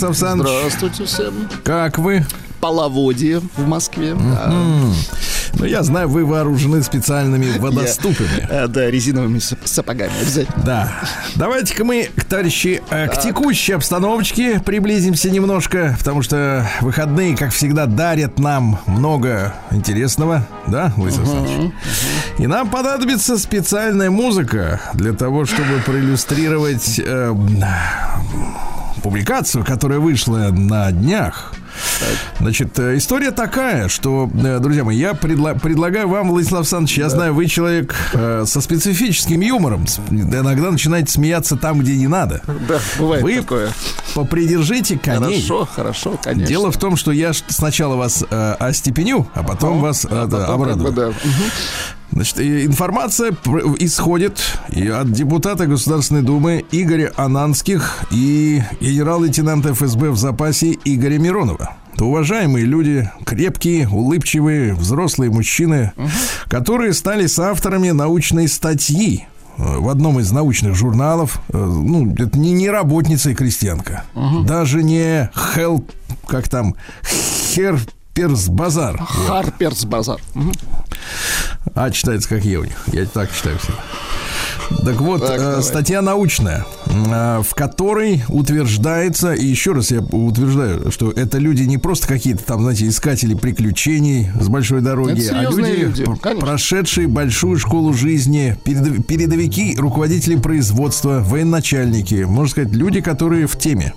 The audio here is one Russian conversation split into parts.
Владислав Александрович. Здравствуйте всем. Как вы? Половодье в Москве. Да. Ну, я знаю, вы вооружены специальными водоступами. Э, Да, резиновыми сап- сапогами обязательно. Да. Давайте-ка мы, товарищи, э, к текущей обстановочке приблизимся немножко, потому что выходные, как всегда, дарят нам много интересного, да, Владислав Александрович? И нам понадобится специальная музыка для того, чтобы проиллюстрировать э, публикацию, которая вышла на днях. Значит, э, история такая, что, э, друзья мои, я предла- предлагаю вам, Владислав Александрович, я знаю, вы человек э, со специфическим юмором, иногда начинаете смеяться там, где не надо. Да, бывает Вы такое. попридержите коней. Хорошо, хорошо, конечно. Дело в том, что я сначала вас э, остепеню, а потом вас э, да, Потом как бы, обрадую. да. Значит, информация исходит и от депутата Государственной Думы Игоря Ананских и генерал-лейтенанта ФСБ в запасе Игоря Миронова. Это уважаемые люди, крепкие, улыбчивые, взрослые мужчины, которые стали соавторами научной статьи э, в одном из научных журналов. Э, Ну, это не, не работница и крестьянка. Даже не Хел... Как там? Херперс Базар. Харперс базар. Мгм. А читается как Е у них. Я так читаю всегда. Так вот, Так, э, давай. статья научная, э, в которой утверждается, и еще раз я утверждаю, что это люди не просто какие-то там, знаете, искатели приключений с большой дороги, а люди, люди, конечно. прошедшие большую школу жизни, передов- передовики, руководители производства, военачальники, можно сказать, люди, которые в теме.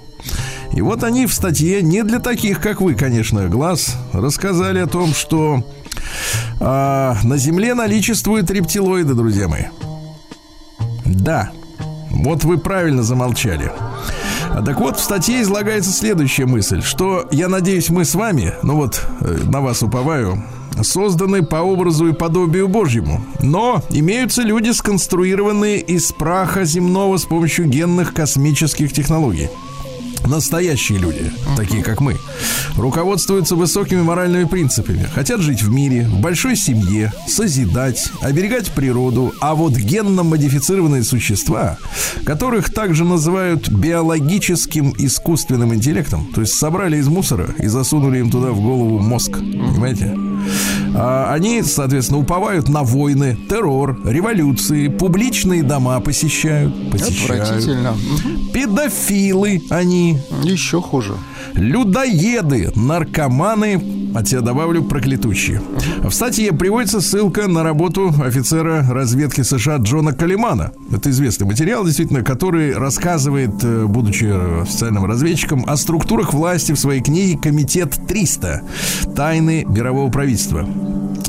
И вот они в статье, не для таких, как вы, конечно, глаз, рассказали о том, что а, на Земле наличествуют рептилоиды, друзья мои. Да, вот вы правильно замолчали. А Так вот, в статье излагается следующая мысль, что, я надеюсь, мы с вами, ну вот, э, на вас уповаю, созданы по образу и подобию Божьему. Но имеются люди, сконструированные из праха земного с помощью генных космических технологий. Настоящие люди, такие как мы, руководствуются высокими моральными принципами. Хотят жить в мире, в большой семье, созидать, оберегать природу. А вот генно-модифицированные существа, которых также называют биологическим искусственным интеллектом, то есть собрали из мусора и засунули им туда в голову мозг. Понимаете? А они, соответственно, уповают на войны, террор, революции, публичные дома посещают. посещают. Отвратительно. Педофилы они, Еще хуже. Людоеды, наркоманы, от себя добавлю проклятущие. В статье приводится ссылка на работу офицера разведки США Джона Калимана. Это известный материал, действительно, который рассказывает, э, будучи официальным разведчиком, о структурах власти в своей книге «Комитет 300. Тайны мирового правительства».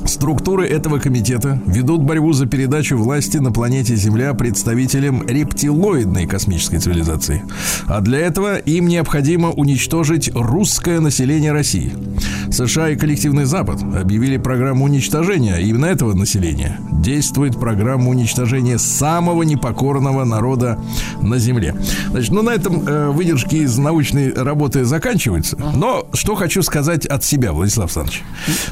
Структуры этого комитета ведут борьбу за передачу власти на планете Земля представителям рептилоидной космической цивилизации. А для этого им необходимо уничтожить русское население России. США и коллективный Запад объявили программу уничтожения именно этого населения. Действует программа уничтожения самого непокорного народа на Земле. Значит, ну на этом э, выдержки из научной работы заканчиваются. Но что хочу сказать от себя, Владислав Александрович.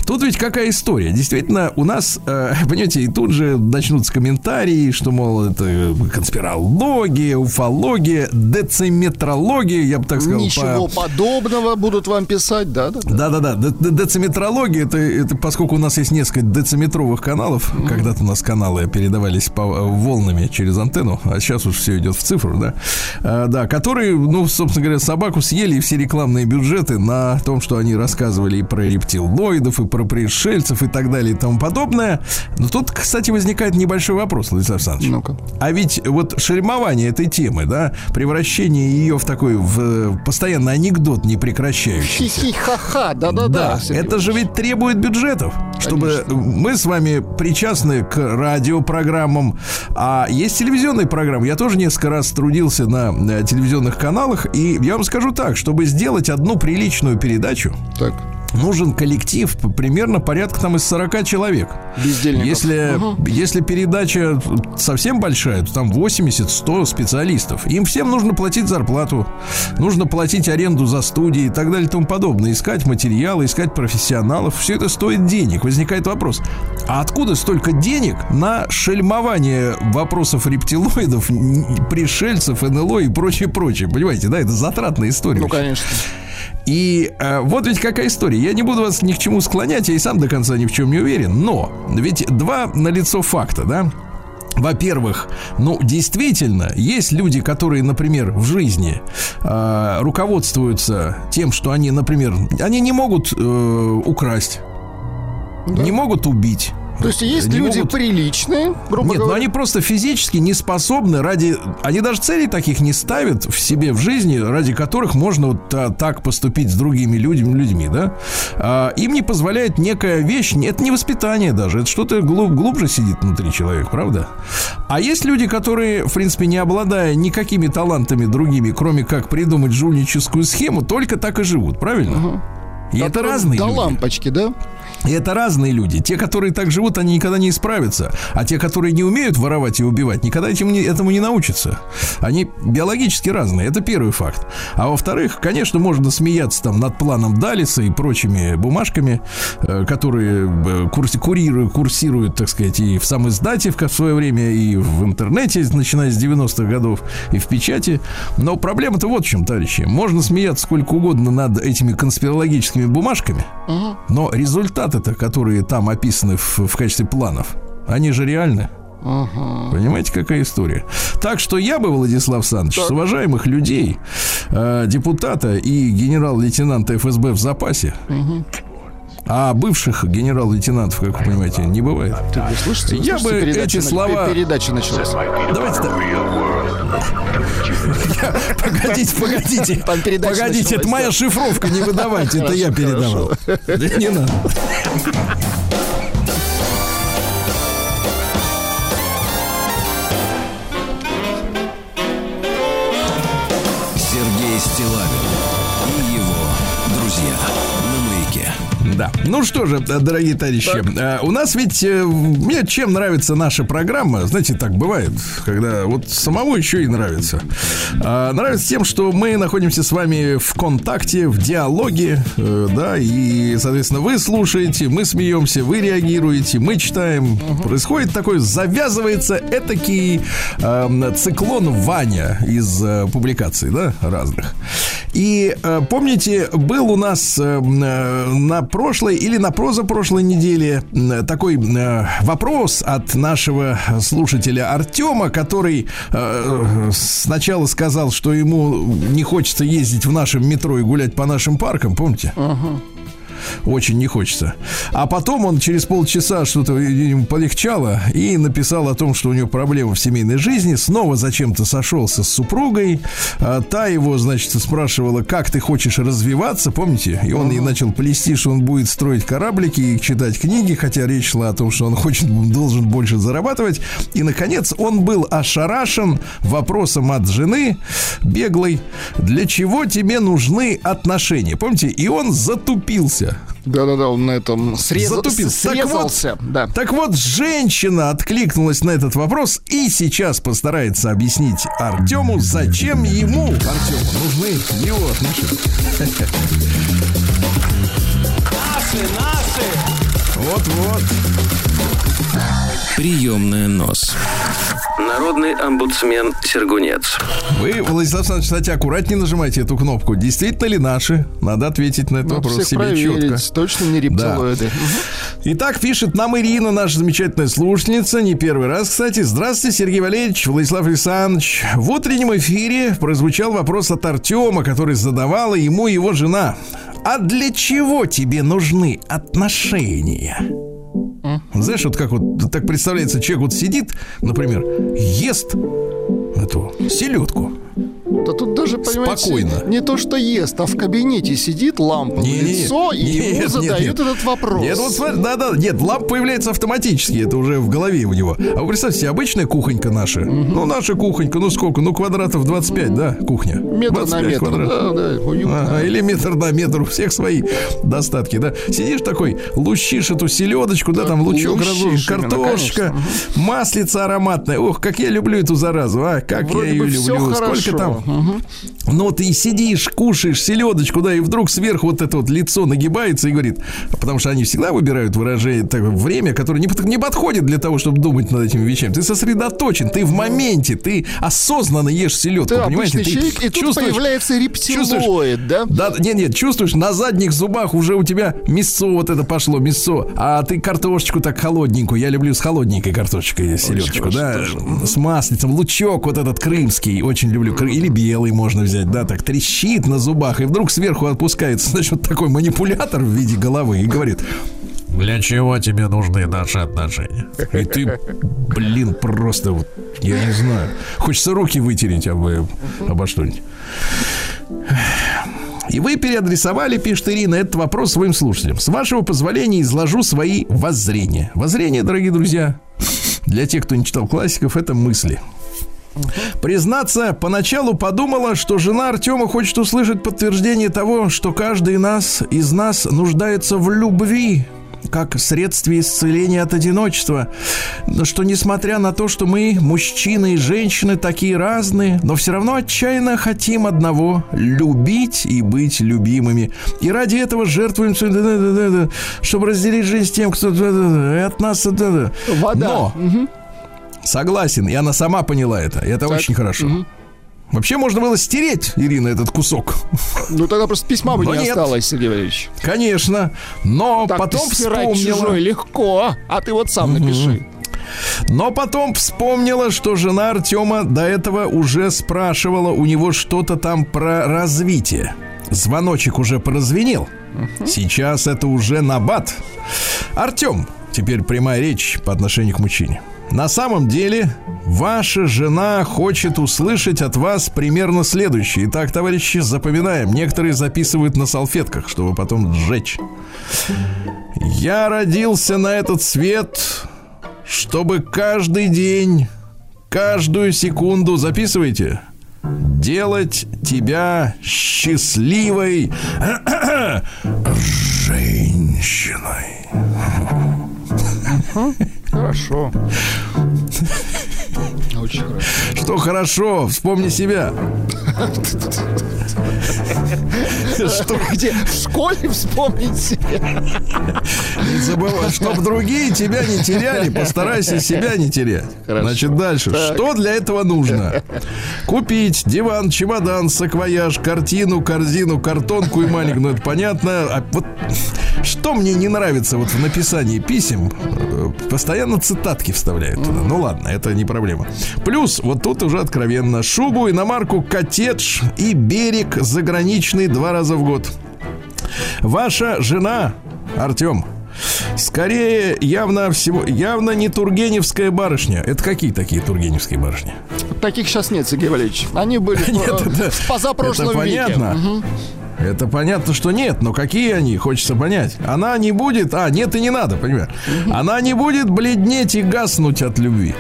Тут ведь какая история. Действительно, у нас, э, понимаете, и тут же начнутся комментарии, что, мол, это конспирология, уфология, дециметрология, я бы так сказал. Ничего по- подобного будут вам писать, да? да, да. да-да-да, дециметрология, это, это поскольку у нас есть несколько дециметровых каналов, когда-то у нас каналы передавались по э, волнами через антенну, а сейчас уж все идет в цифру, да, А, да, которые, ну, собственно говоря, собаку съели и все рекламные бюджеты на том, что они рассказывали и про рептилоидов, и про пришельцев, и так далее, и тому подобное. Но тут, кстати, возникает небольшой вопрос, Владислав Александрович. Ну-ка. А ведь вот шельмование этой темы, да, превращение ее в такой, в э, постоянный анекдот непрекращающийся. Хи-хи-ха-ха, да-да-да. Да, это же ведь требует бюджетов, чтобы мы с вами причастны к радиопрограммам, а есть телевизионные программы. Я тоже несколько раз трудился на телевизионных каналах, и я вам скажу так, чтобы сделать одну приличную передачу, Так, нужен коллектив примерно порядка там из 40 человек. бездельников. Если, Мгм. если передача совсем большая, то там 80-100 специалистов. Им всем нужно платить зарплату, нужно платить аренду за студии и так далее и тому подобное. Искать материалы, искать профессионалов. Все это стоит денег. Возникает вопрос, а откуда столько денег на шельмование вопросов рептилоидов, пришельцев, НЛО и прочее, прочее? Понимаете, да, это затратная история. Ну, конечно. И э, вот ведь какая история. Я не буду вас ни к чему склонять, я и сам до конца ни в чем не уверен. Но ведь два налицо факта, да? Во-первых, ну, действительно, есть люди, которые, например, в жизни э, руководствуются тем, что они, например, они не могут э, украсть, не могут убить. То есть есть Не люди могут- приличные, грубо Нет, но говоря. они просто физически не способны ради... Они даже целей таких не ставят в себе в жизни, ради которых можно вот та- так поступить с другими людьми, людьми да? А, им не позволяет некая вещь, это не воспитание даже, это что-то глуб- глубже сидит внутри человека, правда? А есть люди, которые, в принципе, не обладая никакими талантами другими, кроме как придумать жульническую схему, только так и живут, правильно? И это Которым разные До люди. лампочки, да? И это разные люди. Те, которые так живут, они никогда не исправятся. А те, которые не умеют воровать и убивать, никогда этим не, этому не научатся. Они биологически разные. Это первый факт. А во-вторых, конечно, можно смеяться там над планом Далиса и прочими бумажками, э, которые э, курси- курируют, курсируют, так сказать, и в сам издате в свое время, и в интернете, начиная с 90-х годов, и в печати. Но проблема-то вот в чем, товарищи. Можно смеяться сколько угодно над этими конспирологическими бумажками, но результаты-то, которые там описаны в, в качестве планов, они же реальны. Понимаете, какая история? Так что я бы, Владислав Александрович, с уважаемых людей, э, депутата и генерал-лейтенанта ФСБ в запасе, а бывших генерал-лейтенантов, как вы понимаете, не бывает. Вы слышите? Я слышите, бы передача эти слова- Передача началась. Давайте так. Погодите, погодите. Погодите, это моя шифровка, не выдавайте, это я передавал. Да Не надо. Сергей Стилавин Да. Ну что же, э, дорогие товарищи, э, у нас ведь э, мне чем нравится наша программа, знаете, так бывает, когда вот самому еще и нравится. А, Нравится тем, что мы находимся с вами в контакте, в диалоге, да, и, соответственно, вы слушаете, мы смеемся, вы реагируете, мы читаем. Происходит такой, завязывается этакий э, циклон Ваня из публикаций, да, разных. И помните, был у нас э, э, на прошлой или на прозапрошлой неделе э, такой э, вопрос от нашего слушателя Артема, который э, сначала сказал, что ему не хочется ездить в нашем метро и гулять по нашим паркам, помните? Очень не хочется. А потом он через полчаса что-то ему полегчало и написал о том, что у него проблемы в семейной жизни. Снова зачем-то сошелся с супругой. А, Та его, значит, спрашивала, как ты хочешь развиваться, помните? И он ей начал плести, что он будет строить кораблики и читать книги, хотя речь шла о том, что он хочет, должен больше зарабатывать. И, наконец, он был ошарашен вопросом от жены беглой, для чего тебе нужны отношения? Помните? И он затупился. Да-да-да, он на этом срезал, Затупился. Так срезался. Да. Так вот, женщина откликнулась на этот вопрос и сейчас постарается объяснить Артему, зачем ему, Артему, нужны его отношения. Вот-вот. Приемная нос. Народный омбудсмен Сергунец. Вы, Владислав Александрович, кстати, аккуратнее нажимайте эту кнопку. Действительно ли наши? Надо ответить на этот Надо вопрос всех себе проверить, четко. точно не рептилоиды. Итак, пишет нам Ирина, наша замечательная слушательница, не первый раз, кстати. Здравствуйте, Сергей Валерьевич, Владислав Александрович. В утреннем эфире прозвучал вопрос от Артема, который задавала ему его жена. А для чего тебе нужны отношения? Знаешь, вот как вот так представляется, человек вот сидит, например, ест эту селедку. Да тут даже, понимаете, Спокойно. не то, что ест, а в кабинете сидит лампа в Не-не-не. лицо, и Нет, ему задают нет. этот вопрос. Нет, вот смотри, да, да, нет, лампа появляется автоматически, это уже в голове у него. А вы представьте себе, обычная кухонька наша. Ну, наша кухонька, ну сколько? Ну, квадратов 25, да, кухня. Метр на 25 метр. квадратов. Да, да, уютно. Ага, или метр на метр, у всех свои достатки, да. Сидишь такой, лущишь эту селедочку, да, Да, там лучок разложен, именно, картошка, конечно. маслица ароматная. Ох, как я люблю эту заразу, а, как Вроде я ее люблю. хорошо. Сколько там? Мгм. Ну, ты сидишь, кушаешь селедочку, да, и вдруг сверху вот это вот лицо нагибается и говорит, потому что они всегда выбирают выражение, так, время, которое не, не подходит для того, чтобы думать над этими вещами. Ты сосредоточен, ты в моменте, ты осознанно ешь селедку, Ты понимаете? Ты человек, и тут появляется рептилоид, да? да, нет, нет, чувствуешь, на задних зубах уже у тебя мясо вот это пошло, мясо, а ты картошечку так холодненькую, я люблю с холодненькой картошечкой селедочку, да, с маслицем, лучок вот этот крымский, очень люблю, или белый можно взять, да, так трещит на зубах, и вдруг сверху отпускается, значит, такой манипулятор в виде головы и говорит, для чего тебе нужны наши отношения? И ты, блин, просто вот, я не знаю. Хочется руки вытереть об, обо что-нибудь. И вы переадресовали, пишет Ирина, этот вопрос своим слушателям. С вашего позволения изложу свои воззрения. Воззрения, дорогие друзья, для тех, кто не читал классиков, это мысли. Признаться, поначалу подумала, что жена Артема хочет услышать подтверждение того, что каждый нас, из нас нуждается в любви, как средстве исцеления от одиночества. Но что несмотря на то, что мы, мужчины и женщины, такие разные, но все равно отчаянно хотим одного – любить и быть любимыми. И ради этого жертвуем, чтобы разделить жизнь с тем, кто от нас. Вода. Но Согласен, и она сама поняла это. И это очень хорошо. Вообще можно было стереть, Ирина, этот кусок. Ну тогда просто письма бы Но не нет. осталось, Сергей Валерьевич. Конечно. Но Так потом стирать вспомнила. чужой легко, а ты вот сам напиши. Но потом вспомнила, что жена Артема до этого уже спрашивала у него что-то там про развитие. Звоночек уже прозвенел. Сейчас это уже набат. Артем, теперь прямая речь по отношению к мужчине. На самом деле, ваша жена хочет услышать от вас примерно следующее. Итак, товарищи, запоминаем. Некоторые записывают на салфетках, чтобы потом сжечь. Я родился на этот свет, чтобы каждый день, каждую секунду, записывайте, делать тебя счастливой женщиной. Хорошо. Очень хорошо. Что хорошо, вспомни себя. Что, где? В школе вспомнить себе. Не забывай, чтобы другие тебя не теряли, постарайся себя не терять. Хорошо. Значит, дальше. Что для этого нужно? Купить диван, чемодан, саквояж, картину, корзину, картонку и маленькую. Ну, это понятно. А вот что мне не нравится вот в написании писем, э, постоянно цитатки вставляют туда. Ну ладно, это не проблема. Плюс, вот тут уже откровенно, шубу, иномарку, коттедж и берег заграничный два раза в год. Ваша жена, Артем, скорее явно всего, явно не Тургеневская барышня. Это какие такие Тургеневские барышни? Таких сейчас нет, Сергей Валерьевич. Они были Нет, э, это- в позапрошлом это веке. понятно. Мгм. Это понятно, что нет, но какие они, хочется понять. Она не будет, а, нет и не надо, понимаешь? Она не будет бледнеть и гаснуть от любви.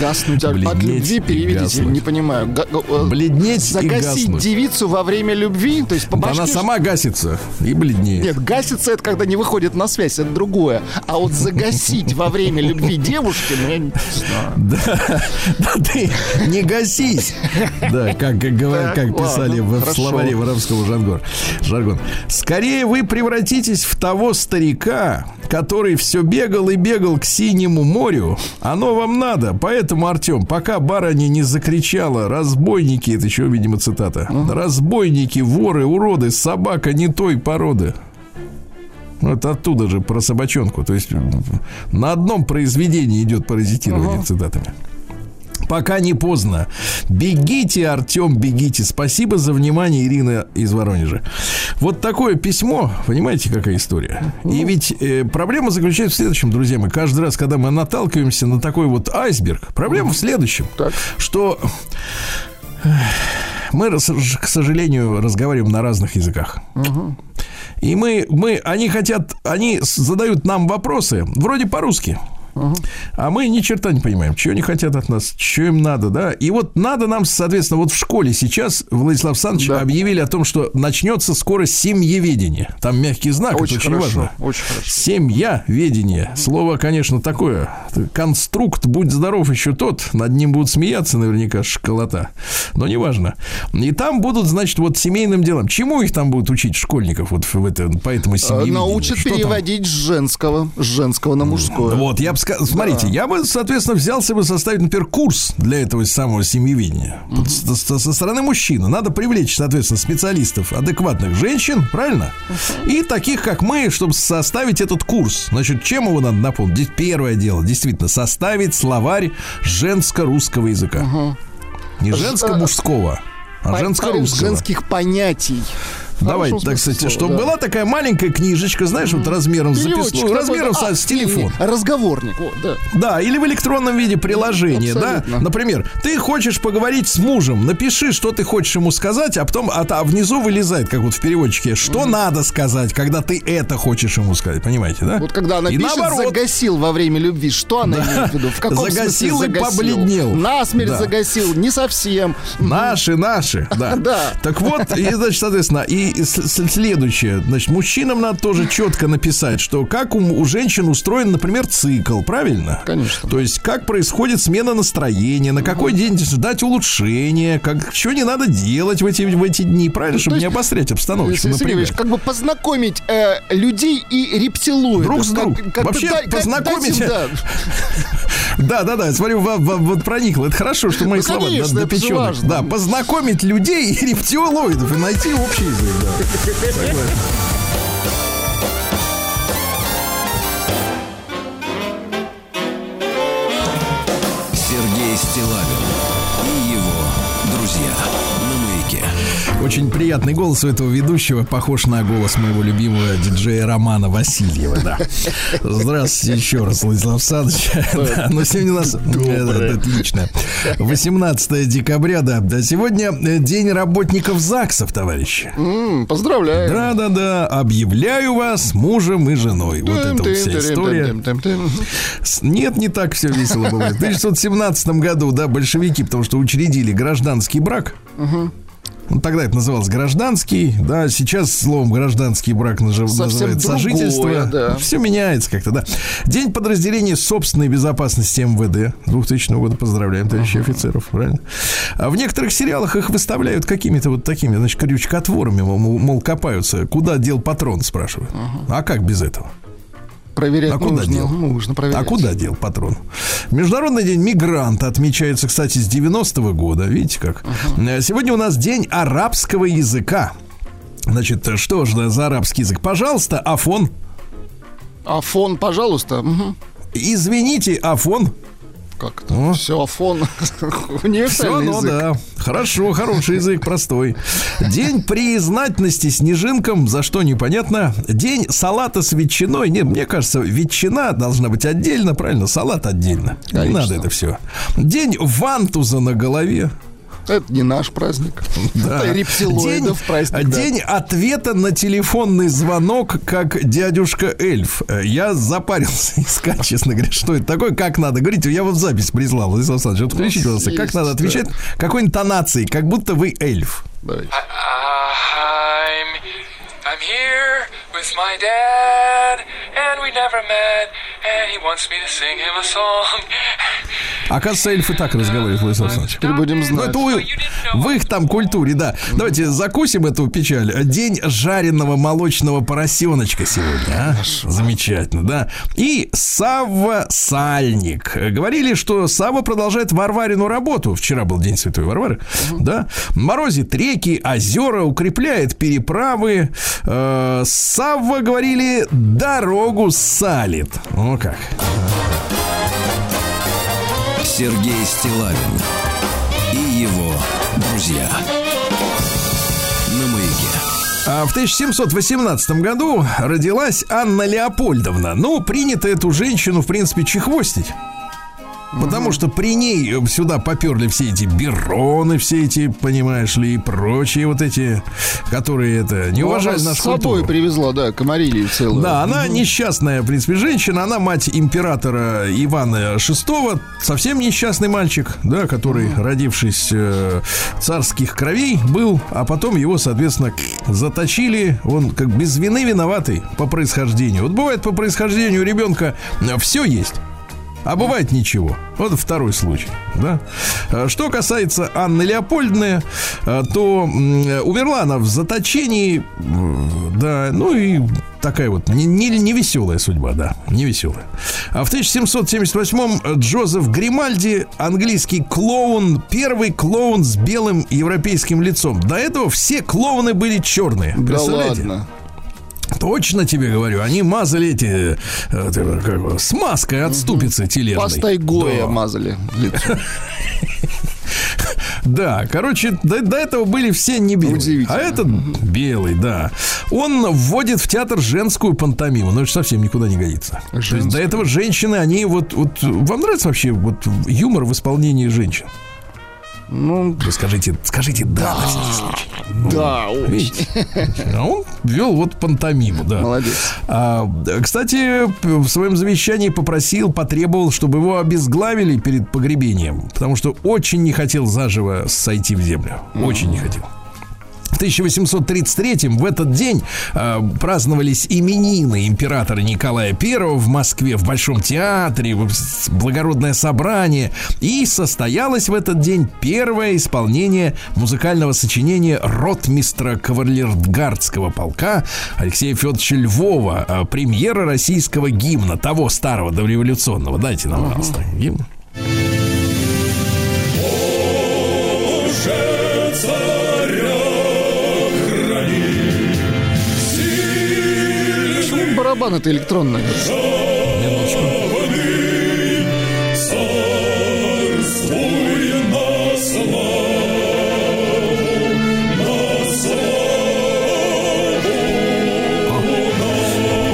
Гаснуть от, от любви и переведите, не понимаю. Га- э, Бледнеть и Загасить гаснуть. девицу во время любви, то есть по башке... Она сама гасится и бледнеет. Нет, гасится это когда не выходит на связь, это другое. А вот загасить во время любви девушки, ну я не знаю. Да, да ты не гасись. Да, как, как, говорят, Так, как писали ладно, в хорошо. словаре воровского жаргон. жаргон. Скорее вы превратитесь в того старика, который все бегал и бегал к синему морю. Оно вам надо. Поэтому, Артем, пока барыня не закричала «Разбойники», это еще, видимо, цитата. «Разбойники, воры, уроды, собака не той породы». Вот оттуда же про собачонку. То есть на одном произведении идет паразитирование цитатами. Пока не поздно. Бегите, Артем, бегите. Спасибо за внимание, Ирина из Воронежа. Вот такое письмо, понимаете, какая история? И ведь э, проблема заключается в следующем, друзья мои. Каждый раз, когда мы наталкиваемся на такой вот айсберг, проблема в следующем, Так. что э, мы, к сожалению, разговариваем на разных языках. И мы, мы, они хотят, они задают нам вопросы, вроде по-русски. А мы ни черта не понимаем, что они хотят от нас, что им надо, да. И вот надо нам, соответственно, вот в школе сейчас Владислав Александрович Да. объявили о том, что начнется скоро семьеведение. Там мягкий знак, Очень это очень хорошо, важно. очень хорошо. Семья, ведение. Слово, конечно, такое. Конструкт, будь здоров, еще тот. Над ним будут смеяться наверняка школота. Но неважно. И там будут, значит, вот семейным делом. Чему их там будут учить школьников вот в это, по этому Э, семье? Научат переводить с женского, с женского на мужское. Вот, я бы сказал, смотрите, я бы, соответственно, взялся бы составить, например, курс для этого самого семьеведения. Вот с- с- Со стороны мужчины надо привлечь, соответственно, специалистов, адекватных женщин, правильно? И таких, как мы, чтобы составить этот курс. Значит, чем его надо напомнить? Здесь Первое дело, действительно, составить словарь женско-русского языка. Не женско-мужского, а женско-русского. Женских понятий. Давай, так сказать, слова, чтобы да. была такая маленькая книжечка, знаешь, вот размером с записную, такой, размером да. с, с А, не, телефон. Разговорник, вот, да. Да, или в электронном виде приложения, да. Абсолютно. Например, ты хочешь поговорить с мужем, напиши, что ты хочешь ему сказать, а потом а, а внизу вылезает, как вот в переводчике, что надо сказать, когда ты это хочешь ему сказать, понимаете, да? Вот когда она И пишет наоборот. «загасил во время любви», что она имеет в виду? В каком Загасил смысле и загасил? побледнел. Насмерть Да. загасил, не совсем. Наши, наши, да. Да. Так вот, и, значит, соответственно, и с- с- следующее, значит, мужчинам надо тоже четко написать, что как у, у женщин устроен, например, цикл, правильно? Конечно. То есть, как происходит смена настроения, на какой день ждать улучшения, как, что не надо делать в эти, в эти дни, правильно, чтобы есть, не обострять обстановку. Сергей Сергеевич, как бы познакомить э, людей и рептилоидов. Друг с Как- другом. как бы Вообще, да- как- познакомить- да. Да, да, да, смотрю, вот проникло. Это хорошо, что мои Ну, слова конечно, до, до это же печенок. важно. Да, познакомить людей и рептилоидов и найти общий язык. Да. Согласен. Очень приятный голос у этого ведущего, похож на голос моего любимого диджея Романа Васильева. Да. Здравствуйте еще раз, Владислав Александрович. Да, но сегодня у нас э, отлично. 18 декабря, да. Да, Сегодня э, день работников ЗАГСов, товарищи. М, Поздравляю. Да, да, да. Объявляю вас мужем и женой. Вот это вот вся история. Нет, не так все весело бывает. В 1917 году, да, большевики, потому что учредили гражданский брак. Ну, тогда это называлось гражданский, да, сейчас словом гражданский брак нажив- называется другое, сожительство. да. Все меняется как-то, да. День подразделения собственной безопасности МВД 2000 года. Поздравляем, товарищи офицеров, правильно? А в некоторых сериалах их выставляют какими-то вот такими, значит, крючкотворами, мол, мол, копаются. Куда дел патрон, спрашивают. А как без этого? Проверять А куда нужно. дел? Нужно проверять. А куда дел патрон? Международный день мигранта отмечается, кстати, с 90-го года. Видите как? Э, Сегодня у нас день арабского языка. Значит, что же за арабский язык? Пожалуйста, Афон. Афон, пожалуйста. Мгм. Извините, Афон. Как это? О. Все, Афон. Все, ну да. Хорошо, хороший язык, простой. День признательности снежинкам, за что непонятно. День салата с ветчиной. Нет, мне кажется, ветчина должна быть отдельно, правильно? Салат отдельно. Не надо это все. День вантуза на голове. Это не наш праздник. Да. Это рептилоидов день, праздник. да. день ответа на телефонный звонок, как дядюшка Эльф. Э, Я запарился искать, честно говоря, что это такое, как надо говорить. Я вот запись прислал, Владислав Александрович. Вот включите, пожалуйста, как надо да. отвечать, какой интонацией, как будто вы эльф. Давайте. I'm I'm here with my dad, and we never met, and he wants me to sing him a song. Оказывается, эльфы так разговаривают, Владислав Александрович. Теперь будем Ну, знать. это у- в их там культуре, да. Давайте закусим эту печаль. День жареного молочного поросеночка сегодня, а? Замечательно, да. И Савва Сальник. Говорили, что Савва продолжает Варварину работу. Вчера был день Святой Варвары, да. Морозит реки, озера, укрепляет переправы. Э, Савва, говорили, дорогу салит. О как. Сергей Стилавин и его друзья. А В 1718 году родилась Анна Леопольдовна. Ну, принято эту женщину, в принципе, чехвостить. Потому что при ней сюда поперли все эти бероны, все эти, понимаешь ли, и прочие вот эти, которые это не она нашу с собой культуру. привезла, да, комарилию целую. Да, она несчастная, в принципе, женщина. Она мать императора Ивана VI. Совсем несчастный мальчик, да, который, родившись э, царских кровей, был, а потом его, соответственно, заточили. Он как без вины виноватый по происхождению. Вот бывает по происхождению ребенка все есть. А бывает ничего. Вот второй случай. Да? А Что касается Анны Леопольдны, а, то умерла она в заточении. Да, ну и такая вот не, не, не веселая судьба, да, не веселая. А в 1778-м Джозеф Гримальди, английский клоун, первый клоун с белым европейским лицом. До этого все клоуны были черные. Да ладно. Точно тебе говорю, они мазали эти э, как его, смазкой от ступицы тележной. Пастой Гоя Да. мазали. Да, короче, до, до этого были все не белые. А этот белый, да. Он вводит в театр женскую пантомиму, но это совсем никуда не годится. То есть Женскую. до этого женщины, они вот, вот... Вам нравится вообще вот юмор в исполнении женщин? Ну, Вы скажите, скажите да, на всякий случай. да, очень. Видите? А он вел вот пантомиму, да. Молодец. А, кстати, в своем завещании попросил, потребовал, чтобы его обезглавили перед погребением, потому что очень не хотел заживо сойти в землю. Очень не хотел. В 1833 в этот день э, праздновались именины императора Николая I в Москве в Большом театре, в- благородное собрание. И состоялось в этот день первое исполнение музыкального сочинения ротмистра кавалергардского полка Алексея Федоровича Львова, э, премьера российского гимна, того старого дореволюционного. Дайте нам, пожалуйста, гимн. барабан это электронный. Минуточку.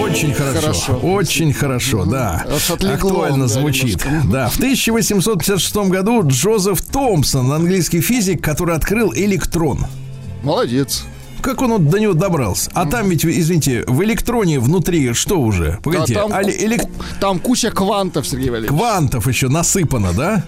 Очень хорошо. Очень хорошо, да. Актуально звучит. Да, в 1856 году Джозеф Томпсон, английский физик, который открыл электрон. Молодец. Как он до него добрался? А там ведь, извините, в электроне внутри что уже? Погодите, А там, али- элек- там куча квантов, Сергей Валерьевич. квантов еще насыпано, да?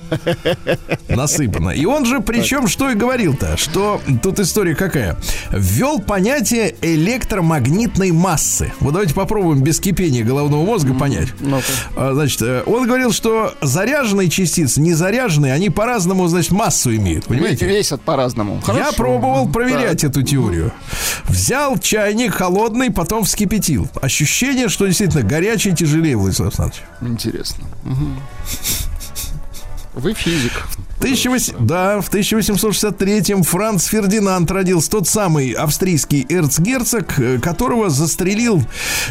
Насыпано. И он же, причем, что и говорил-то, что тут история какая? Ввел понятие электромагнитной массы. Вот давайте попробуем без кипения головного мозга понять. А, Значит, э, он говорил, что заряженные частицы, незаряженные, они по-разному, значит, массу имеют. Понимаете? Весят по-разному. Я пробовал проверять эту теорию. Взял чайник холодный, потом вскипятил. Ощущение, что действительно горячий тяжелее, Владислав Александрович. Интересно. Вы физик. 1800 да, в 1863-м Франц Фердинанд родился тот самый австрийский эрцгерцог, э, которого застрелил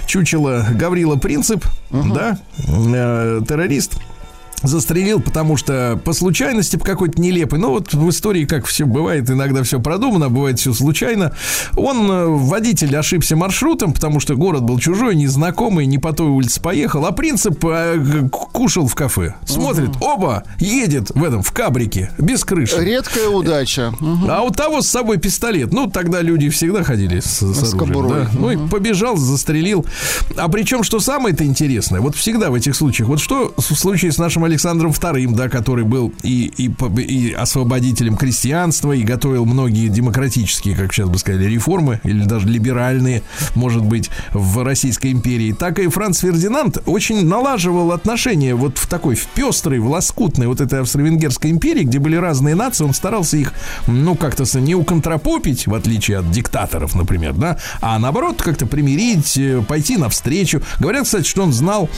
чучело Гаврила Принцип, да, э, террорист. Застрелил, потому что по случайности, по какой-то нелепой. Ну, вот в истории, как все бывает, иногда все продумано, бывает все случайно. Он, э, водитель, ошибся маршрутом, потому что город был чужой, незнакомый, не по той улице поехал. А принцип э, кушал в кафе. Смотрит, оба, едет в этом, в кабрике, без крыши. Редкая удача. Мгм. А у того с собой пистолет. Ну, тогда люди всегда ходили с, с оружием. кобурой. да. Ну и побежал, застрелил. А причем, что самое-то интересное, вот всегда в этих случаях, вот что в случае с нашим Александром II, да, который был и, и, и освободителем крестьянства, и готовил многие демократические, как сейчас бы сказали, реформы, или даже либеральные, может быть, в Российской империи, так и Франц Фердинанд очень налаживал отношения вот в такой, в пестрой, в лоскутной вот этой австро-венгерской империи, где были разные нации, он старался их, ну, как-то не уконтропопить, в отличие от диктаторов, например, да, а наоборот как-то примирить, э, пойти навстречу. Говорят, кстати, что он знал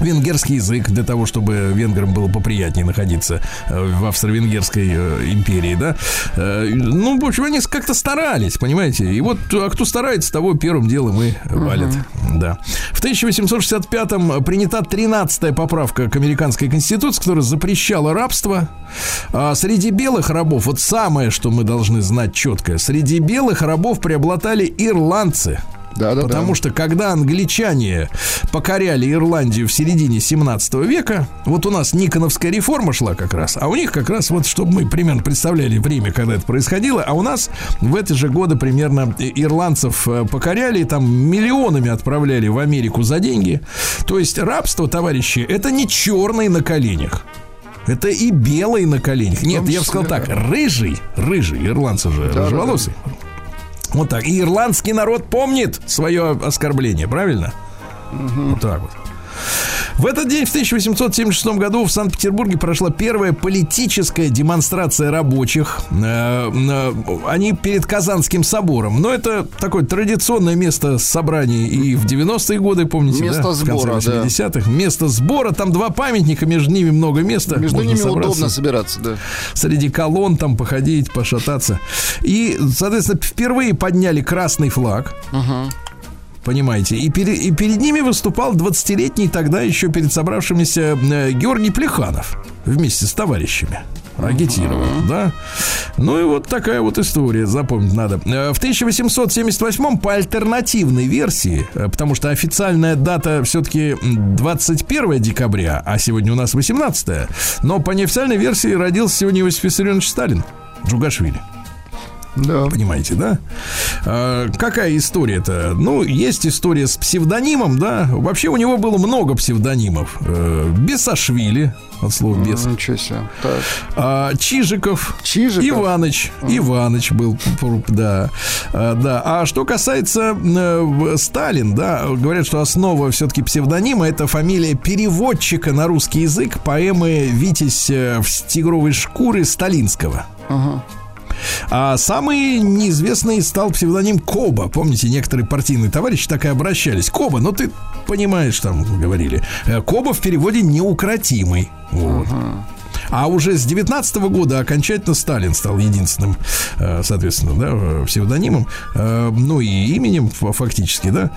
венгерский язык для того, чтобы венграм было поприятнее находиться э, в австро-венгерской э, империи, да. Э, Ну, в общем, они как-то старались, понимаете. И вот, а кто старается, того первым делом и валят. Да. В 1865-м принята 13-я поправка к американской конституции, которая запрещала рабство. А среди белых рабов, вот самое, что мы должны знать четко, среди белых рабов преобладали ирландцы. Да, да, Потому да. что когда англичане покоряли Ирландию в середине 17 века, вот у нас Никоновская реформа шла как раз, а у них как раз вот, чтобы мы примерно представляли время, когда это происходило, а у нас в эти же годы примерно ирландцев э, покоряли, там миллионами отправляли в Америку за деньги. То есть рабство, товарищи, это не черный на коленях. Это и белый на коленях. Нет, я бы сказал так, рыжий, рыжий, ирландцы же да, рыжеволосый. Вот так. И ирландский народ помнит свое оскорбление, правильно? Вот так вот. В этот день, в 1876 году, в Санкт-Петербурге прошла первая политическая демонстрация рабочих. Э, э, Они перед Казанским собором. Но это такое традиционное место собраний и в 90-е годы, помните, Место да? сбора, в конце да. 80-х. Место сбора. Там два памятника, между ними много места. Между Можно ними собраться удобно собираться, да. среди колонн там походить, пошататься. И, соответственно, впервые подняли красный флаг. Понимаете, и, пере- и перед ними выступал 20-летний тогда еще перед собравшимися э, Георгий Плеханов вместе с товарищами. Агитировал, да? Ну и вот такая вот история, запомнить надо. Э, В 1878 по альтернативной версии, э, потому что официальная дата все-таки 21 декабря, а сегодня у нас 18 но по неофициальной версии родился сегодня Иосиф Виссарионович Сталин, Джугашвили. Да. Понимаете, да? А, какая история-то? Ну, есть история с псевдонимом, да. Вообще у него было много псевдонимов. Э, Бесашвили, от слова бес. Ничего себе. Так. А, Чижиков. Чижиков? Иваныч. Иваныч был, да. А, да. А что касается э, Сталин, да, говорят, что основа все-таки псевдонима это фамилия переводчика на русский язык поэмы «Витязь э, в тигровой шкуре» Сталинского. А самый неизвестный стал псевдоним Коба. Помните, некоторые партийные товарищи так и обращались. Коба, ну ты понимаешь, там говорили. Э, Коба в переводе неукротимый. Вот. А уже с 19 года окончательно Сталин стал единственным, э, соответственно, да, э, псевдонимом, э, ну и именем фактически, да.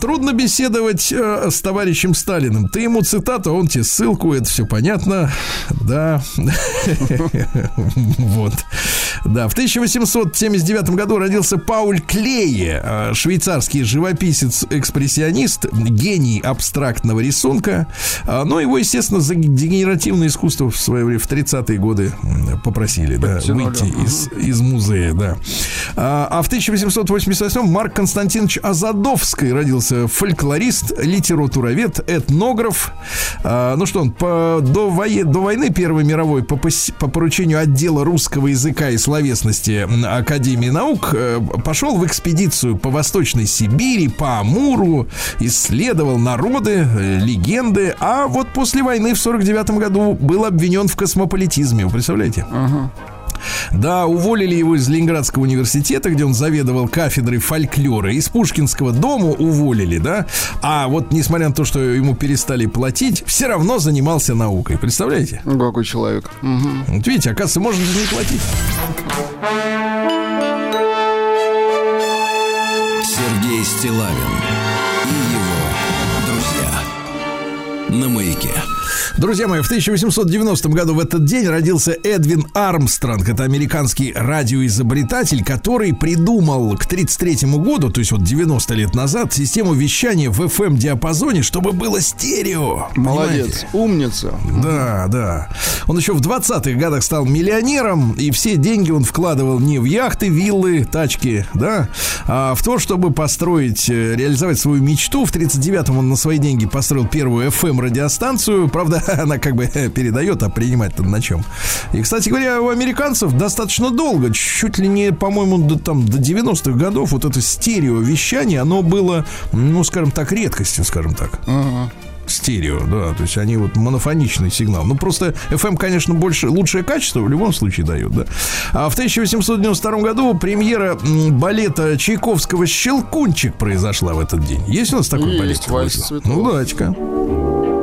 Трудно беседовать с товарищем Сталиным. Ты ему цитату, он тебе ссылку, это все понятно, да. Вот. Да, в 1879 году родился Пауль Клее, швейцарский живописец-экспрессионист, гений абстрактного рисунка. Но его, естественно, за дегенеративное искусство в свое время, в 30-е годы попросили да, выйти из, из музея, да. А, а в 1888 Марк Константинович Азадовский родился фольклорист, литературовед, этнограф. А, ну что он, по, до, вое- до войны Первой мировой по, по поручению отдела русского языка и словесности Академии наук э, пошел в экспедицию по Восточной Сибири, по Амуру, исследовал народы, э, легенды, а вот после войны в 49 году был обвинен в космополитизме, вы представляете? Да, уволили его из Ленинградского университета, где он заведовал кафедрой фольклора. Из Пушкинского дома уволили, да. А вот несмотря на то, что ему перестали платить, все равно занимался наукой. Представляете? Ну, Какой человек. Мгм. Вот видите, оказывается, можно не платить. Сергей Стилавин и его друзья. На маяке. Друзья мои, в 1890 году в этот день родился Эдвин Армстронг. Это американский радиоизобретатель, который придумал к 1933 году, то есть вот 90 лет назад, систему вещания в FM-диапазоне, чтобы было стерео. Молодец. Понимаете? Умница. Да, да. Он еще в 20-х годах стал миллионером, и все деньги он вкладывал не в яхты, виллы, тачки, да, а в то, чтобы построить, э, реализовать свою мечту. В 39-м он на свои деньги построил первую FM-радиостанцию. Правда, она как бы передает, а принимать-то на чем. И, кстати говоря, у американцев достаточно долго, чуть ли не, по-моему, до, там, до 90-х годов вот это стереовещание, оно было, ну, скажем так, редкостью, скажем так стерео, да, то есть они вот монофоничный сигнал. Ну, просто FM, конечно, больше, лучшее качество в любом случае дает, да. А в 1892 году премьера балета Чайковского «Щелкунчик» произошла в этот день. Есть у нас такой Есть, балет? «Вальс цветов». Ну, дачка.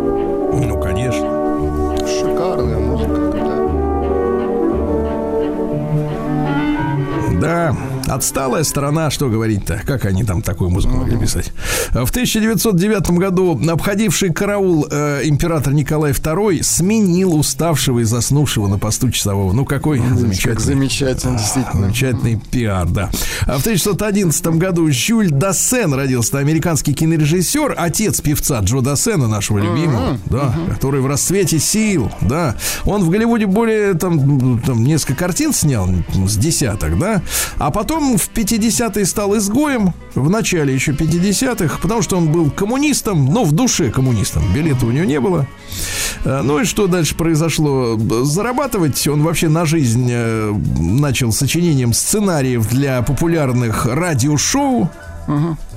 Да, отсталая сторона, что говорить-то? Как они там такую музыку могли писать? В 1909 году обходивший караул э, император Николай II сменил уставшего и заснувшего на посту часового. Ну, какой Как замечательный. замечательно, действительно. Замечательный пиар, да. А в 1911 году Жюль Дассен родился, американский кинорежиссер, отец певца Джо Дассена, нашего любимого, да, который в расцвете сил, да. Он в Голливуде более там, там несколько картин снял, с десяток, да. А потом в 50-е стал изгоем, в начале еще 50-х, потому что он был коммунистом, но в душе коммунистом. Билета у него не было. Э, Ну и что дальше произошло? Зарабатывать он вообще на жизнь э, начал сочинением сценариев для популярных радиошоу.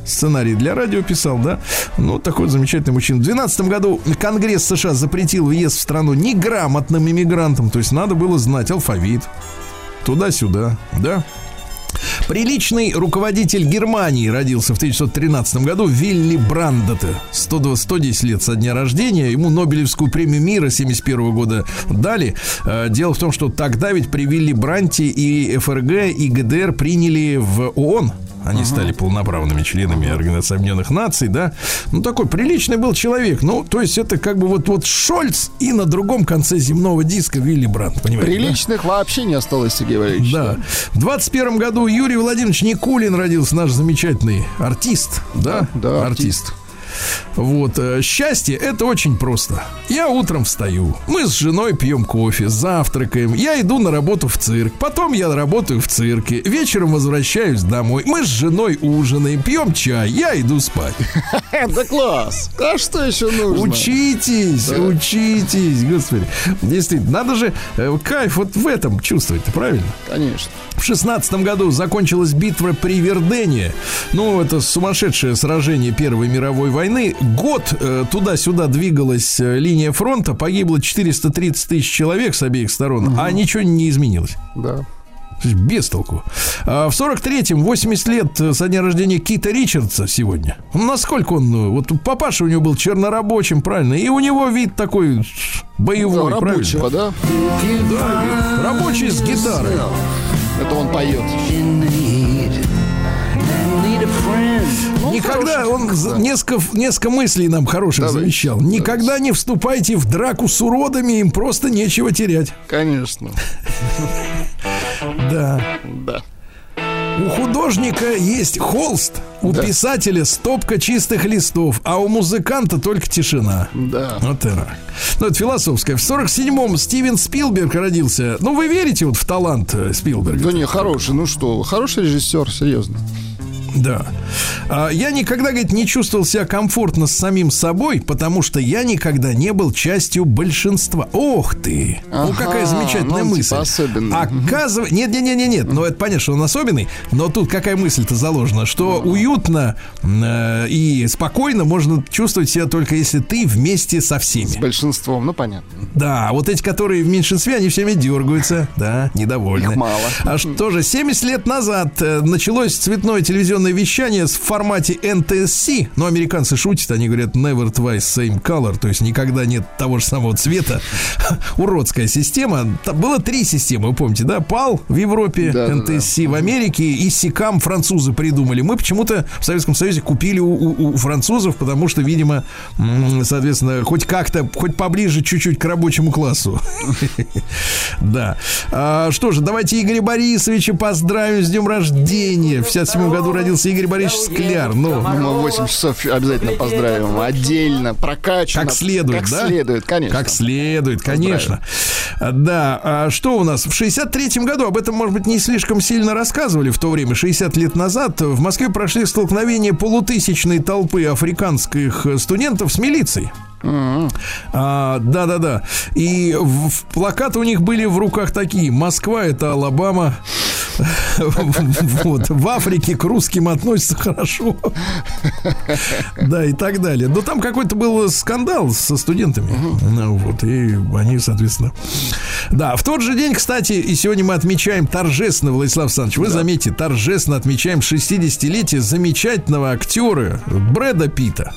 Сценарий для радио писал, да? Ну, такой замечательный мужчина. В 2012 году Конгресс США запретил въезд в страну неграмотным иммигрантам. То есть надо было знать алфавит. Туда-сюда, да? Приличный руководитель Германии родился в 1913 году Вилли Брандете. 120, 110 лет со дня рождения. Ему Нобелевскую премию мира 71 года дали. Э, Дело в том, что тогда ведь при Вилли Бранте и ФРГ, и ГДР приняли в ООН. Они стали полноправными членами Организации Объединенных Наций, да. Ну, такой приличный был человек. Ну, то есть это как бы вот, вот Шольц и на другом конце земного диска Вилли Брандт, понимаете? да? Приличных вообще не осталось, Сергей Валерьевич. Да. В 21 году Юрий Владимирович Никулин родился, наш замечательный артист. Да, Да, артист. Вот, э, счастье это очень просто. Я утром встаю, мы с женой пьем кофе, завтракаем, я иду на работу в цирк, потом я работаю в цирке, вечером возвращаюсь домой, мы с женой ужинаем, пьем чай, я иду спать. Да класс. А что еще нужно? Учитесь, учитесь, господи. Действительно, надо же э, кайф вот в этом чувствовать, правильно? Конечно. В шестнадцатом году закончилась битва при Вердене. Ну, это сумасшедшее сражение Первой мировой войны. Год э, туда-сюда двигалась э, линия фронта. Погибло 430 тысяч человек с обеих сторон, а ничего не изменилось. Да. Без толку. А в 43-м 80 лет э, со дня рождения Кита Ричардса сегодня. Ну, Насколько он... Вот папаша у него был чернорабочим, правильно? И у него вид такой боевой, Да, правильно? рабочего, да? Да, рабочий с гитарой. Это он поет. Никогда он несколько, несколько мыслей нам хороших Давай. завещал. Никогда не вступайте в драку с уродами, им просто нечего терять. Конечно. Да. Да. У художника есть холст, у Да. писателя стопка чистых листов, а у музыканта только тишина. Да. Вот это. Ну, это философское. В 47-м Стивен Спилберг родился. Ну, вы верите вот в талант э, Спилберга? Да не, хороший, ну что, хороший режиссер, серьезно. Да. А, я никогда, говорит, не чувствовал себя комфортно с самим собой, потому что я никогда не был частью большинства. Ох ты! ну, Ага, какая замечательная ну, мысль. типа особенный. Оказывается... Нет, нет, нет, нет, нет. Но это понятно, что он особенный. Но тут какая мысль-то заложена? Что уютно э, и спокойно можно чувствовать себя только если ты вместе со всеми. С большинством, ну понятно. Да, вот эти, которые в меньшинстве, они все время дергаются, да, недовольны. Их мало. А что же, 70 лет назад э, началось цветное телевизионное вещание в формате NTSC. Но американцы шутят, они говорят never twice same color, то есть никогда нет того же самого цвета. Уродская система. Там было три системы, вы помните, да? PAL в Европе, Да, да, NTSC в Америке и SICAM французы придумали. Мы почему-то в Советском Союзе купили у, у- у французов, потому что, видимо, соответственно, хоть как-то, хоть поближе чуть-чуть к рабочему классу. Да. А, Что же, давайте Игоря Борисовича поздравим с днем рождения. В 57 году родился Игорь Борисович Скляр. Ну, Мы в 8 часов обязательно поздравим. Отдельно, прокачано. как следует, как да? следует, конечно. Как следует, конечно. А, Да, а что у нас? В 63-м году, об этом, может быть, не слишком сильно рассказывали в то время, 60 лет назад, в Москве прошли столкновения полутысячной толпы африканских студентов с милицией. А, Да-да-да. И в, в- плакаты у них были в руках такие. Москва это Алабама. Вот. В Африке к русским относятся хорошо. Да, и так далее. Но там какой-то был скандал со студентами. Ну, вот, и они, соответственно. Да, в тот же день, кстати, и сегодня мы отмечаем торжественно, Владислав Александрович, вы заметите, торжественно отмечаем 60-летие замечательного актера Брэда Питта.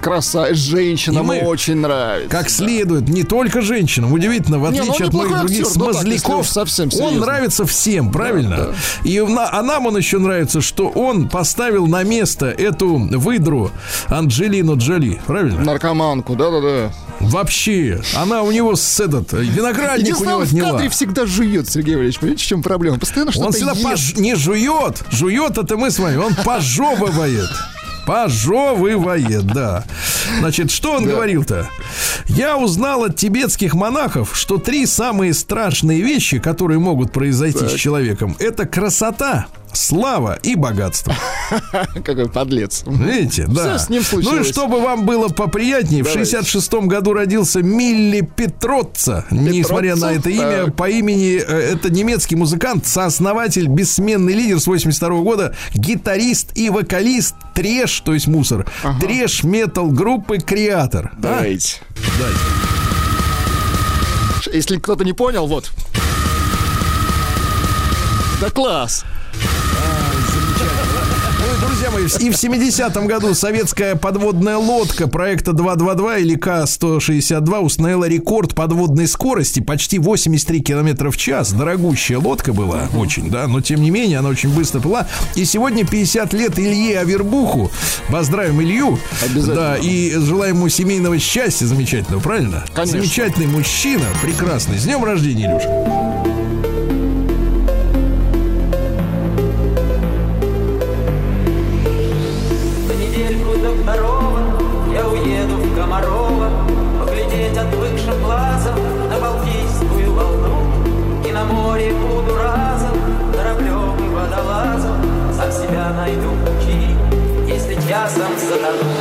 Краса, женщинам И мы- очень нравится. Как следует, не только женщинам. Удивительно, в Не, ну, отличие от многих других актер, ну так, смазляков, уж совсем он нравится всем, правильно? И на- а нам он еще нравится, что он поставил на место эту выдру Анджелину Джоли, правильно? Наркоманку, да-да-да. Вообще, она у него с этот э, виноградник у него он в отняла. кадре всегда жует, Сергей Валерьевич. Понимаете, в чем проблема? Постоянно что-то Он всегда ест. пож- не жует. Жует это мы с вами. Он пожевывает. Пожевывает, да. Значит, что он говорил-то? Я узнал от тибетских монахов, что три самые страшные вещи, которые могут произойти с человеком, это красота, слава и богатство. Какой подлец. Видите, да. Всё с ним ну и случилось. чтобы вам было поприятнее, в Давайте. 66-м году родился Милли Петроцца. Несмотря на это имя, Так. по имени э, это немецкий музыкант, сооснователь, бессменный лидер с 82 года, гитарист и вокалист треш, то есть мусор, треш метал группы Креатор. А? Давайте. Если кто-то не понял, вот. Да класс. Ну друзья мои, и в 70-м году советская подводная лодка проекта 222 или К-162 установила рекорд подводной скорости почти 83 километра в час. Дорогущая лодка была очень, да, но тем не менее она очень быстро плыла. И сегодня 50 лет Илье Авербуху. Поздравим Илью. Обязательно. Да, и желаем ему семейного счастья замечательного, правильно? Конечно. Замечательный мужчина, прекрасный. С днем рождения, Илюша. razem z nami.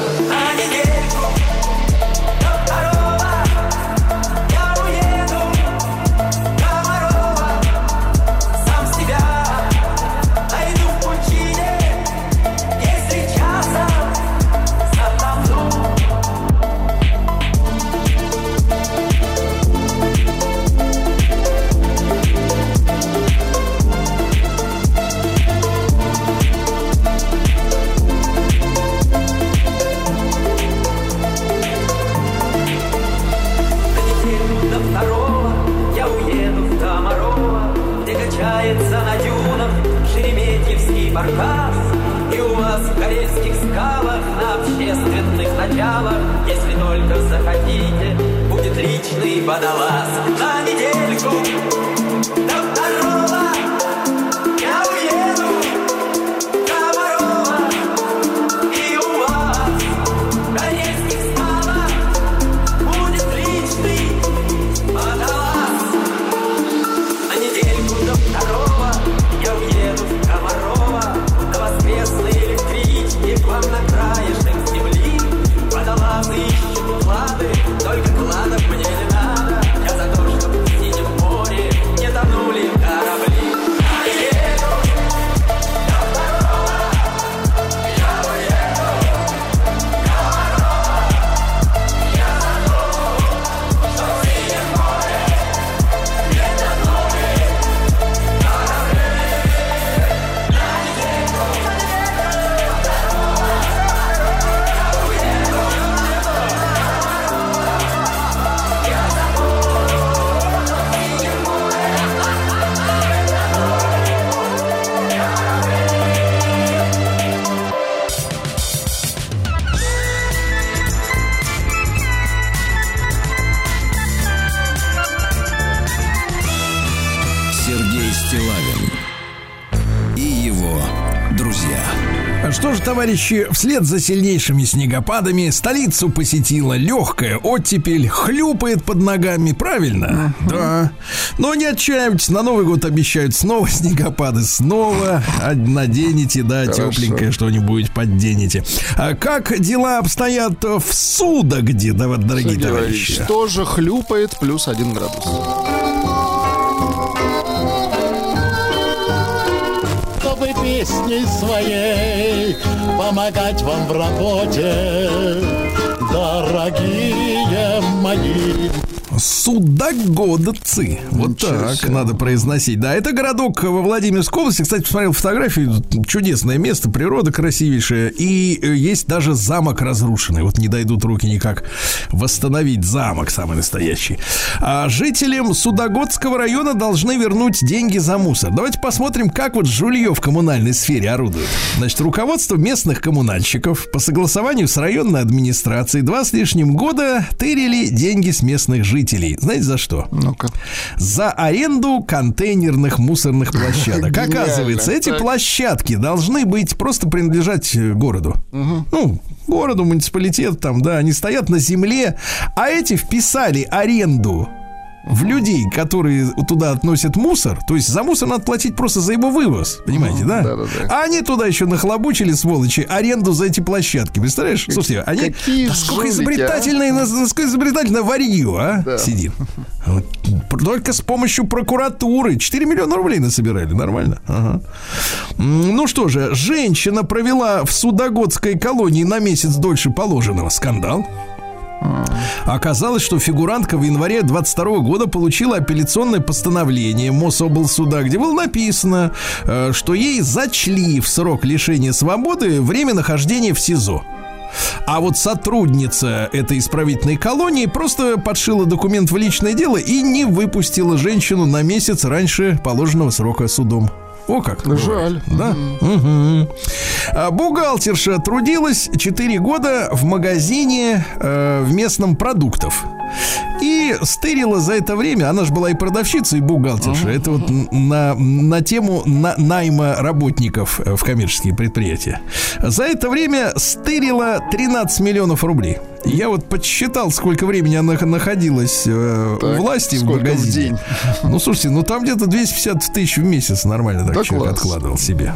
Товарищи, вслед за сильнейшими снегопадами столицу посетила легкая оттепель, хлюпает под ногами, правильно? Да. Но не отчаивайтесь, на Новый год обещают снова снегопады, снова наденете, да, Хорошо. тепленькое что-нибудь подденете. А как дела обстоят в Судогде, да, вот, дорогие Сергей товарищи? Тоже хлюпает плюс один градус. Песней своей помогать вам в работе, дорогие мои. Судогодцы. Вот Ничего так себе. надо произносить. Да, это городок во Владимирской области. Кстати, посмотрел фотографию. Чудесное место, природа красивейшая. И э, есть даже замок разрушенный. Вот не дойдут руки никак восстановить замок самый настоящий. А жителям Судогодского района должны вернуть деньги за мусор. Давайте посмотрим, как вот жулье в коммунальной сфере орудует. Значит, руководство местных коммунальщиков по согласованию с районной администрацией два с лишним года тырили деньги с местных жителей. Знаете за что? Ну-ка. За аренду контейнерных мусорных площадок. Оказывается, эти площадки должны быть просто принадлежать э, городу. Ну, городу, муниципалитету там, да, они стоят на земле, а эти вписали аренду в людей, которые туда относят мусор, то есть за мусор надо платить просто за его вывоз, понимаете, да? да-да-да. А они туда еще нахлобучили, сволочи, аренду за эти площадки. Представляешь? Слушайте, они... какие насколько жулики, изобретательное, насколько изобретательное варье, а? Да. Сидит. Вот. Только с помощью прокуратуры 4 миллиона рублей насобирали. Нормально. Ага. Ну что же, женщина провела в Судогодской колонии на месяц дольше положенного. Скандал. Оказалось, что фигурантка в январе 22 года получила апелляционное постановление Мособлсуда, где было написано, э, что ей зачли в срок лишения свободы время нахождения в СИЗО. А вот сотрудница этой исправительной колонии просто подшила документ в личное дело и не выпустила женщину на месяц раньше положенного срока судом. О как. Жаль. Да? Мгм. А Бухгалтерша трудилась 4 года в магазине э, в местном продуктов. И стырила за это время, она же была и продавщица, и бухгалтерша. Это вот на, на тему на- найма работников э, в коммерческие предприятия. За это время стырила 13 миллионов рублей. Я вот подсчитал, сколько времени она находилась э, Так, у власти в сколько в магазине. день? Ну, слушайте, ну там где-то 250 тысяч в месяц нормально так Да человек класс. откладывал себе.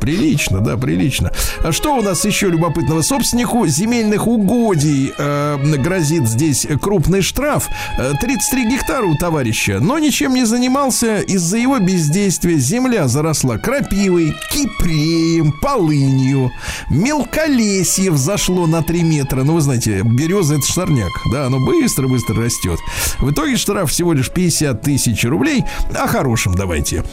Прилично, да, прилично. А что у нас еще любопытного? Собственнику земельных угодий э, грозит здесь крупный штраф. Э, 33 гектара у товарища, но ничем не занимался. Из-за его бездействия земля заросла крапивой, кипреем, полынью. Мелколесье взошло на 3 метра. Ну, вы знаете, береза это шторняк. Да, оно быстро-быстро растет. В итоге штраф всего лишь 50 тысяч рублей. О хорошем давайте.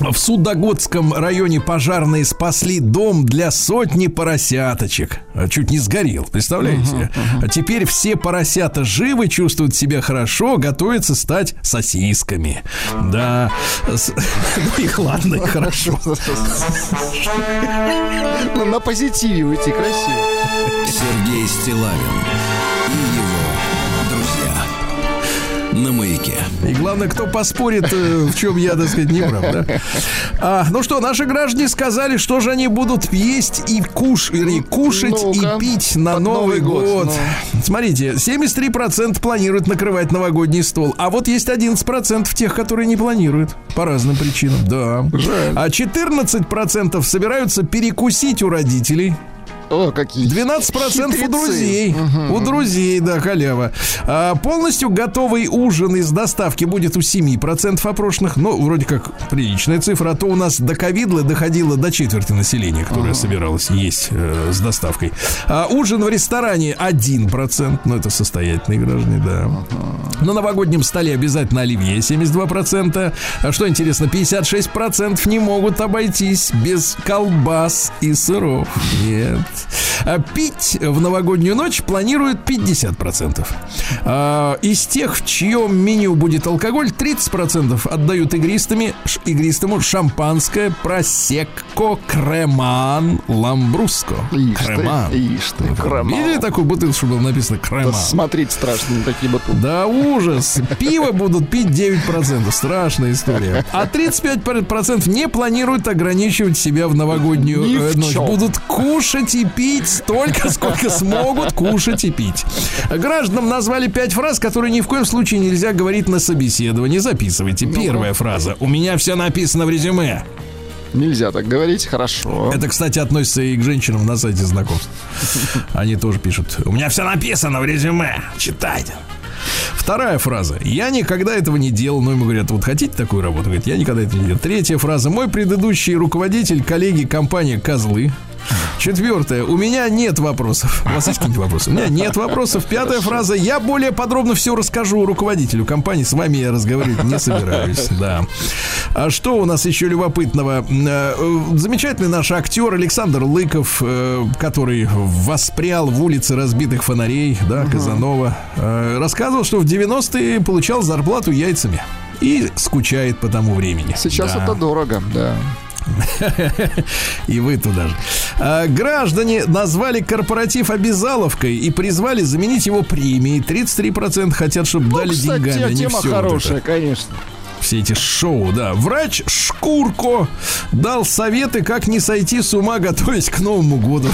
В Судогодском районе пожарные спасли дом для сотни поросяточек. А Чуть не сгорел, представляете? А теперь все поросята живы, чувствуют себя хорошо, готовятся стать сосисками. Да. Ну их ладно, и хорошо. Ну, На позитиве уйти красиво. Сергей Стилавин На маяке. И главное, кто поспорит, э, в чем я, так сказать, не прав, да? А, ну что, наши граждане сказали, что же они будут есть и куш, вернее, кушать Ну-ка, и пить на Новый, Новый год, год. Смотрите, 73% планируют накрывать новогодний стол, а вот есть 11% тех, которые не планируют. По разным причинам, да. А 14% собираются перекусить у родителей. О, какие 12% у друзей. У друзей, да, халява. А, полностью готовый ужин из доставки будет у 7% опрошенных. Ну, вроде как приличная цифра. А то у нас до ковидла доходило до четверти населения, которое собиралось есть э, с доставкой. А ужин в ресторане 1%. Ну, это состоятельные граждане, да. На новогоднем столе обязательно оливье 72%. А что интересно, 56% не могут обойтись без колбас и сыров. Нет. А пить в новогоднюю ночь планируют 50%. А, из тех, в чьем меню будет алкоголь, 30% отдают игристами, ш- игристому шампанское просекко креман ламбруско. Креман. ишь ты, креман. Видели такую бутылку, было написано креман? Смотреть страшно на такие бутылки. Да ужас. Пиво будут пить 9%. Страшная история. А 35% не планируют ограничивать себя в новогоднюю Ни э, в ночь. чем. Будут кушать и пить столько, сколько смогут кушать и пить. Гражданам назвали пять фраз, которые ни в коем случае нельзя говорить на собеседовании. Записывайте. Первая фраза. У меня все написано в резюме. Нельзя так говорить, хорошо. Это, кстати, относится и к женщинам на сайте знакомств. Они тоже пишут. У меня все написано в резюме. Читайте. Вторая фраза. Я никогда этого не делал. Но ему говорят, вот хотите такую работу? Говорит, я никогда этого не делал. Третья фраза. Мой предыдущий руководитель, коллеги, компания «Козлы». Четвертое. У меня нет вопросов. У вас есть какие-нибудь вопросы? У меня нет вопросов. Пятая фраза. Я более подробно все расскажу руководителю компании. С вами я разговаривать не собираюсь. Да. А что у нас еще любопытного? Э, Замечательный наш актер Александр Лыков, э, который воспрял в улице разбитых фонарей, да, Казанова, э, рассказывал, что в 90-е получал зарплату яйцами. И скучает по тому времени. Сейчас Да. это дорого, да. И вы туда же. А, граждане назвали корпоратив обязаловкой и призвали заменить его премией. 33% хотят, чтобы Ну, дали кстати, деньгами, а не тема всё вот хорошая, конечно. Все эти шоу, да. Врач Шкурко дал советы, как не сойти с ума, готовясь к Новому году.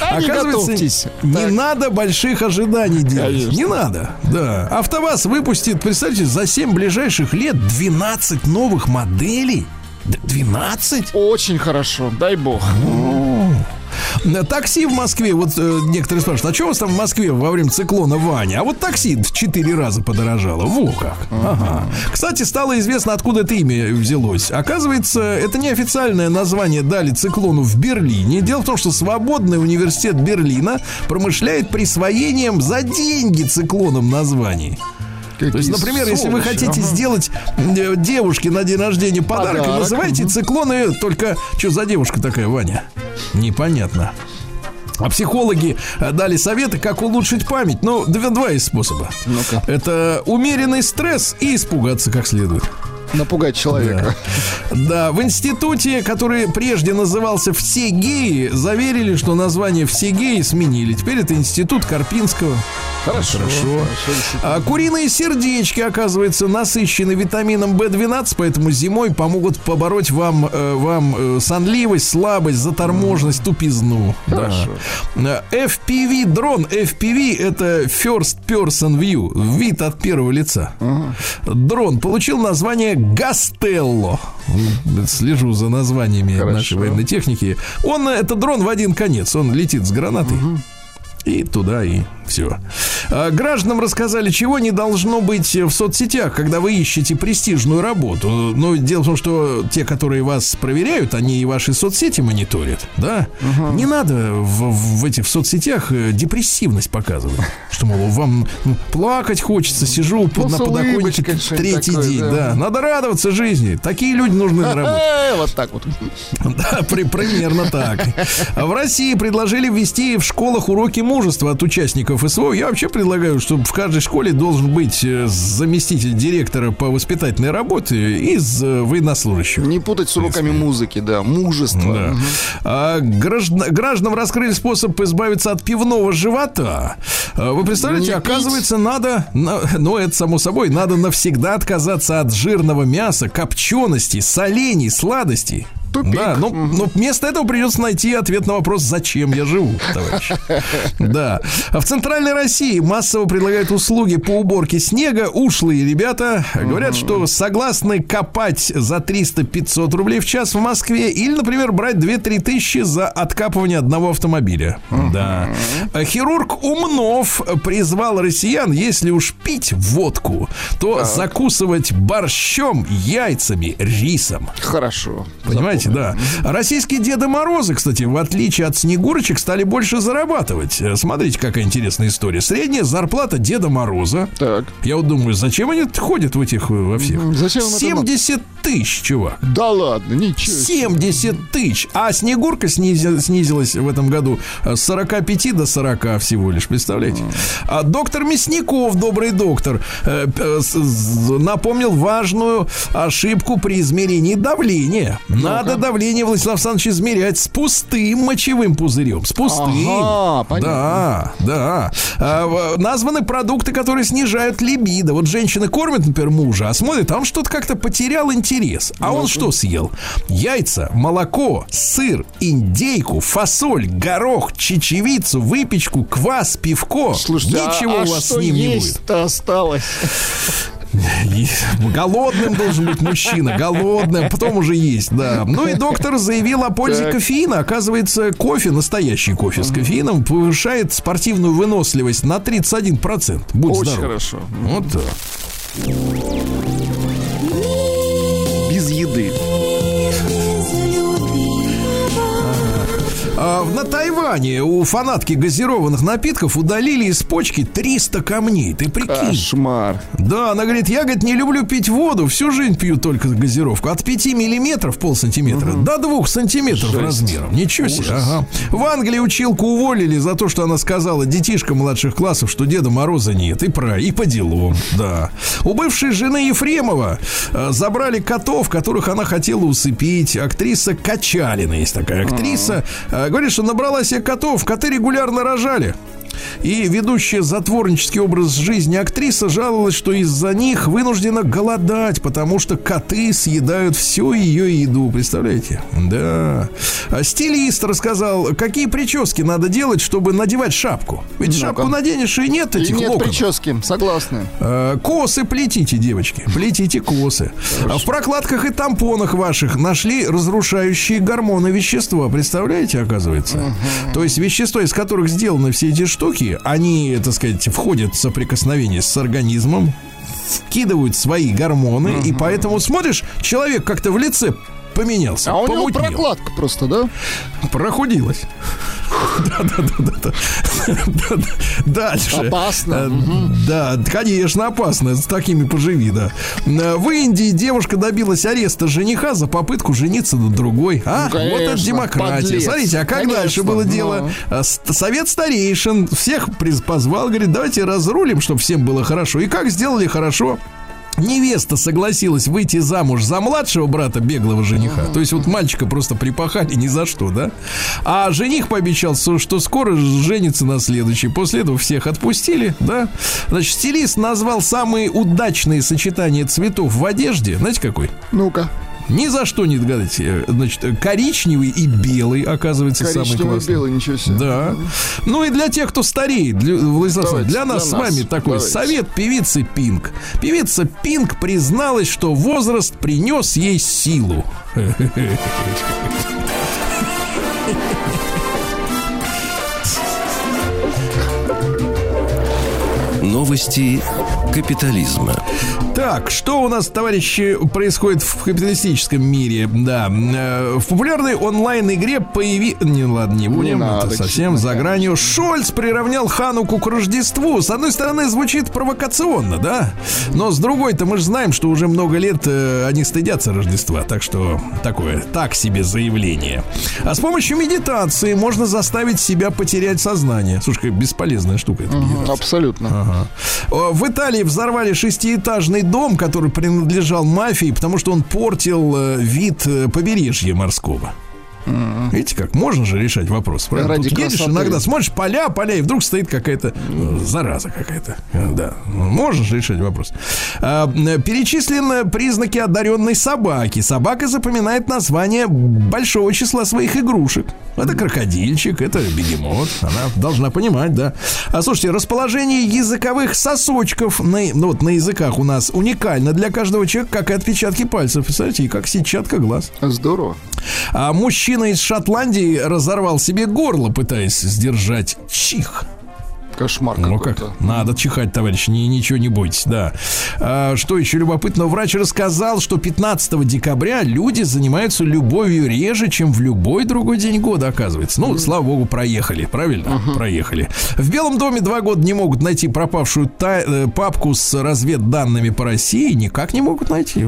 А не готовьтесь. не надо больших ожиданий делать. Конечно. Не надо, да. АвтоВАЗ выпустит, представьте, за 7 ближайших лет 12 новых моделей. Д- 12? Очень хорошо, дай бог. Такси в Москве, вот э, некоторые спрашивают, а что у вас там в Москве во время циклона Ваня? А вот такси в 4 раза подорожало. Во как. Ага. Кстати, стало известно, откуда это имя взялось. Оказывается, это неофициальное название дали циклону в Берлине. Дело в том, что Свободный университет Берлина промышляет присвоением за деньги циклоном названий. То есть, например, если вы хотите сделать э, девушке на день рождения подарок, Подарок, называйте циклоны только... Что за девушка такая, Ваня? Непонятно. А психологи э, дали советы, как улучшить память. Ну, два, два есть способа. Ну-ка. Это умеренный стресс и испугаться как следует. Напугать человека. Да, в институте, который прежде назывался «Все геи», заверили, что название «Все геи» сменили. Теперь это институт Карпинского. Хорошо. Хорошо. А куриные сердечки, оказывается, насыщены витамином В12, поэтому зимой помогут побороть вам, э, вам э, сонливость, слабость, заторможенность, тупизну. Хорошо. Да. Э, FPV дрон. FPV это First Person View, вид от первого лица. Дрон получил название Гастелло. Слежу за названиями Хорошо. нашей военной техники. Он, э, это дрон в один конец. Он летит с гранатой. И туда и Все. Гражданам рассказали, чего не должно быть в соцсетях, когда вы ищете престижную работу. Но дело в том, что те, которые вас проверяют, они и ваши соцсети мониторят, да? Не надо в, в этих соцсетях э, депрессивность показывать. Что, мол, вам ну, плакать хочется, сижу Ну, на подоконнике третий такое, день, да. да. Надо радоваться жизни. Такие люди нужны на работе. Вот так вот. Да, при- примерно так. А В России предложили ввести в школах уроки мужества от участников СВО. Я вообще предлагаю, чтобы в каждой школе должен быть э, заместитель директора по воспитательной работе из э, военнослужащих. Не путать с уроками музыки, да. Мужество. Да. Мгм. А, граждан- гражданам раскрыли способ избавиться от пивного живота. А, Вы представляете, Не пить. оказывается, надо, на- ну это само собой, надо навсегда отказаться от жирного мяса, копченостей, солений, сладостей. Тупик. Да, но, но вместо этого придется найти ответ на вопрос, зачем я живу, товарищ. Да. А в Центральной России массово предлагают услуги по уборке снега. Ушлые ребята говорят, что согласны копать за 300-500 рублей в час в Москве или, например, брать 2-3 тысячи за откапывание одного автомобиля. Да. А Хирург Умнов призвал россиян, если уж пить водку, то закусывать борщом, яйцами, рисом. Хорошо. Понимаете, да. Российские Деды Морозы, кстати, в отличие от Снегурочек, стали больше зарабатывать. Э, Смотрите, какая интересная история. Средняя зарплата Деда Мороза. Так. Я вот думаю, зачем они ходят в этих, э, во всех? Зачем им это 70 тысяч, чувак. Да ладно, ничего. себе. 70 тысяч. А Снегурка снизи- снизилась в этом году э, с 45 до 40 всего лишь, представляете? А доктор Мясников, добрый доктор, напомнил важную ошибку при измерении давления. Надо давление, Владислав Александрович, измерять с пустым мочевым пузырем. С пустым. Ага, понятно. Да, да. А, названы продукты, которые снижают либидо. Вот женщины кормят, например, мужа, а смотрит, а он что-то как-то потерял интерес. А он что съел? Яйца, молоко, сыр, индейку, фасоль, горох, чечевицу, выпечку, квас, пивко. Слушайте, а- Ничего а, у вас что с ним не будет. осталось? Голодным должен быть мужчина, голодным, потом уже есть, да. Ну и доктор заявил о пользе Так. кофеина. Оказывается, кофе, настоящий кофе с кофеином, повышает спортивную выносливость на 31%. Будь Очень здоров. хорошо. Вот так. А, на Тайване у фанатки газированных напитков удалили из почки 300 камней. Ты прикинь. Кошмар. Да, она говорит, я, говорит, не люблю пить воду, всю жизнь пью только газировку. От 5 миллиметров, полсантиметра, до 2 сантиметров Жесть. размером. Ничего себе. Ага. В Англии училку уволили за то, что она сказала детишкам младших классов, что Деда Мороза нет. И про, и по делам, да. У бывшей жены Ефремова э, забрали котов, которых она хотела усыпить. Актриса Качалина есть такая актриса. Э, говорит, что набрала себе котов. Коты регулярно рожали. И ведущая затворнический образ жизни актриса жаловалась, что из-за них вынуждена голодать, потому что коты съедают всю ее еду. Представляете? Да. А стилист рассказал, какие прически надо делать, чтобы надевать шапку. Ведь Ну-ка. шапку наденешь и нет И этих нет локонов. прически, согласны. Э, Косы плетите, девочки. Плетите косы. А в прокладках и тампонах ваших нашли разрушающие гормоны вещества. Представляете, оказывается? То есть вещества, из которых сделаны все эти штуки, они, так сказать, входят в соприкосновение с организмом, вкидывают свои гормоны, и поэтому смотришь, человек как-то в лице поменялся. А у него помутнел. прокладка просто, да? Прохудилась. Да-да-да-да. Да-да. Дальше. Опасно. Э, Да, конечно, опасно. С такими поживи, да. Э, В Индии девушка добилась ареста жениха за попытку жениться на другой. А, Ну, вот это демократия. Смотрите, а как дальше было ну. дело? Э, Совет старейшин всех позвал, говорит, давайте разрулим, чтобы всем было хорошо. И как сделали хорошо? Невеста согласилась выйти замуж за младшего брата беглого жениха. То есть вот мальчика просто припахали ни за что, да? А жених пообещал, что скоро женится на следующий. После этого всех отпустили, да? Значит, стилист назвал самые удачные сочетания цветов в одежде. Знаете, какой? Ну-ка. Ни за что не догадайте. Значит, коричневый и белый, оказывается, самый Коричневый классный. белый, ничего себе. Да. Ну и для тех, кто стареет, для, Владислав Давайте, для нас для с нас. вами такой Давайте. совет певицы Пинк. Певица Пинк призналась, что возраст принес ей силу. Новости капитализма. Так, что у нас, товарищи, происходит в капиталистическом мире? Да, э, в популярной онлайн-игре появи... Не, ладно, не будем, надо, это совсем за гранью. Шольц приравнял Хануку к Рождеству. С одной стороны, звучит провокационно, да? Но с другой-то мы же знаем, что уже много лет э, они стыдятся Рождества. Так что такое, так себе заявление. А с помощью медитации можно заставить себя потерять сознание. Слушай, бесполезная штука это медитация. Абсолютно. Ага. В Италии взорвали шестиэтажный дом, который принадлежал мафии, потому что он портил э, вид э, побережья морского. Видите, как можно же решать вопрос. правильно? Ради Тут едешь красоты. иногда, смотришь поля, поля, и вдруг стоит какая-то э, зараза какая-то. Э, Да, можно же решать вопрос. А, э, Перечислены признаки одаренной собаки. Собака запоминает название большого числа своих игрушек. Это крокодильчик, это бегемот. Она должна понимать, да. А слушайте, расположение языковых сосочков на, ну, вот на языках у нас уникально для каждого человека, как и отпечатки пальцев. Представляете, и как сетчатка глаз. Здорово. А мужчина из Шотландии разорвал себе горло, пытаясь сдержать чих. Кошмар Ну какой-то. как? Надо чихать, товарищ, ни- ничего не бойтесь, да. А, что еще любопытно, врач рассказал, что 15 декабря люди занимаются любовью реже, чем в любой другой день года, оказывается. Ну, слава богу, проехали, правильно? Проехали. В Белом доме два года не могут найти пропавшую та- э, папку с разведданными по России, никак не могут найти.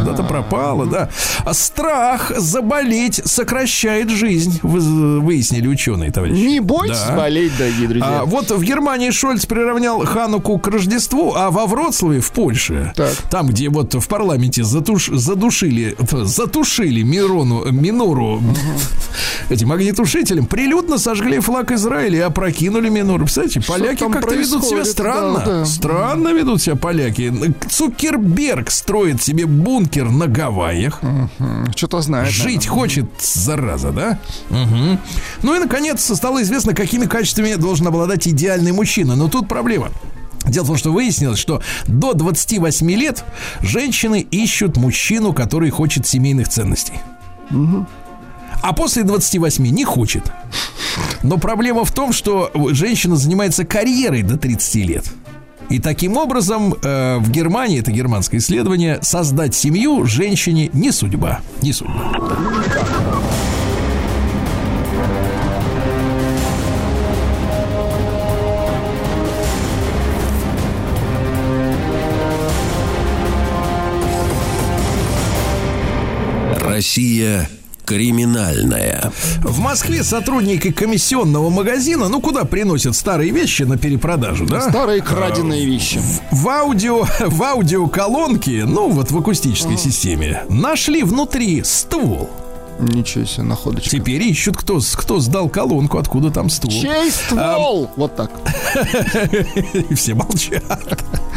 Куда-то пропало, да. А страх заболеть сокращает жизнь, вы- выяснили ученые, товарищи. Не бойтесь Да. болеть, дорогие друзья. А, вот в Германии Шольц приравнял Хануку к Рождеству, а во Вроцлаве, в Польше, Так. там, где вот в парламенте затуш- задушили, затушили Мирону, Минору этим огнетушителем, прилюдно сожгли флаг Израиля и опрокинули Минору. Представляете, поляки как-то ведут себя странно. Да, да. Странно ведут себя поляки. Цукерберг строит себе бункер на Гавайях. Что-то знает. Жить хочет, зараза, да? Мгм. Ну и, наконец, стало известно, какими качествами должен обладать идеальный мужчина. Но тут проблема. Дело в том, что выяснилось, что до 28 лет женщины ищут мужчину, который хочет семейных ценностей. А после 28 не хочет. Но проблема в том, что женщина занимается карьерой до 30 лет. И таким образом э, в Германии, это германское исследование, создать семью женщине не судьба. Не судьба. Россия криминальная. В Москве сотрудники комиссионного магазина, ну куда приносят старые вещи на перепродажу, да? Старые краденые вещи. В аудио, в аудиоколонке, ну вот в акустической системе, нашли внутри ствол. Ничего себе, находочка. Теперь ищут, кто, кто сдал колонку, откуда там ствол. Чей ствол? Вот так. И все молчат.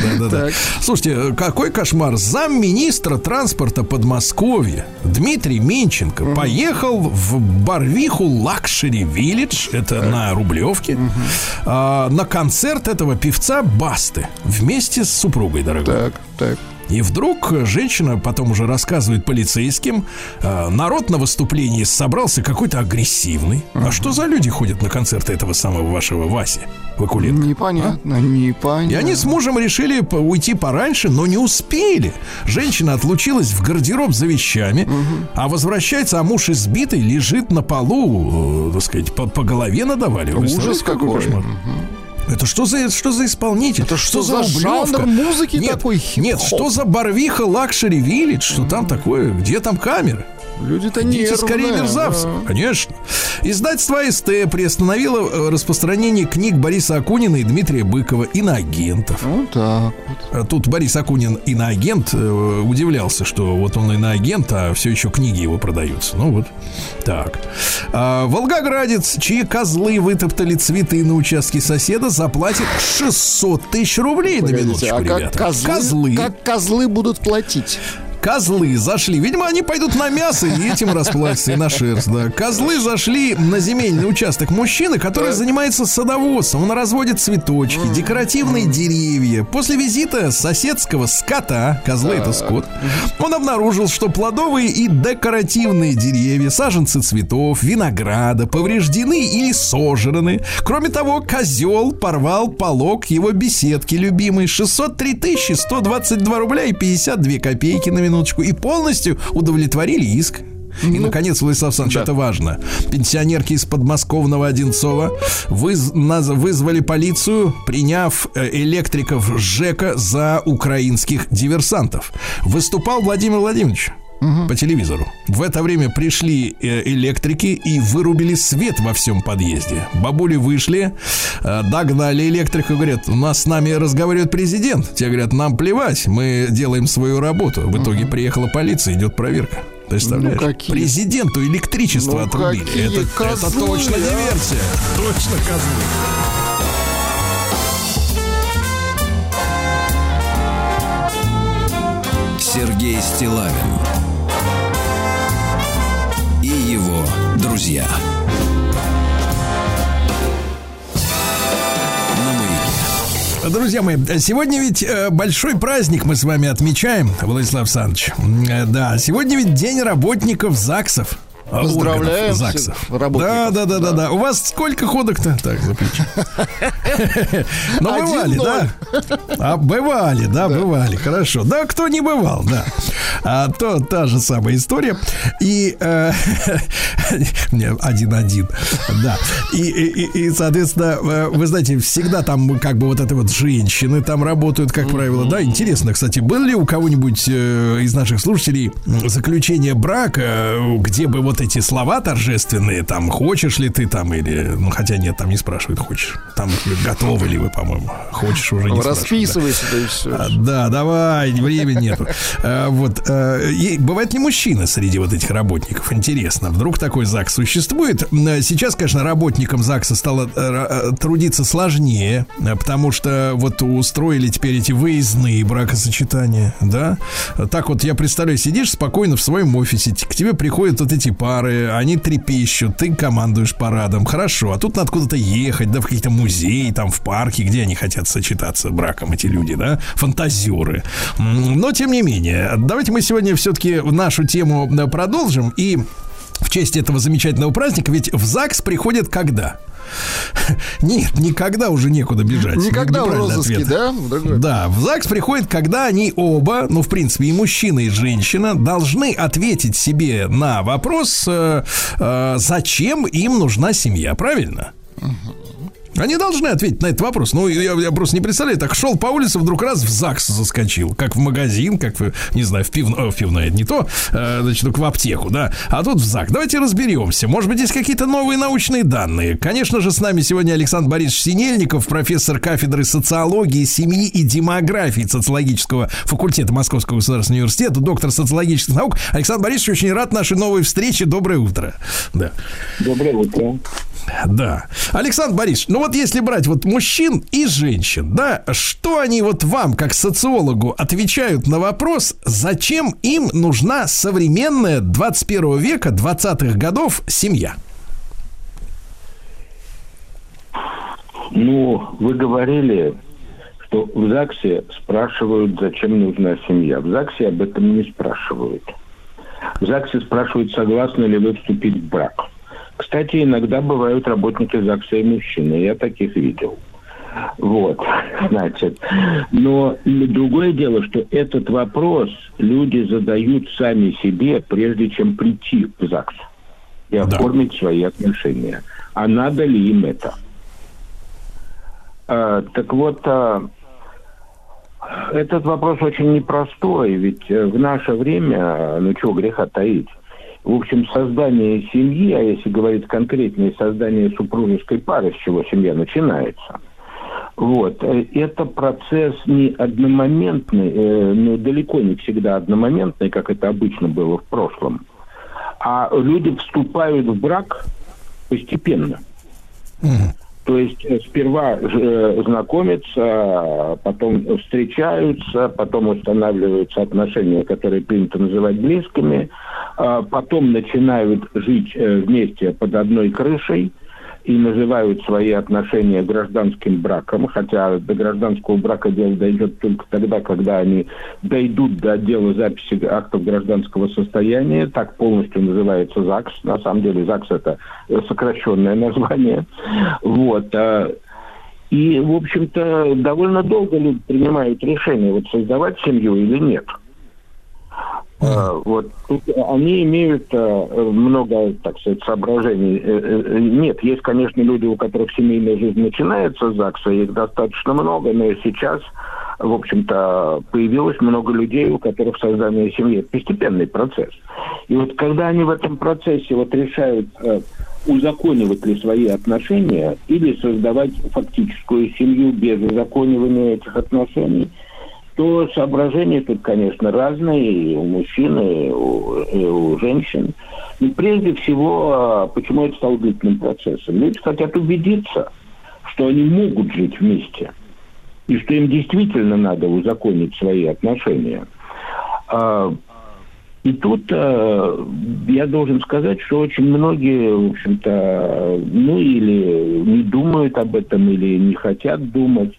Да-да-да. Слушайте, какой кошмар. Замминистра транспорта Подмосковья Дмитрий Минченко поехал в Барвиху Luxury Village, это на Рублевке, а, на концерт этого певца Басты вместе с супругой, дорогой. Так, так. И вдруг женщина потом уже рассказывает полицейским, э, народ на выступлении собрался какой-то агрессивный. А что за люди ходят на концерты этого самого вашего Васи Вакуленко? Непонятно, непонятно. И они с мужем решили уйти пораньше, но не успели. Женщина отлучилась в гардероб за вещами, а возвращается, а муж избитый лежит на полу, э, так сказать, по, по голове надавали. Ужас какой кошмар? Это что за, что за исполнитель? Это что за рублевка? жанр музыки нет, такой хип-хоп? Нет, что за Барвиха Luxury Village? Что там такое? Где там камеры? Люди-то Идите нервные. скорее мерзавцы. да. Конечно. Издательство СТ приостановило э, распространение книг Бориса Акунина и Дмитрия Быкова иноагентов. Вот так вот. А Тут Борис Акунин иноагент э, удивлялся, что вот он иноагент, а все еще книги его продаются. Ну вот так. А, Волгоградец, чьи козлы вытоптали цветы на участке соседа, заплатит 600 тысяч рублей на Погодите, минуточку, а как ребята. козлы, как козлы будут платить? Козлы зашли. Видимо, они пойдут на мясо и этим расплатятся, и на шерсть, да. Козлы зашли на земельный участок мужчины, который занимается садоводством. Он разводит цветочки, декоративные деревья. После визита соседского скота, козлы это скот, он обнаружил, что плодовые и декоративные деревья, саженцы цветов, винограда повреждены или сожраны. Кроме того, козел порвал полог его беседки любимой 603 тысячи 122 рубля и 52 копейки на минуточку и полностью удовлетворили иск. И, наконец, Владислав Александрович, это важно. Пенсионерки из подмосковного Одинцова выз- наз- вызвали полицию, приняв э, электриков ЖЭКа за украинских диверсантов. Выступал Владимир Владимирович по телевизору. В это время пришли э, электрики и вырубили свет во всем подъезде. Бабули вышли, э, догнали электрика, говорят, у нас с нами разговаривает президент. Те говорят, нам плевать, мы делаем свою работу. В итоге приехала полиция, идет проверка. Представляешь? Ну, какие- Президенту электричество Ну, отрубили. какие Это, это козлы, точно а? диверсия. Точно козлы. Сергей Стилавин друзья. Друзья мои, сегодня ведь э, большой праздник мы с вами отмечаем, Владислав Александрович. Э, Да, сегодня ведь день работников ЗАГСов. Поздравляем ЗАГСов. Да, да, да, да, да. У вас сколько ходок-то? Так, за плечи. Ну, Один бывали, да? А, бывали, да, бывали, хорошо. Да, кто не бывал, да. А то та же самая история. И э, один-один, да. И, соответственно, э, вы знаете, всегда там как бы вот это вот женщины там работают, как правило, да. Интересно, кстати, было ли у кого-нибудь э, из наших слушателей заключение брака, где бы вот эти слова торжественные, там, хочешь ли ты там или, ну, хотя нет, там не спрашивают, хочешь. Там готовы ли вы, по-моему, хочешь уже не да. Расписывайся, да и все. А, Да, давай, времени нету. А, Вот. а, Бывает ли мужчина среди вот этих работников? Интересно. Вдруг такой ЗАГС существует? Сейчас, конечно, работникам ЗАГСа стало э, э, трудиться сложнее, потому что вот устроили теперь эти выездные бракосочетания, да? Так вот, я представляю, сидишь спокойно в своем офисе, к тебе приходят вот эти пары, они трепещут, ты командуешь парадом, хорошо, а тут надо куда-то ехать, да, в какие-то музеи, там, в парке, где они хотят сочетаться браком, эти люди, да, фантазеры. Но, тем не менее, давайте мы сегодня все-таки нашу тему продолжим и в честь этого замечательного праздника, ведь в ЗАГС приходят когда? Нет, никогда уже некуда бежать. Никогда в розыске, ответ. да? Другой. Да, в ЗАГС приходят, когда они оба, ну, в принципе, и мужчина, и женщина, должны ответить себе на вопрос, э, э, зачем им нужна семья, правильно? Они должны ответить на этот вопрос. Ну, я, я просто не представляю, так шел по улице, вдруг раз в ЗАГС заскочил, как в магазин, как, в, не знаю, в, пивно, э, в пивное, не то, э, значит, только в аптеку, да. А тут в ЗАГС. Давайте разберемся. Может быть, есть какие-то новые научные данные. Конечно же, с нами сегодня Александр Борисович Синельников, профессор кафедры социологии, семьи и демографии социологического факультета Московского государственного университета, доктор социологических наук. Александр Борисович, очень рад нашей новой встрече. Доброе утро. Да. Доброе утро. Да. Александр Борисович, ну вот если брать вот мужчин и женщин, да, что они вот вам, как социологу, отвечают на вопрос, зачем им нужна современная 21 века, 20-х годов семья? Ну, вы говорили, что в ЗАГСе спрашивают, зачем нужна семья. В ЗАГСе об этом не спрашивают. В ЗАГСе спрашивают, согласны ли вы вступить в брак. Кстати, иногда бывают работники ЗАГСа и мужчины. Я таких видел. Вот, значит. Но другое дело, что этот вопрос люди задают сами себе, прежде чем прийти в ЗАГС и Да. оформить свои отношения. А надо ли им это? А, так вот, а, этот вопрос очень непростой, ведь э, в наше время, ну чего греха таить, в общем, создание семьи, а если говорить конкретнее, создание супружеской пары, с чего семья начинается, вот, э, это процесс не одномоментный, э, ну, далеко не всегда одномоментный, как это обычно было в прошлом, а люди вступают в брак постепенно. То есть э, сперва э, знакомятся, потом встречаются, потом устанавливаются отношения, которые принято называть близкими, а потом начинают жить э, вместе под одной крышей и называют свои отношения гражданским браком, хотя до гражданского брака дело дойдет только тогда, когда они дойдут до отдела записи актов гражданского состояния. Так полностью называется ЗАГС. На самом деле ЗАГС это э, сокращенное название. Вот. а, И, в общем-то, довольно долго люди принимают решение, вот создавать семью или нет. А, Вот они имеют а, много, так сказать, соображений. Э, э, Нет, есть, конечно, люди, у которых семейная жизнь начинается с ЗАГСа, их достаточно много, но сейчас, в общем-то, появилось много людей, у которых создание семьи это постепенный процесс. И вот когда они в этом процессе вот решают э, узаконивать ли свои отношения или создавать фактическую семью без узаконивания этих отношений, то соображения тут, конечно, разные и у мужчин, и у, и у женщин. Но прежде всего, а, почему это стало длительным процессом? Люди хотят убедиться, что они могут жить вместе, и что им действительно надо узаконить свои отношения. А, И тут э, я должен сказать, что очень многие, в общем-то, ну или не думают об этом, или не хотят думать,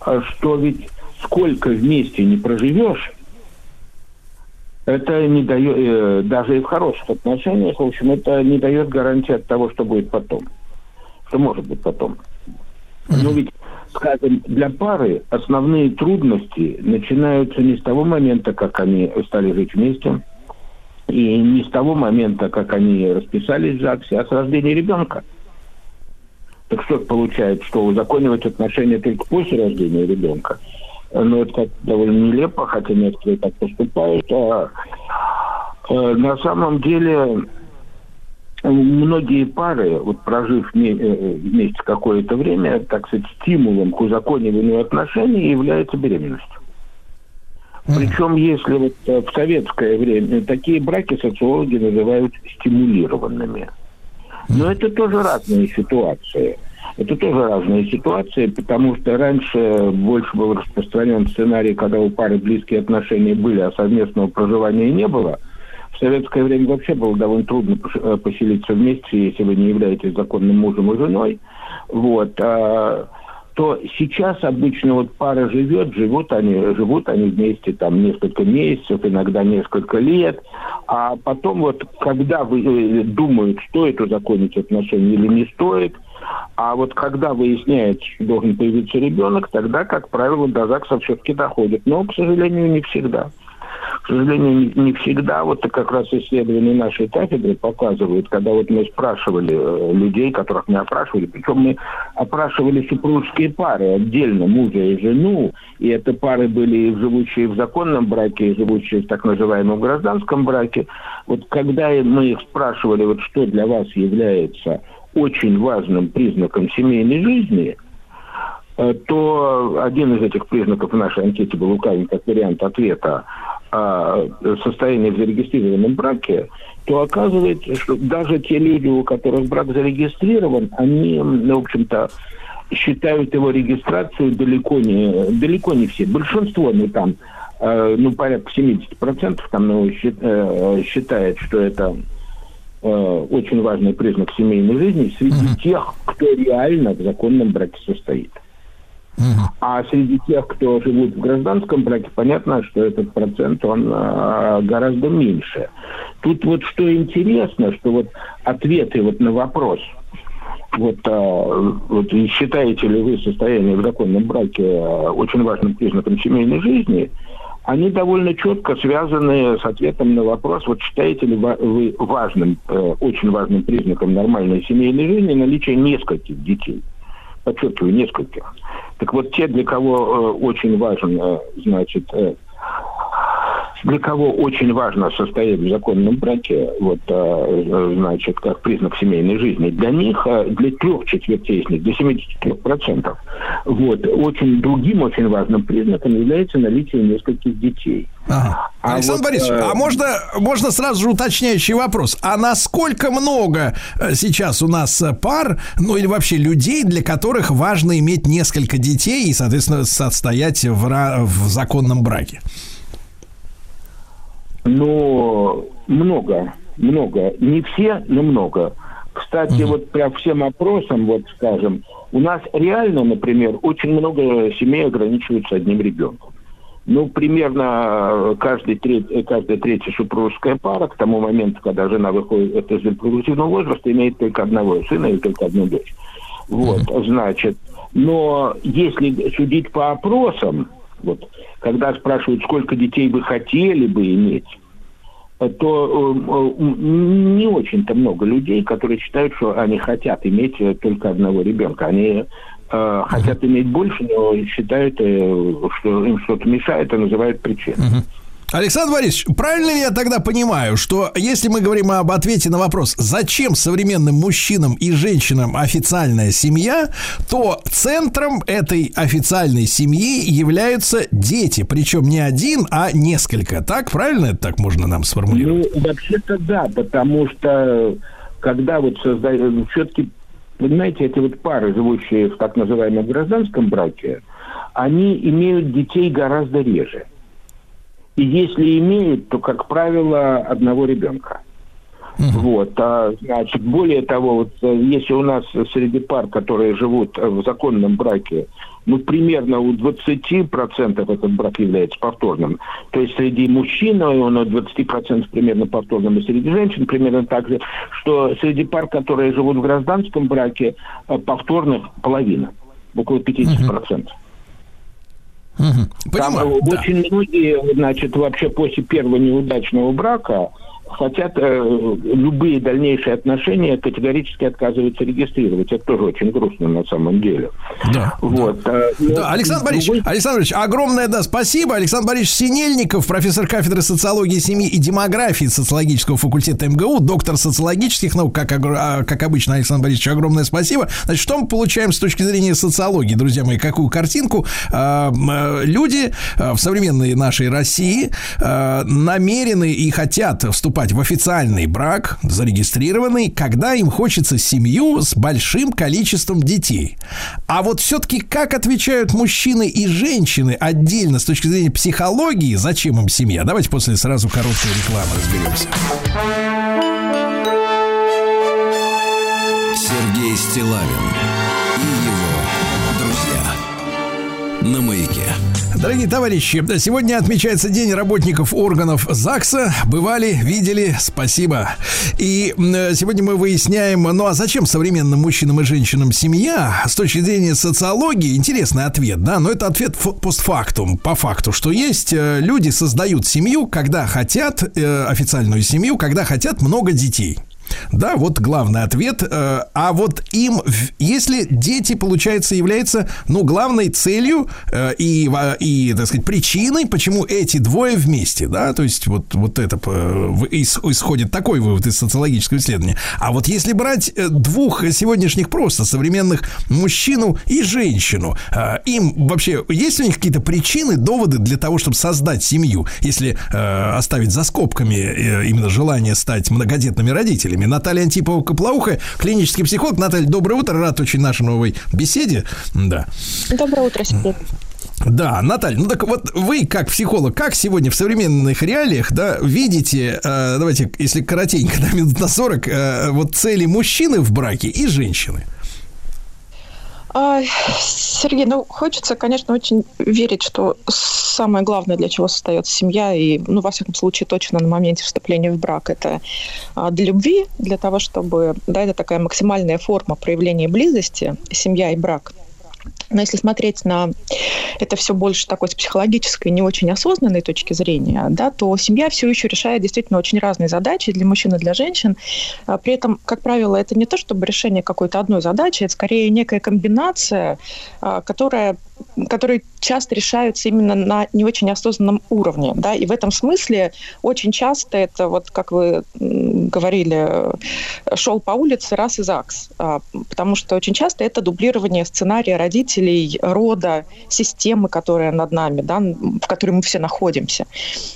а что ведь сколько вместе не проживешь, это не дает, э, даже и в хороших отношениях, в общем, это не дает гарантии от того, что будет потом. Что может быть потом. Но ведь, скажем, для пары основные трудности начинаются не с того момента, как они стали жить вместе, и не с того момента, как они расписались в ЗАГСе, а с рождения ребенка. Так что получается, что узаконивать отношения только после рождения ребенка? Ну, это как довольно нелепо, хотя некоторые так поступают. А, э, на самом деле, многие пары, вот прожив э, вместе какое-то время, так сказать, стимулом к узакониванию отношений является беременность. Причем, если вот э, в советское время такие браки социологи называют стимулированными. Но это тоже разные ситуации. Это тоже разные ситуации, потому что раньше больше был распространен сценарий, когда у пары близкие отношения были, а совместного проживания не было. В советское время вообще было довольно трудно э, поселиться вместе, если вы не являетесь законным мужем и женой. Вот. а, то сейчас обычно вот пара живет, живут они, живут они вместе там несколько месяцев, иногда несколько лет, а потом вот когда вы э, думают, стоит узаконить отношения или не стоит, а вот когда выясняется, что должен появиться ребенок, тогда, как правило, до ЗАГСа все-таки доходит. Но, к сожалению, не всегда. К сожалению, не, не всегда. Вот как раз исследования нашей кафедры показывают, когда вот мы спрашивали э, людей, которых мы опрашивали, причем мы опрашивали супружеские пары отдельно, мужа и жену, и это пары были и живущие в законном браке, и живущие в так называемом гражданском браке. Вот когда мы их спрашивали, вот что для вас является очень важным признаком семейной жизни, э, то один из этих признаков в нашей анкете был указан как вариант ответа о состоянии в зарегистрированном браке, то оказывается, что даже те люди, у которых брак зарегистрирован, они, в общем-то, считают его регистрацию далеко не, далеко не все. Большинство, ну, там, э, ну, порядка 70% там, ну, э, считает, что это э, очень важный признак семейной жизни среди тех, кто реально в законном браке состоит. А среди тех, кто живут в гражданском браке, понятно, что этот процент, он э, гораздо меньше. Тут вот что интересно, что вот ответы вот на вопрос, вот, э, вот считаете ли вы состояние в законном браке э, очень важным признаком семейной жизни, они довольно четко связаны с ответом на вопрос, вот считаете ли вы важным, э, очень важным признаком нормальной семейной жизни наличие нескольких детей. Подчеркиваю, нескольких. Так вот, те, для кого э, очень важен, э, значит, для кого очень важно состоять в законном браке, вот, э, э, значит, как признак семейной жизни, для них, э, для трех четвертей из них, для 73%, вот, очень, другим очень важным признаком является наличие нескольких детей. Ага. А Александр вот, Борисович, э, а можно, можно сразу же уточняющий вопрос. А насколько много э, сейчас у нас пар, ну или вообще людей, для которых важно иметь несколько детей и, соответственно, состоять в, в законном браке? Ну, много, много. Не все, но много. Кстати, вот по всем опросам, вот скажем, у нас реально, например, очень много семей ограничиваются одним ребенком. Ну, примерно э, каждый треть, э, каждая третья супружеская пара к тому моменту, когда жена выходит из репродуктивного возраста, имеет только одного сына или только одну дочь. Вот, значит, но если судить по опросам, вот, когда спрашивают, сколько детей вы хотели бы иметь, э, то э, э, не очень-то много людей, которые считают, что они хотят иметь только одного ребенка. Они э, хотят иметь больше, но считают, э, что им что-то мешает и называют причиной. Александр Борисович, правильно ли я тогда понимаю, что если мы говорим об ответе на вопрос, зачем современным мужчинам и женщинам официальная семья, то центром этой официальной семьи являются дети, причем не один, а несколько. Так, правильно это так можно нам сформулировать? Ну, вообще-то да, потому что когда вот создают, все-таки, понимаете, эти вот пары, живущие в так называемом гражданском браке, они имеют детей гораздо реже. И если имеют, то, как правило, одного ребенка. Вот, а, значит, более того, вот э, если у нас среди пар, которые живут э, в законном браке, ну, примерно у 20% этот брак является повторным. То есть среди мужчин он у 20% примерно повторным, и среди женщин примерно так же, что среди пар, которые живут в гражданском браке, э, повторных половина, около 50%. Мгм. Там Понимаю, э, да. очень многие, значит, вообще после первого неудачного брака хотят э, любые дальнейшие отношения категорически отказываются регистрировать. Это тоже очень грустно на самом деле. Да, Вот. э, но Да, Александр Борисович, другой Александр Борисович, огромное да, спасибо. Александр Борисович Синельников, профессор кафедры социологии семьи и демографии социологического факультета МГУ, доктор социологических наук, как, а, как обычно, Александр Борисович, огромное спасибо. Значит, что мы получаем с точки зрения социологии, друзья мои, какую картинку? М, э, Люди э, в современной нашей России э, намерены и хотят вступать в официальный брак, зарегистрированный, когда им хочется семью с большим количеством детей. А вот все-таки как отвечают мужчины и женщины отдельно с точки зрения психологии, зачем им семья? Давайте после сразу короткой рекламы разберемся. Сергей Стилавин и его друзья. На маяке. Дорогие товарищи, сегодня отмечается День работников органов ЗАГСа. Бывали, видели, спасибо. И сегодня мы выясняем, ну а зачем современным мужчинам и женщинам семья? С точки зрения социологии, интересный ответ, да, но это ответ постфактум, по факту, что есть э, люди создают семью, когда хотят, э, официальную семью, когда хотят много детей. Да, вот главный ответ. Э, А вот им, если дети, получается, являются, ну, главной целью э, и, и, так сказать, причиной, почему эти двое вместе, да, то есть вот, вот это э, исходит такой вывод из социологического исследования. А вот если брать двух сегодняшних просто современных мужчину и женщину, им вообще есть у них какие-то причины, доводы для того, чтобы создать семью, если оставить за скобками именно желание стать многодетными родителями. Наталья Антипова-Коплауха, клинический психолог. Наталья, доброе утро, рад очень нашей новой беседе. Да. Доброе утро, Сергей. Да, Наталья, ну так вот вы, как психолог, как сегодня в современных реалиях, да, видите, э, давайте, если коротенько, на минут на 40, э, вот цели мужчины в браке и женщины? А, Сергей, ну, хочется, конечно, очень верить, что самое главное, для чего создается семья, и, ну, во всяком случае, точно на моменте вступления в брак, это а, для любви, для того, чтобы, да, это такая максимальная форма проявления близости, семья и брак. Но если смотреть на это все больше такой с психологической, не очень осознанной точки зрения, да, то семья все еще решает действительно очень разные задачи для мужчин и для женщин. А При этом, как правило, это не то, чтобы решение какой-то одной задачи, это скорее некая комбинация, а, которая которые часто решаются именно на не очень осознанном уровне, да, и в этом смысле очень часто это вот, как вы говорили, шел по улице раз и ЗАГС, а, потому что очень часто это дублирование сценария родителей, рода, системы, которая над нами, да, в которой мы все находимся.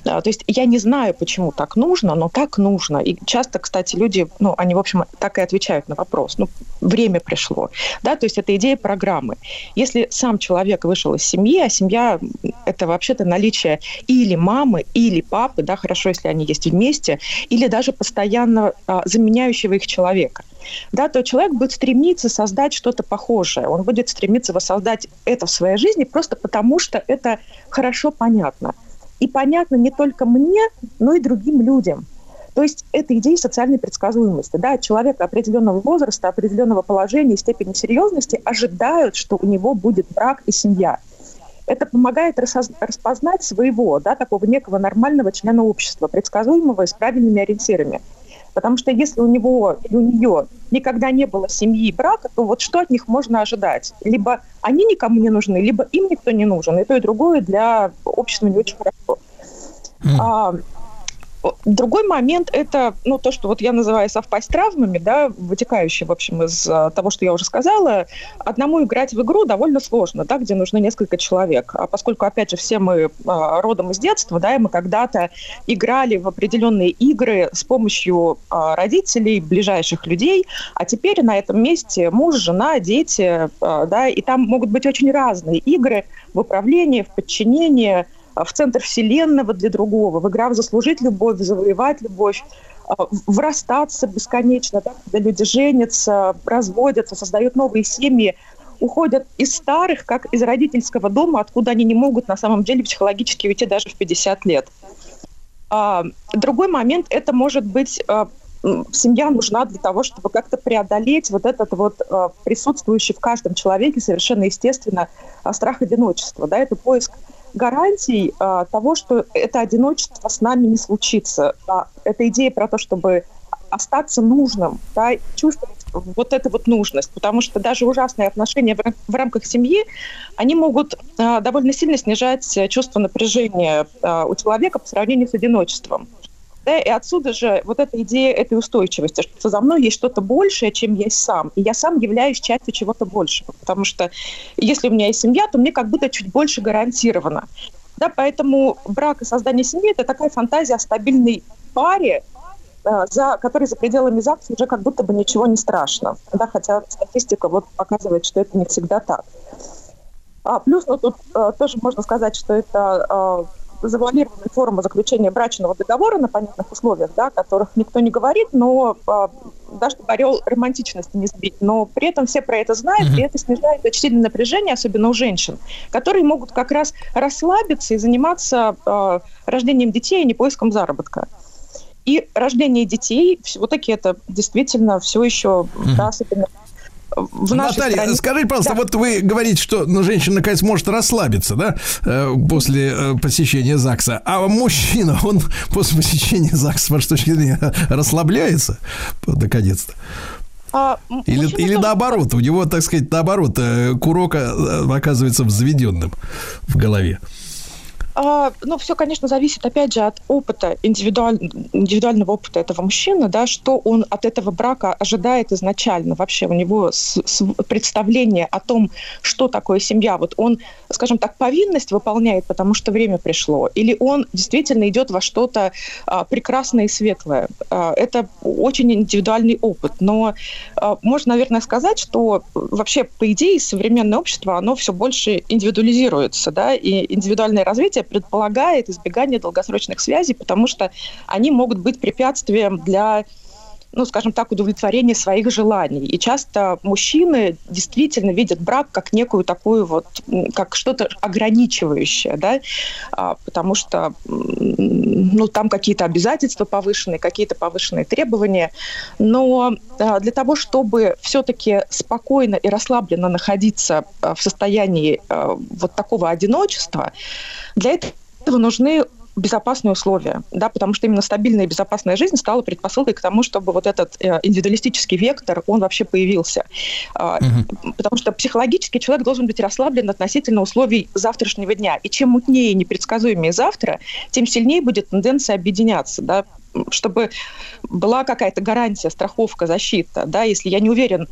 А, То есть я не знаю, почему так нужно, но так нужно. И часто, кстати, люди, ну, они, в общем, так и отвечают на вопрос. Ну, время пришло. Да, то есть это идея программы. Если сам человек вышел из семьи, а семья – это вообще-то наличие или мамы, или папы, да, хорошо, если они есть вместе, или даже постоянно а, заменяющего их человека да, то человек будет стремиться создать что-то похожее. Он будет стремиться воссоздать это в своей жизни просто потому, что это хорошо понятно. И понятно не только мне, но и другим людям. То есть это идея социальной предсказуемости. Да? Человека определенного возраста, определенного положения и степени серьезности ожидают, что у него будет брак и семья. Это помогает распознать своего, да, такого некого нормального члена общества, предсказуемого и с правильными ориентирами. Потому что если у него или у нее никогда не было семьи и брака, то вот что от них можно ожидать? Либо они никому не нужны, либо им никто не нужен. И то, и другое для общества не очень хорошо. А, Другой момент – это ну, то, что вот я называю совпасть травмами, да, вытекающие, в общем, из а, того, что я уже сказала. Одному играть в игру довольно сложно, да, где нужно несколько человек. А поскольку, опять же, все мы а, родом из детства, да, и мы когда-то играли в определенные игры с помощью а, родителей, ближайших людей, а теперь на этом месте муж, жена, дети, да, и там могут быть очень разные игры в управлении, в подчинении, в центр вселенного для другого, в игра в заслужить любовь, завоевать любовь, а, в расстаться бесконечно, да, когда люди женятся, разводятся, создают новые семьи, уходят из старых, как из родительского дома, откуда они не могут на самом деле психологически уйти даже в 50 лет. А, Другой момент – это может быть а, семья нужна для того, чтобы как-то преодолеть вот этот вот а, присутствующий в каждом человеке совершенно естественно а, страх одиночества. Да, это поиск гарантий а, того, что это одиночество с нами не случится. А, это идея про то, чтобы остаться нужным, да, чувствовать вот эту вот нужность, потому что даже ужасные отношения в, в рамках семьи, они могут а, довольно сильно снижать э, чувство напряжения а, у человека по сравнению с одиночеством. Да, и отсюда же вот эта идея этой устойчивости, что за мной есть что-то большее, чем я сам, и я сам являюсь частью чего-то большего, потому что если у меня есть семья, то мне как будто чуть больше гарантировано. Да, поэтому брак и создание семьи – это такая фантазия о стабильной паре, э, за которой за пределами ЗАГСа уже как будто бы ничего не страшно. Да, хотя статистика вот показывает, что это не всегда так. А, плюс, ну, тут э, тоже можно сказать, что это завуалированная форма заключения брачного договора на понятных условиях, да, о которых никто не говорит, но э, даже чтобы орел романтичности не сбить. Но при этом все про это знают, и это снижает очень сильное напряжение, особенно у женщин, которые могут как раз расслабиться и заниматься э, рождением детей, а не поиском заработка. И рождение детей, все-таки это действительно все еще, да, особенно в нашей Наталья, стране. скажите, пожалуйста, Да. вот вы говорите, что ну, женщина наконец может расслабиться, да, э, после э, посещения ЗАГСа, а мужчина, он после посещения ЗАГСа, с вашей точки зрения, расслабляется, наконец-то? А, Или, или тоже- наоборот, у него, так сказать, наоборот, э, курок оказывается взведенным в голове. А, ну, все, конечно, зависит, опять же, от опыта, индивидуаль- индивидуального опыта этого мужчины, да, что он от этого брака ожидает изначально. Вообще у него с- с- представление о том, что такое семья. Вот он, скажем так, повинность выполняет, потому что время пришло, или он действительно идет во что-то а, прекрасное и светлое. А, это очень индивидуальный опыт. Но а, можно, наверное, сказать, что вообще, по идее, современное общество, оно все больше индивидуализируется, да, и индивидуальное развитие предполагает избегание долгосрочных связей, потому что они могут быть препятствием для ну, скажем так, удовлетворения своих желаний. И часто мужчины действительно видят брак как некую такую вот, как что-то ограничивающее, да, А, потому что, ну, там какие-то обязательства повышенные, какие-то повышенные требования. Но а, для того, чтобы все-таки спокойно и расслабленно находиться а, в состоянии а, вот такого одиночества, для этого нужны безопасные условия, да, потому что именно стабильная и безопасная жизнь стала предпосылкой к тому, чтобы вот этот э, индивидуалистический вектор, он вообще появился. А, Потому что психологически человек должен быть расслаблен относительно условий завтрашнего дня. И чем мутнее и непредсказуемее завтра, тем сильнее будет тенденция объединяться, да, чтобы была какая-то гарантия, страховка, защита, да, если я не уверен,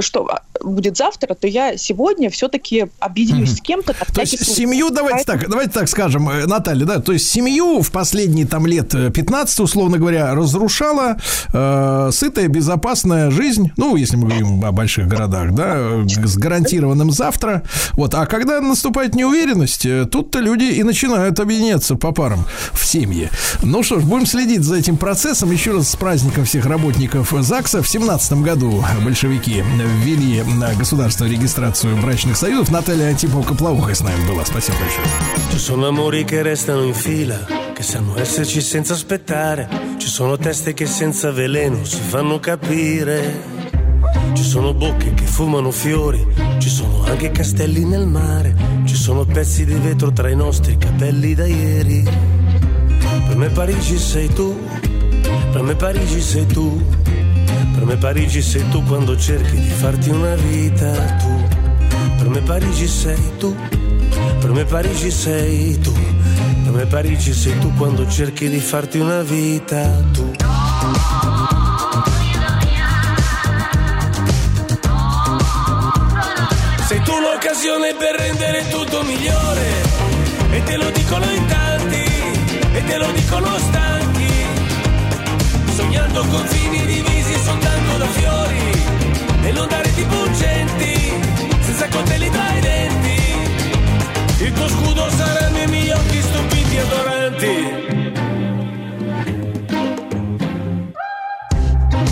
что а, будет завтра, то я сегодня все-таки объединюсь с кем-то. То есть случай. семью, давайте Поэтому- так, давайте так скажем, э, Наталья, да, то есть семью в последние там лет э, 15, условно говоря, разрушала э, сытая, безопасная жизнь, ну, если мы говорим о больших городах, да, э, с гарантированным завтра. Вот, а когда наступает неуверенность, э, тут-то люди и начинают объединяться по парам в семье. Ну что ж, будем следить за этим процессом. Еще раз с праздником всех работников ЗАГСа. В 17 году большевики ввели на государственную регистрацию брачных союзов. Наталья Антипова-Копловухой с нами была. Спасибо большое. Ci sono amori che restano in fila, che sanno esserci senza aspettare. Ci sono teste che senza veleno si fanno capire. Ci sono bocche che fumano fiori, ci sono anche castelli nel mare. Ci sono pezzi di vetro tra i nostri capelli da ieri. Per me Parigi sei tu, per me Parigi sei tu. Per me Parigi sei tu quando cerchi di farti una vita tu. Per me Parigi sei tu. Per me Parigi sei tu, per me Parigi sei tu quando cerchi di farti una vita tu. Sei tu l'occasione per rendere tutto migliore e te lo dicono in tanti e te lo dicono stanchi. Sognando da fiori e non dare di pungenti senza coltelli tra i denti. Il tuo scudo saranno i miei occhi stupiti e adoranti.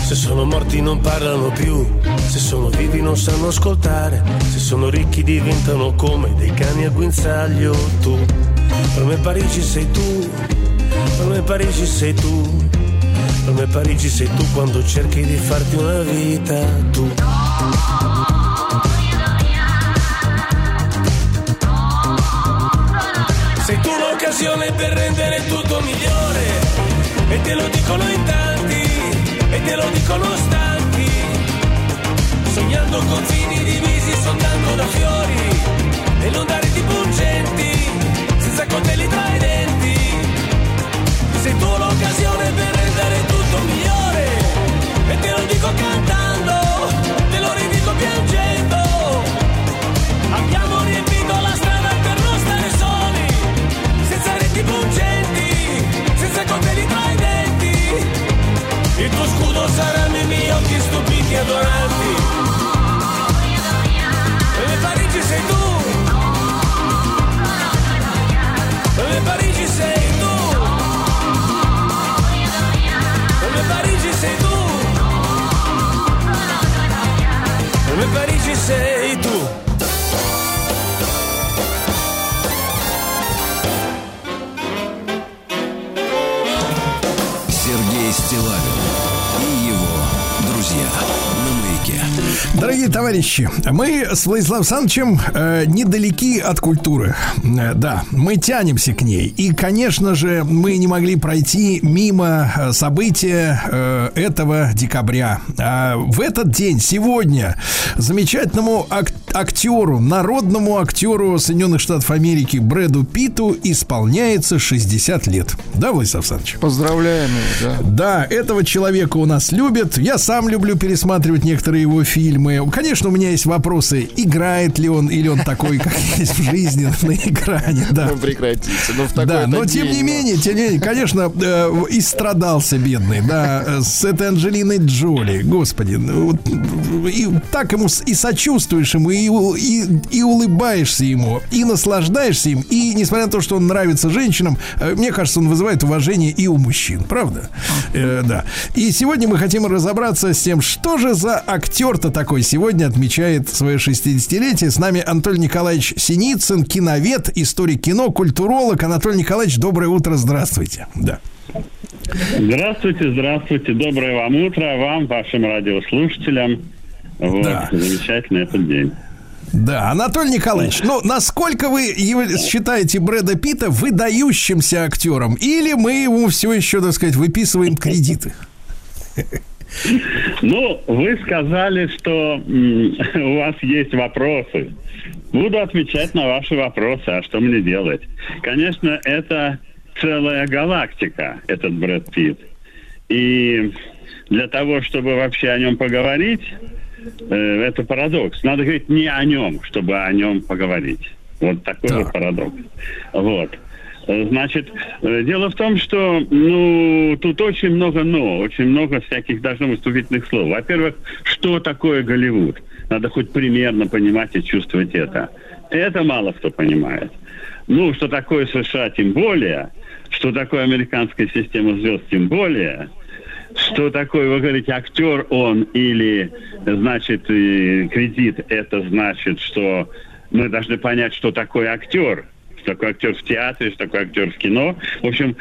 Se sono morti non parlano più, se sono vivi non sanno ascoltare, se sono ricchi diventano come dei cani a guinzaglio tu. Per me Parigi sei tu, per me Parigi sei tu, per me Parigi sei tu quando cerchi di farti una vita tu. Sei tu l'occasione per rendere tutto migliore e te lo dicono in tanti e te lo dicono stanchi. Sognando confini divisi soltanto da fiori e non dare di pungenti senza coltelli tra i denti. Sei tu l'occasione per rendere e te lo dico cantando, te lo ridico piangendo. Abbiamo riempito la strada per non stare soli, senza reti pungenti, senza coltelli tra i denti. Il tuo scudo saranno i miei occhi stupiti e adoranti. Me Parigi sei tu. Me Parigi sei tu. Me Parigi sei tu. Me Parigi sei tu. Сергей Стилавин маяке. Дорогие товарищи, мы с Владиславом Александровичем э, недалеки от культуры. Э, да, мы тянемся к ней. И, конечно же, мы не могли пройти мимо э, события э, этого декабря. А в этот день, сегодня, замечательному ак- актеру, народному актеру Соединенных Штатов Америки Брэду Питу исполняется 60 лет. Да, Владислав Александрович? Поздравляем его, да. Да, этого человека у нас любят. Я сам люблю пересматривать некоторые его фильмы. Конечно, у меня есть вопросы, играет ли он или он такой, как есть в жизни на экране. Да. Ну, прекратите. Ну, в Да, такой-то но тем не ну. менее, тем не менее, конечно, э, и страдался бедный, да, э, с этой Анджелиной Джоли, господи, ну, вот, и так ему и сочувствуешь ему, и, и, и улыбаешься ему, и наслаждаешься им, и несмотря на то, что он нравится женщинам, э, мне кажется, он вызывает уважение и у мужчин, правда? Э, да. И сегодня мы хотим разобраться с тем, что же за актер-то такой сегодня отмечает свое 60-летие. С нами Анатолий Николаевич Синицын, киновед, историк кино, культуролог. Анатолий Николаевич, доброе утро, здравствуйте. Да. Здравствуйте, здравствуйте. Доброе вам утро, вам, вашим радиослушателям. Вот, Да. замечательный этот день. Да, Анатолий Николаевич, ну, насколько вы считаете Брэда Питта выдающимся актером? Или мы ему все еще, так сказать, выписываем кредиты? Ну, вы сказали, что у вас есть вопросы. Буду отвечать на ваши вопросы. А что мне делать? Конечно, это целая галактика, этот Брэд Питт. И для того, чтобы вообще о нем поговорить, это парадокс. Надо говорить не о нем, чтобы о нем поговорить. Вот такой вот парадокс. Вот. Э, Значит, э, дело в том, что, ну, тут очень много «но», очень много всяких должно быть вступительных слов. Во-первых, что такое Голливуд? Надо хоть примерно понимать и чувствовать это. Это мало кто понимает. Ну, что такое США, тем более, что такое американская система звезд, тем более, что такое, вы говорите, актер он или, значит, кредит, это значит, что мы должны понять, что такое актер, что такое актер в театре, что такое актер в кино. В общем,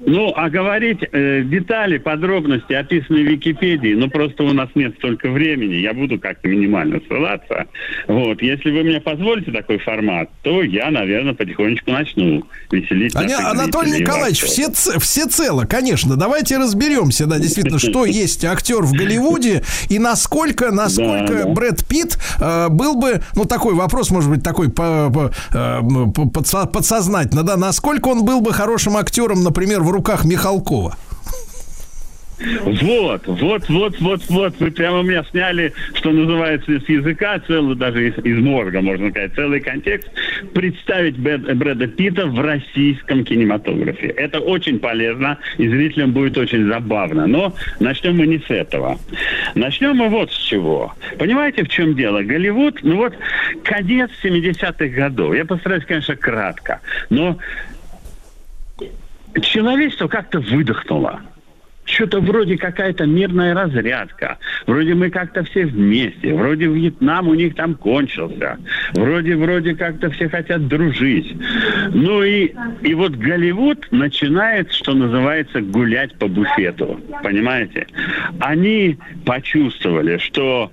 ну, а говорить э, детали, подробности, описанные в Википедии, ну, просто у нас нет столько времени, я буду как-то минимально ссылаться. Вот, если вы мне позволите такой формат, то я, наверное, потихонечку начну веселить Аня- наших Анатолий Николаевич, все, все цело, конечно. Давайте разберемся, да, действительно, что есть актер в Голливуде и насколько, насколько. Брэд Питт э, был бы, ну, такой вопрос, может быть, такой по- подсознательно, да, насколько он был бы хорошим актером, например, в руках Михалкова. Вот, вот, вот, вот, вот. Вы прямо меня сняли, что называется, с языка, целый, даже из, из мозга, можно сказать, целый контекст. Представить Брэд- Брэда Питта в российском кинематографе. Это очень полезно, и зрителям будет очень забавно. Но начнем мы не с этого. Начнем мы вот с чего. Понимаете, в чем дело? Голливуд, ну вот, конец 70-х годов. Я постараюсь, конечно, кратко. Но человечество как-то выдохнуло. Что-то вроде какая-то мирная разрядка. Вроде мы как-то все вместе. Вроде Вьетнам у них там кончился. Вроде, вроде как-то все хотят дружить. Ну и, и вот Голливуд начинает, что называется, гулять по буфету. Понимаете? Они почувствовали, что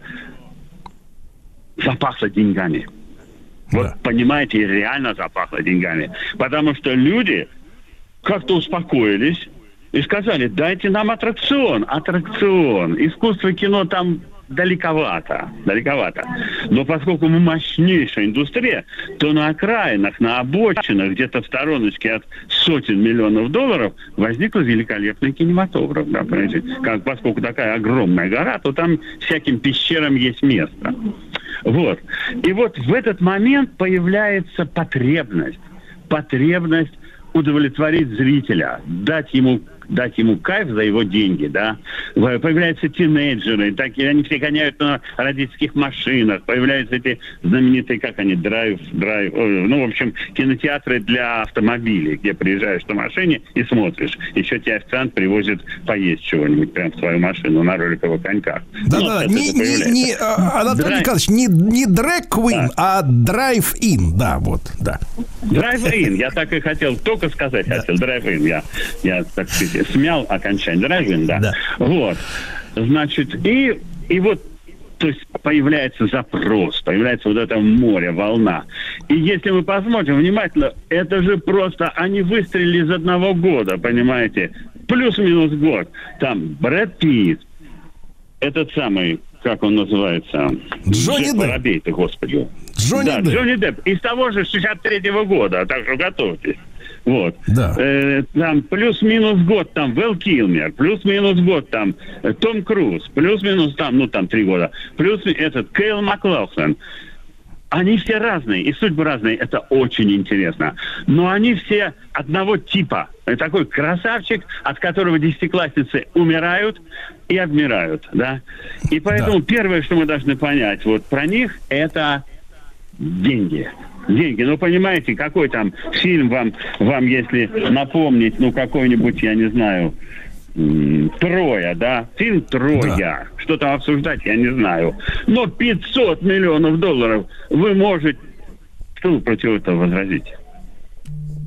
запахло деньгами. Вот понимаете, реально запахло деньгами. Потому что люди как-то успокоились и сказали, дайте нам аттракцион, аттракцион. Искусство кино там далековато, далековато. Но поскольку мы мощнейшая индустрия, то на окраинах, на обочинах, где-то в стороночке от сотен миллионов долларов возникл великолепный кинематограф. Да, понимаете? как, поскольку такая огромная гора, то там всяким пещерам есть место. Вот. И вот в этот момент появляется потребность. Потребность удовлетворить зрителя, дать ему дать ему кайф за его деньги, да. Появляются тинейджеры, так, и они все гоняют на родительских машинах, появляются эти знаменитые, как они, драйв, драйв, ой, ну, в общем, кинотеатры для автомобилей, где приезжаешь на машине и смотришь. Еще тебе официант привозит поесть чего-нибудь прямо в свою машину на роликовых коньках. Да, Ну, да, не, не, не, а, Анатолий Драйв. Николаевич, не, не drag queen, а drive-in, да, вот, да. Drive-in, я так и хотел только сказать хотел. Drive-in, я, я, так сказать, смял окончание. Drive-in, да. Вот. Значит, и, и вот то есть появляется запрос, появляется вот это море, волна. И если мы посмотрим внимательно, это же просто, они выстрелили из одного года, понимаете? Плюс-минус год. Там Брэд Питт, этот самый, как он называется? Джонни Депп. Воробей-то, господи. Джонни да, Депп. Джонни Депп. Из того же 63-го года, так что готовьтесь. Вот. Да. Э, там плюс-минус год там Вэл Килмер, плюс-минус год там э, Том Круз, плюс-минус там, ну там три года, плюс этот Кейл Маклаухлен. Они все разные, и судьбы разные, это очень интересно. Но они все одного типа. Такой красавчик, от которого десятиклассницы умирают и обмирают, да. И поэтому первое, что мы должны понять вот про них, это деньги. Деньги. Ну, понимаете, какой там фильм вам, вам если напомнить, ну, какой-нибудь, я не знаю, Троя, да? Фильм Троя. Что там обсуждать, я не знаю. Но 500 миллионов долларов вы можете... Что вы против этого возразите?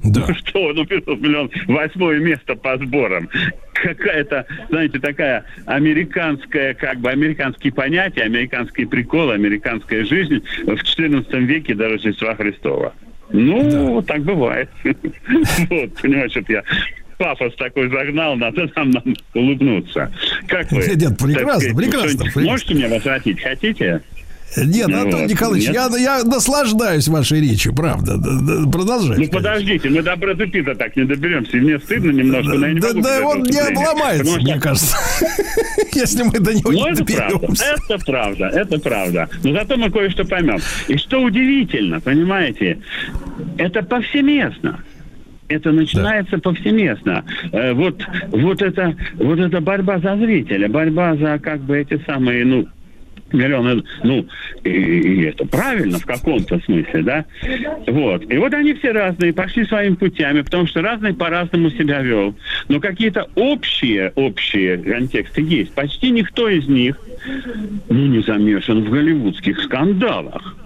Да. Ну что, ну 500 миллионов, восьмое место по сборам. какая-то, знаете, такая американская, как бы американские понятия, американские приколы, американская жизнь в XIV веке до Рождества Христова. Ну, так бывает. Вот, понимаешь, вот я пафос такой загнал, надо нам, нам улыбнуться. Как вы? Нет, прекрасно, прекрасно. Можете меня возвратить? Хотите? Нет, Ну Антон Николаевич, нет? я, я наслаждаюсь вашей речью, правда. Да, да, Продолжайте. Ну подождите, мы до Брэда Питта так не доберемся. И мне стыдно немножко, но я не Да, могу да он не обломается, что- мне кажется. Если мы до него Ну, не это правда, доберемся. это правда, это правда. Но зато мы кое-что поймем. И что удивительно, понимаете, это повсеместно. Это начинается повсеместно. Э, вот, вот, это, вот эта борьба за зрителя, борьба за как бы эти самые, ну, миллионы, ну, и, и это правильно в каком-то смысле, да? Вот. И вот они все разные, пошли своими путями, потому что разный по-разному себя вел. Но какие-то общие, общие контексты есть. Почти никто из них, ну, не замешан в голливудских скандалах.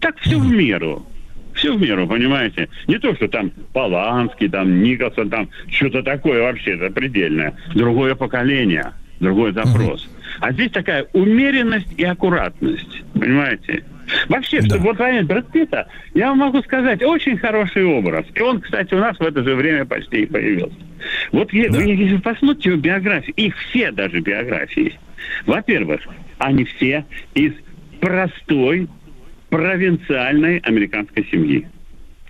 Так все в меру. Все в меру, понимаете? Не то, что там Поланский, там Николсон, там что-то такое вообще запредельное. Другое поколение, другой запрос. А здесь такая умеренность и аккуратность, понимаете? Вообще, чтобы вот понять Брэд Питта, я вам могу сказать, очень хороший образ. И он, кстати, у нас в это же время почти и появился. Вот е- вы, если посмотрите его биографии, их все даже биографии, во-первых, они все из простой провинциальной американской семьи.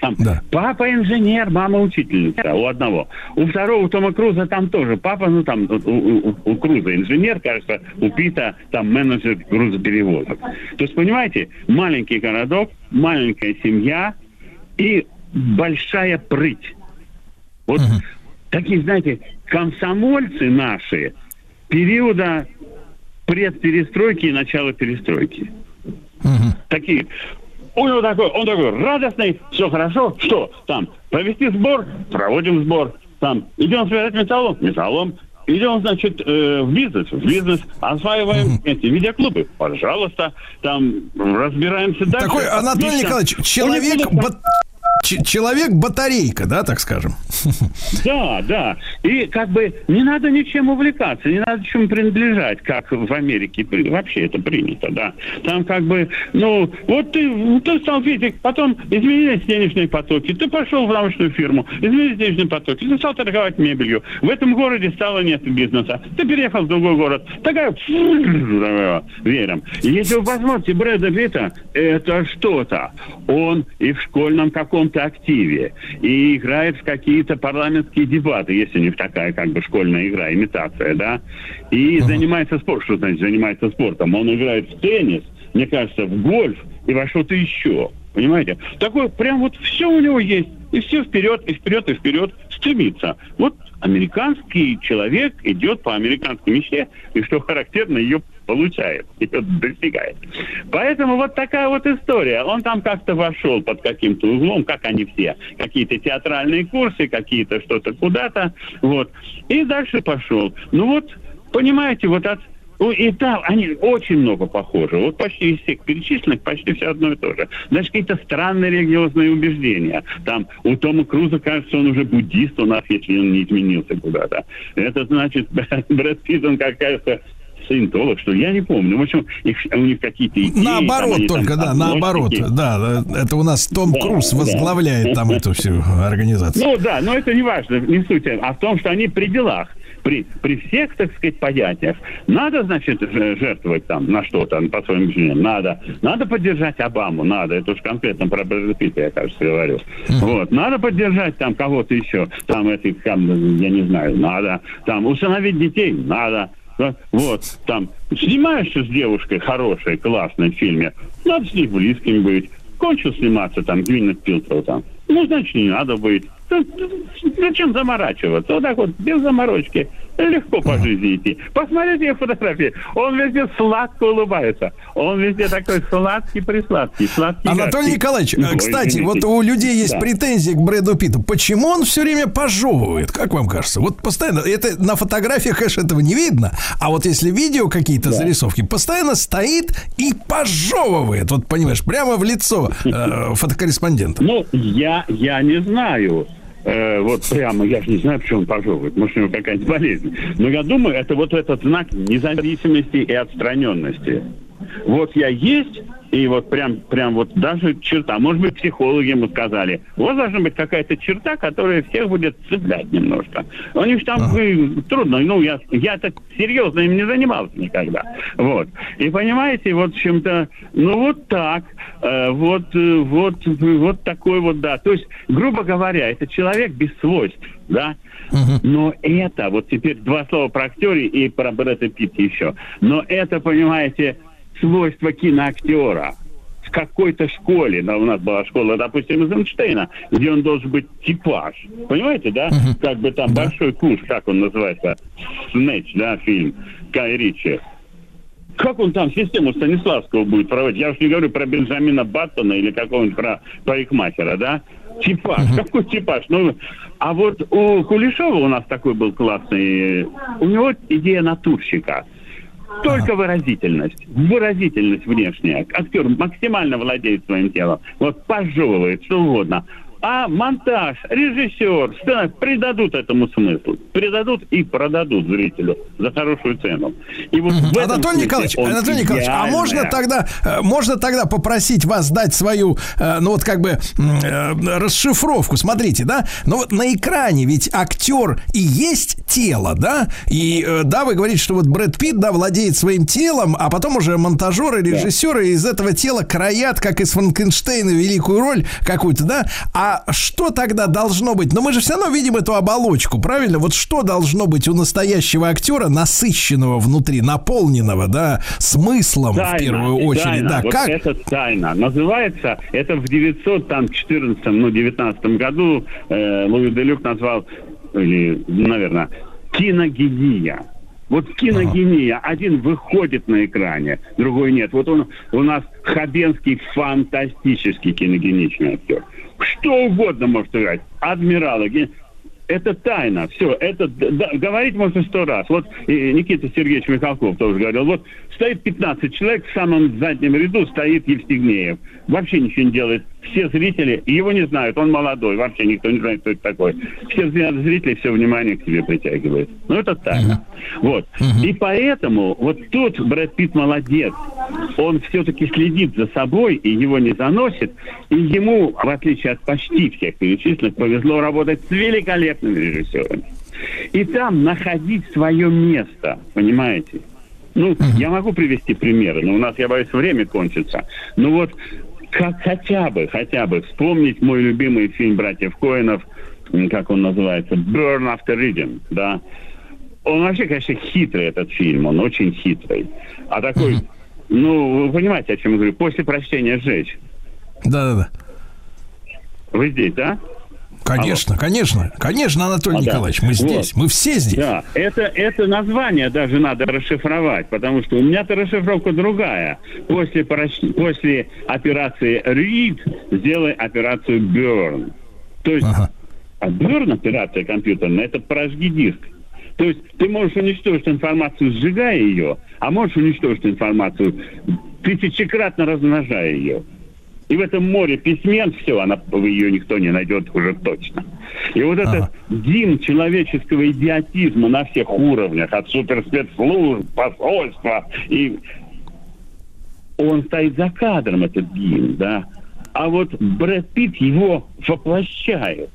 Там папа инженер, мама учительница у одного. У второго, у Тома Круза там тоже папа, ну там у, у- у Круза инженер, кажется, у Пита там менеджер грузоперевозок. То есть, понимаете, маленький городок, маленькая семья и большая прыть. Вот такие, знаете, комсомольцы наши периода предперестройки и начала перестройки. Такие. У него такой, он такой радостный, все хорошо. Что там? Провести сбор? Проводим сбор. Там, идем собирать металлом? Металлом. Идем, значит, э, в бизнес, в бизнес, осваиваем эти видеоклубы, пожалуйста, там разбираемся дальше. Такой, Анатолий Отлично. Николаевич, человек, бат- ч- человек батарейка, да, так скажем. Да, да. И как бы не надо ничем увлекаться, не надо чем принадлежать, как в Америке вообще это принято, да. Там как бы, ну, вот ты, ну, ты стал физик, потом изменились денежные потоки, ты пошел в научную фирму, изменились денежные потоки, ты стал торговать мебелью. В этом городе стало нет бизнеса. Ты переехал в другой город. Такая. И Если вы посмотрите Брэда Питта, это что-то. Он и в школьном каком-то активе, и играет в какие-то парламентские дебаты, если не в такая как бы школьная игра, имитация, да, и занимается спортом. Что значит занимается спортом? Он играет в теннис, мне кажется, в гольф и во что-то еще. Понимаете? Такое прям вот все у него есть. И все вперед, и вперед, и вперед стремится. Вот американский человек идет по американской мечте, и что характерно, ее получает, ее достигает. Поэтому вот такая вот история. Он там как-то вошел под каким-то углом, как они все. Какие-то театральные курсы, какие-то что-то куда-то. Вот. И дальше пошел. Ну вот, понимаете, вот от ну, и там они очень много похожи. Вот почти из всех перечисленных почти все одно и то же. Даже какие-то странные религиозные убеждения. Там у Тома Круза, кажется, он уже буддист у нас, если он не изменился куда-то. Это значит, Брэд Питт, он, как кажется, саентолог, что я не помню. В общем, их- у них какие-то идеи. там Наоборот они только, там да, наоборот. Да, это у нас Том Да, Круз да. возглавляет там эту всю организацию. Ну да, но это не важно, не суть, а в том, что они при делах. При, при всех, так сказать, понятиях. Надо, значит, жертвовать там на что-то, по своим мнениям. Надо. Надо поддержать Обаму, надо. Это уж конкретно про Брэда Питта, я, кажется, говорю. Вот. Надо поддержать там кого-то еще. Там этих, там, я не знаю, надо. Там усыновить детей, надо. Вот, там, снимаешься с девушкой хорошей, классной в фильме, надо с ней близким быть. Кончил сниматься там, Гвинет Пилтроу там. Ну, значит, не надо быть. Зачем заморачиваться? Вот так вот, без заморочки. Легко по жизни идти. Посмотрите ее фотографии. Он везде сладко улыбается. Он везде такой сладкий-присладкий. Сладкий Анатолий. Николаевич, э, кстати, извините. вот у людей есть Да. претензии к Брэду Питту. Почему он все время пожевывает? Как вам кажется? Вот постоянно, это на фотографиях, конечно, этого не видно, а вот если видео какие-то зарисовки, постоянно стоит и пожевывает. Вот понимаешь, прямо в лицо э, фотокорреспондента. Ну, я, я не знаю. Э, вот прямо, я же не знаю, почему он пожевывает, может, у него какая-нибудь болезнь. Но я думаю, это вот этот знак независимости и отстраненности. Вот я есть, и вот прям, прям вот даже черта, может быть, психологи ему сказали, вот должна быть какая-то черта, которая всех будет цеплять немножко. У них там э, трудно, ну, я, я так серьезно им не занимался никогда. Вот. И понимаете, вот в чем-то, ну, вот так, э, вот, э, вот, вот такой вот, да. То есть, грубо говоря, это человек без свойств, да, но это, вот теперь два слова про актере и про Брэда Питта еще. Но это, понимаете, свойство киноактера. В какой-то школе, да, у нас была школа, допустим, из Эйнштейна, где он должен быть типаж. Понимаете, да? Как бы там большой куш, как он называется? Снэч, да, фильм Кай Ричи. Как он там систему Станиславского будет проводить? Я уж не говорю про Бенджамина Баттона или какого-нибудь про парикмахера, да? Типаж. Какой типаж? Ну, а вот у Кулешова у нас такой был классный. У него идея натурщика. Только выразительность. Выразительность внешняя. Актер максимально владеет своим телом. Вот пожевывает, что угодно. А монтаж, режиссер, сцена придадут этому смысл. Придадут и продадут зрителю за хорошую цену. И вот этом Анатолий Николаевич, Анатолий Николаевич, а можно тогда, э, можно тогда попросить вас дать свою, э, ну вот как бы э, расшифровку. Смотрите, да, ну вот на экране ведь актер и есть тело, да, и да, вы говорите, что вот Брэд Питт, да, владеет своим телом, а потом уже монтажеры, режиссеры из этого тела краят, как из Франкенштейна, великую роль какую-то, да. А что тогда должно быть? Ну мы же все равно видим эту оболочку, правильно? Вот что должно быть у настоящего актера, насыщенного внутри, наполненного, да, смыслом в первую очередь, тайна. да. Вот Как? это тайна. Называется, это в 914, ну, 19 году э, Луи Делюк назвал, или, наверное, киногения. Вот киногения. Один выходит на экране, другой нет. Вот он у нас Хабенский фантастический киногеничный актер. Что угодно может играть. Адмирала, это тайна, все, это да, говорить можно сто раз. Вот и Никита Сергеевич Михалков тоже говорил, вот стоит 15 человек, в самом заднем ряду стоит Евстигнеев. Вообще ничего не делает. Все зрители, его не знают, он молодой, вообще никто не знает, кто это такой. Все зрителей, все внимание к себе притягивает. Ну, это тайна. Вот. И поэтому вот тут Брэд Питт молодец. Он все-таки следит за собой и его не заносит. И ему, в отличие от почти всех перечисленных, повезло работать с великолепными режиссерами. И там находить свое место, понимаете? Ну, я могу привести примеры, но у нас, я боюсь, время кончится. Ну вот, как хотя бы, хотя бы вспомнить мой любимый фильм братьев Коинов, как он называется, «Burn After Reading», да. Он вообще, конечно, хитрый, этот фильм, он очень хитрый. А такой, ну, вы понимаете, о чем я говорю, после прочтения «Сжечь». Да-да-да. Вы здесь, да? Конечно, конечно, конечно, Анатолий А, да. Николаевич, мы здесь, Вот. мы все здесь. Да, это, это название даже надо расшифровать, потому что у меня-то расшифровка другая. После, после операции Read сделай операцию Burn. То есть, а Burn операция компьютерная, это прожги диск. То есть ты можешь уничтожить информацию, сжигая ее, а можешь уничтожить информацию, тысячекратно размножая ее. И в этом море письмен все, она, ее никто не найдет уже точно. И вот этот дим человеческого идиотизма на всех уровнях, от суперспецслужб, посольства, и он стоит за кадром, этот дим, да. А вот Брэд Питт его воплощает.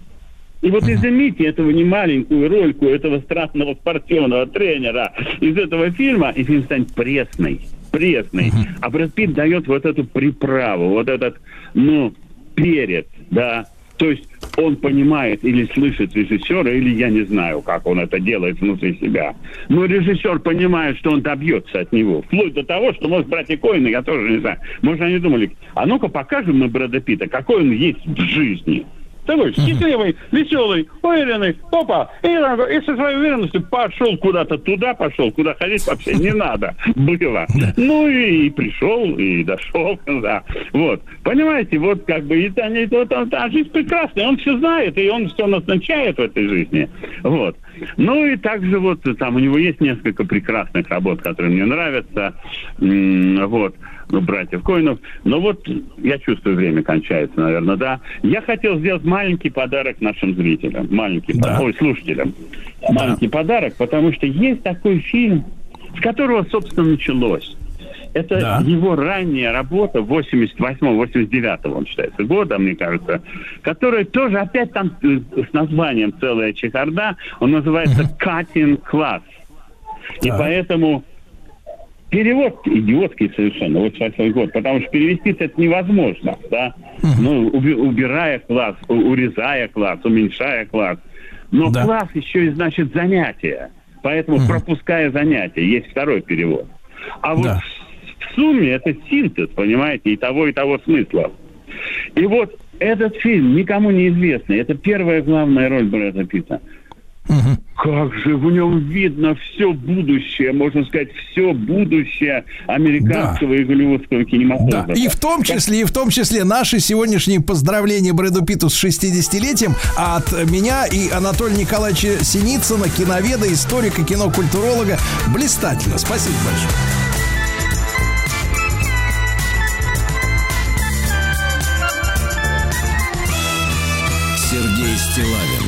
И вот изымите этого немаленькую рольку этого страстного спортивного тренера из этого фильма, и фильм станет пресный. Пресный. А Брэд Питт дает вот эту приправу, вот этот, ну, перец, да. То есть он понимает или слышит режиссера, или я не знаю, как он это делает внутри себя. Но режиссер понимает, что он добьется от него. Вплоть до того, что, может, братья Коины, я тоже не знаю, может, они думали, а ну-ка покажем мы Брэда Питта, какой он есть в жизни. Такой счастливый, веселый, уверенный, опа, и, и со своей уверенностью пошел куда-то туда, пошел, куда ходить вообще не надо было. Ну и, пришел, и дошел, да. Вот, понимаете, вот как бы, и, они- вот, он- а жизнь прекрасная, он все знает, и он все назначает в этой жизни. Вот. Ну и также вот там у него есть несколько прекрасных работ, которые мне нравятся. Вот, ну, братьев Коинов. Но вот я чувствую, время кончается, наверное, да. Я хотел сделать маленький подарок нашим зрителям, маленький, Да. ой, слушателям. Маленький подарок, потому что есть такой фильм, с которого, собственно, началось. Это Да. его ранняя работа 88-89 он считается года, мне кажется, которая тоже опять там э, с названием целая чехарда. Он называется «Cutting Class». И Так. поэтому перевод идиотский совершенно, 88 год, потому что перевести это невозможно, да, ну, уби- убирая класс, урезая класс, уменьшая класс. Но Да. класс еще и значит занятие, поэтому пропуская занятия, есть второй перевод. А вот Да. в сумме это синтез, понимаете, и того, и того смысла. И вот этот фильм никому не известный. Это первая главная роль Брэда Питта. Как же в нем видно все будущее, можно сказать, все будущее американского и голливудского Да, кинематографа. и в том числе, и в том числе наши сегодняшние поздравления Брэду Питту с 60-летием от меня и Анатолия Николаевича Синицына, киноведа, историка, кинокультуролога. Блистательно. Спасибо большое. Сергей Стилавин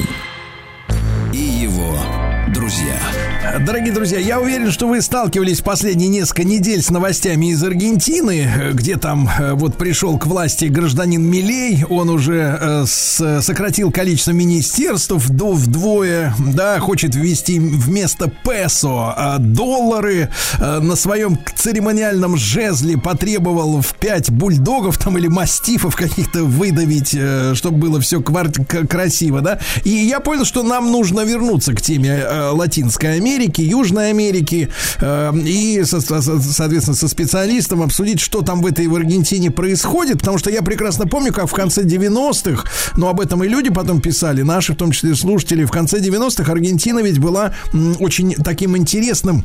друзья. Дорогие друзья, я уверен, что вы сталкивались последние несколько недель с новостями из Аргентины, где там э, вот пришел к власти гражданин Милей, он уже э, с- сократил количество министерств до вдвое, да, хочет ввести вместо песо э, доллары, э, на своем церемониальном жезле потребовал в пять бульдогов там или мастифов каких-то выдавить, чтобы было все красиво, да. И я понял, что нам нужно вернуться к теме Латинской Америки, Южной Америки э, и, со- со- соответственно, со специалистом обсудить, что там в этой в Аргентине происходит, потому что я прекрасно помню, как в конце 90-х, но об этом и люди потом писали, наши, в том числе слушатели, в конце 90-х Аргентина ведь была очень таким интересным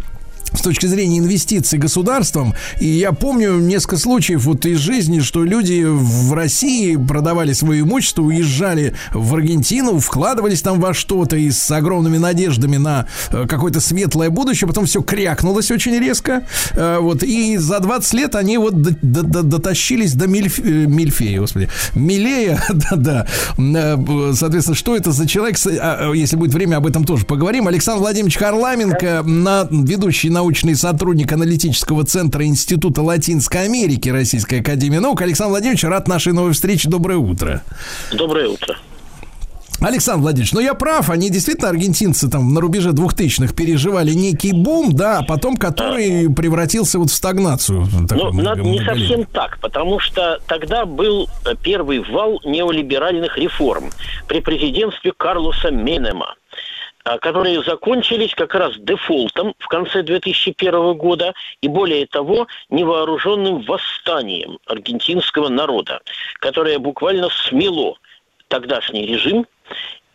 с точки зрения инвестиций государством. И я помню несколько случаев вот из жизни, что люди в России продавали свое имущество, уезжали в Аргентину, вкладывались там во что-то и с огромными надеждами на э, какое-то светлое будущее, потом все крякнулось очень резко. Э, Вот, и за 20 лет они вот до- до- до- дотащились до Мильф- э, Мильфея, господи, Милея, да-да. Соответственно, что это за человек, а, а, если будет время, об этом тоже поговорим. Александр Владимирович Харламенко, на, ведущий научный сотрудник аналитического центра Института Латинской Америки Российской Академии Наук. Александр Владимирович, рад нашей новой встрече. Доброе утро. Доброе утро. Александр Владимирович, ну я прав, они действительно, аргентинцы там на рубеже двухтысячных переживали некий бум, да, а потом который превратился вот в стагнацию. Ну, надо не совсем так, потому что тогда был э, первый вал неолиберальных реформ при президентстве Карлоса Менема которые закончились как раз дефолтом в конце 2001 года и, более того, невооруженным восстанием аргентинского народа, которое буквально смело тогдашний режим,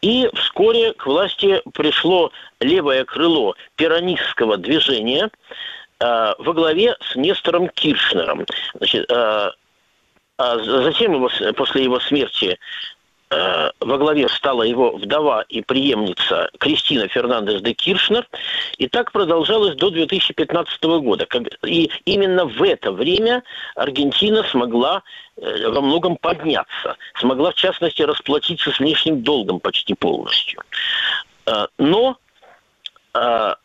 и вскоре к власти пришло левое крыло пиранистского движения э, во главе с Нестором Киршнером. Значит, э, а з- затем его, после его смерти во главе стала его вдова и преемница Кристина Фернандес де Киршнер. И так продолжалось до 2015 года. И именно в это время Аргентина смогла э, во многом подняться. Смогла, в частности, расплатиться с внешним долгом почти полностью. Э, Но э,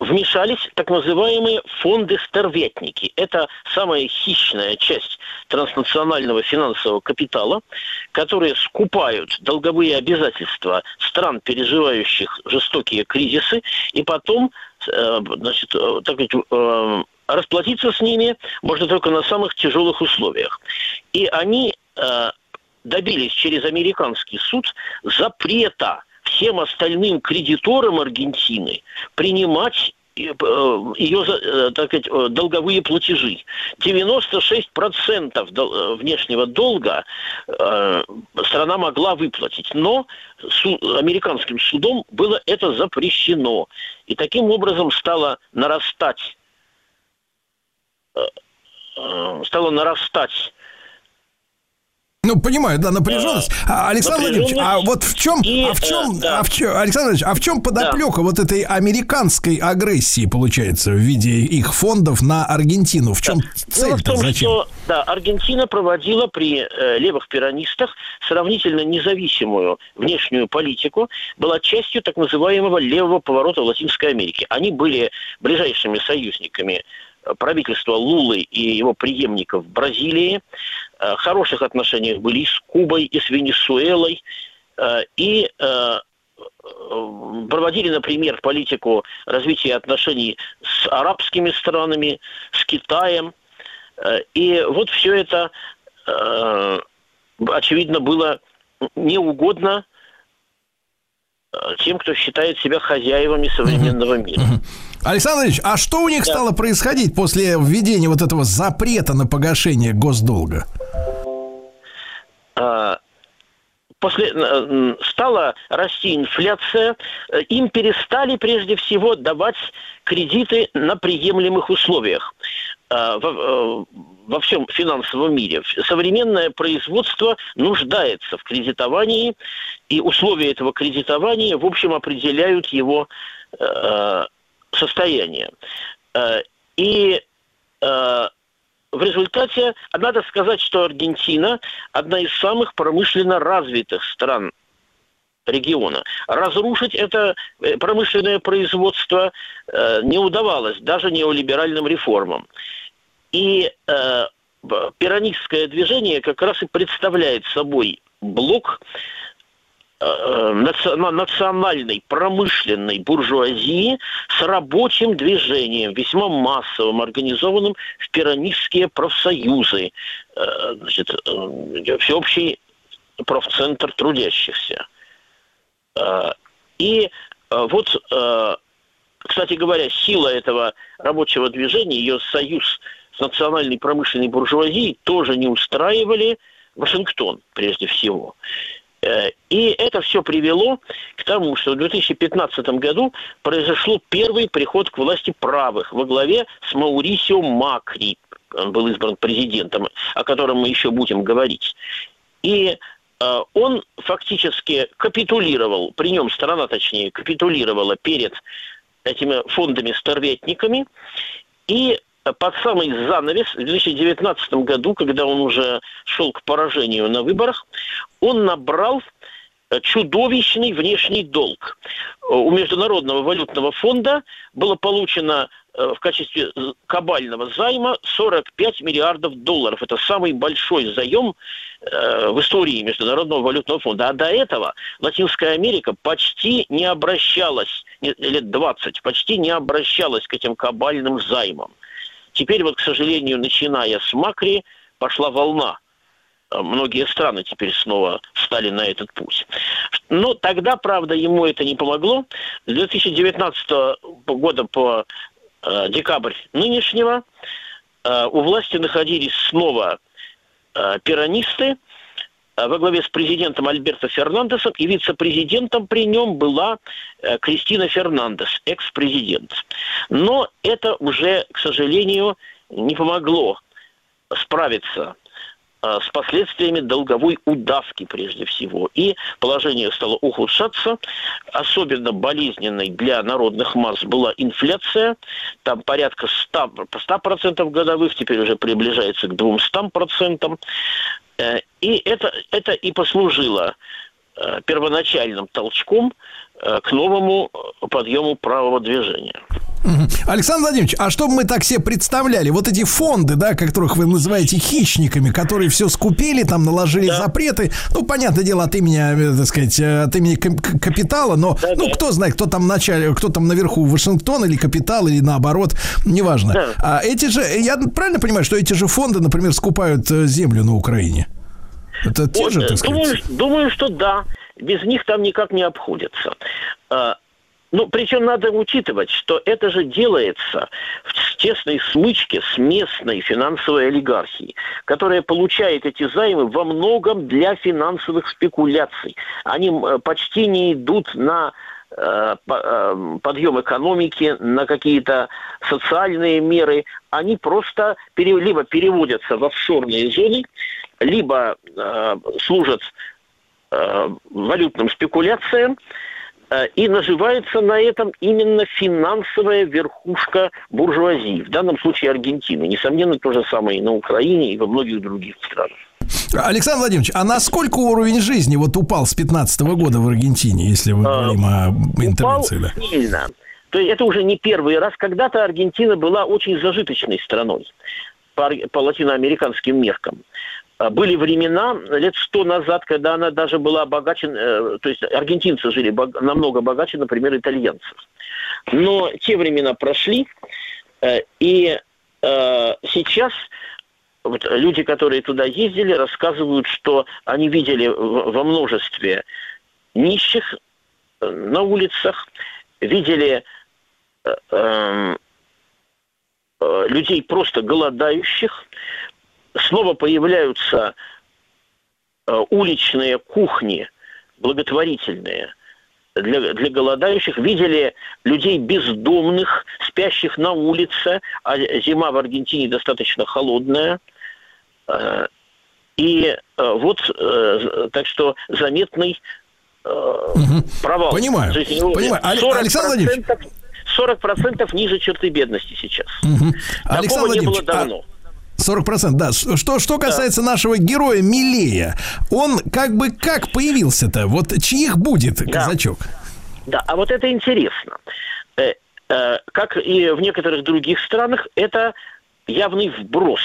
вмешались так называемые фонды-стерветники. Это самая хищная часть транснационального финансового капитала, которые скупают долговые обязательства стран, переживающих жестокие кризисы, и потом э, значит, э, так сказать, э, расплатиться с ними можно только на самых тяжелых условиях. И они добились через американский суд запрета всем остальным кредиторам Аргентины принимать ее э, так сказать, э, долговые платежи. 96% дол- э, внешнего долга э, страна могла выплатить, но американским судом было это запрещено. И таким образом стало нарастать э, э, стало нарастать Ну, понимаю, да, напряженность. А, Александр Владимирович, а вот в чем, и, а в чем, э, да. а в чем, Александр Владимирович, а в чем подоплека вот этой американской агрессии, получается, в виде их фондов на Аргентину? В чем Дело в цель-то? том, Зачем? что да, Аргентина проводила при э, левых пиранистах сравнительно независимую внешнюю политику, была частью так называемого левого поворота в Латинской Америке. Они были ближайшими союзниками э, правительства Лулы и его преемников в Бразилии. Э, хороших отношениях были и с Кубой, и с Венесуэлой. Э, И э, проводили, например, политику развития отношений с арабскими странами, с Китаем. И вот все это, очевидно, было неугодно тем, кто считает себя хозяевами современного мира. Александр Владимирович, а что у них Да. стало происходить после введения вот этого запрета на погашение госдолга? А, После э, стала расти инфляция, э, им перестали прежде всего давать кредиты на приемлемых условиях во, э, во всем финансовом мире. Современное производство нуждается в кредитовании, и условия этого кредитования, в общем, определяют его э, состояние. Э, И э, в результате, надо сказать, что Аргентина одна из самых промышленно развитых стран региона. Разрушить это э, промышленное производство э, не удавалось даже неолиберальным реформам. И э, пиранистское движение как раз и представляет собой блок наци- на- национальной промышленной буржуазии с рабочим движением, весьма массовым, организованным в пиранистские профсоюзы, значит, всеобщий профцентр трудящихся. Э, И э, вот, э, кстати говоря, сила этого рабочего движения, ее союз с национальной промышленной буржуазией тоже не устраивали Вашингтон, прежде всего. И это все привело к тому, что в 2015 году произошло первый приход к власти правых во главе с Маурисио Макри. Он был избран президентом, о котором мы еще будем говорить. И он фактически капитулировал, при нем страна, точнее, капитулировала перед этими фондами-сторветниками, и э, под самый занавес в 2019 году, когда он уже шел к поражению на выборах, он набрал э, чудовищный внешний долг. Э, У Международного валютного фонда было получено э, в качестве кабального займа 45 миллиардов долларов. Это самый большой заем э, в истории Международного валютного фонда. А до этого Латинская Америка почти не обращалась, лет 20, почти не обращалась к этим кабальным займам. Теперь вот, к сожалению, начиная с Макри, пошла волна. Э, Многие страны теперь снова встали на этот путь. Но тогда, правда, ему это не помогло. С 2019 года по э, декабрь нынешнего э, у власти находились снова э, пиранисты э, во главе с президентом Альберто Фернандесом, и вице-президентом при нем была э, Кристина Фернандес, экс-президент. Но это уже, к сожалению, не помогло справиться э, с последствиями долговой удавки прежде всего. И положение стало ухудшаться. Особенно болезненной для народных масс была инфляция. Там порядка 100%, 100% годовых, теперь уже приближается к 200%. Э, И это, это и послужило э, первоначальным толчком э, к новому э, подъему правого движения. Александр Владимирович, а чтобы мы так себе представляли, вот эти фонды, да, которых вы называете хищниками, которые все скупили, там наложили запреты, ну, понятное дело, от имени, э, так сказать, э, от имени капитала, но, ну, кто знает, кто там в начале, кто там наверху, Вашингтон или капитал, или наоборот, неважно. А эти же, я правильно понимаю, что эти же фонды, например, скупают э, землю на Украине? Это те Вот, же, э, так сказать? думаю, думаю, что да. Без них там никак не обходится. А, Ну, причем надо учитывать, что это же делается в тесной смычке с местной финансовой олигархией, которая получает эти займы во многом для финансовых спекуляций. Они почти не идут на э, э, подъем экономики, на какие-то социальные меры. Они просто пере- либо переводятся в офшорные зоны, либо э, служат э, валютным спекуляциям, э, и наживается на этом именно финансовая верхушка буржуазии, в данном случае Аргентины. Несомненно, то же самое и на Украине, и во многих других странах. Александр Владимирович, а насколько уровень жизни вот упал с 15 года в Аргентине, если мы говорим о интервенции? Да? сильно. То есть это уже не первый раз. Когда-то Аргентина была очень зажиточной страной по, по латиноамериканским меркам. А Были времена, лет сто назад, когда она даже была богаче, э, то есть аргентинцы жили намного богаче, например, итальянцев. Но те времена прошли, э, и э, сейчас вот люди, которые туда ездили, рассказывают, что они видели во множестве нищих на улицах, видели эм, людей просто голодающих, снова появляются э, уличные кухни благотворительные для, для голодающих, видели людей бездомных, спящих на улице, а зима в Аргентине достаточно холодная. Э, И э, вот, так что заметный провал. Понимаю, жизненного понимаю. Але- 40%, Александр Владимирович. 40% ниже черты бедности сейчас. Мгм. Такого Александр не было а- давно. 40%, да. Что, что касается нашего героя Милея, он как бы как появился-то? Вот чьих будет казачок? Да, а вот это интересно. Э, э, Как и в некоторых других странах, это явный вброс.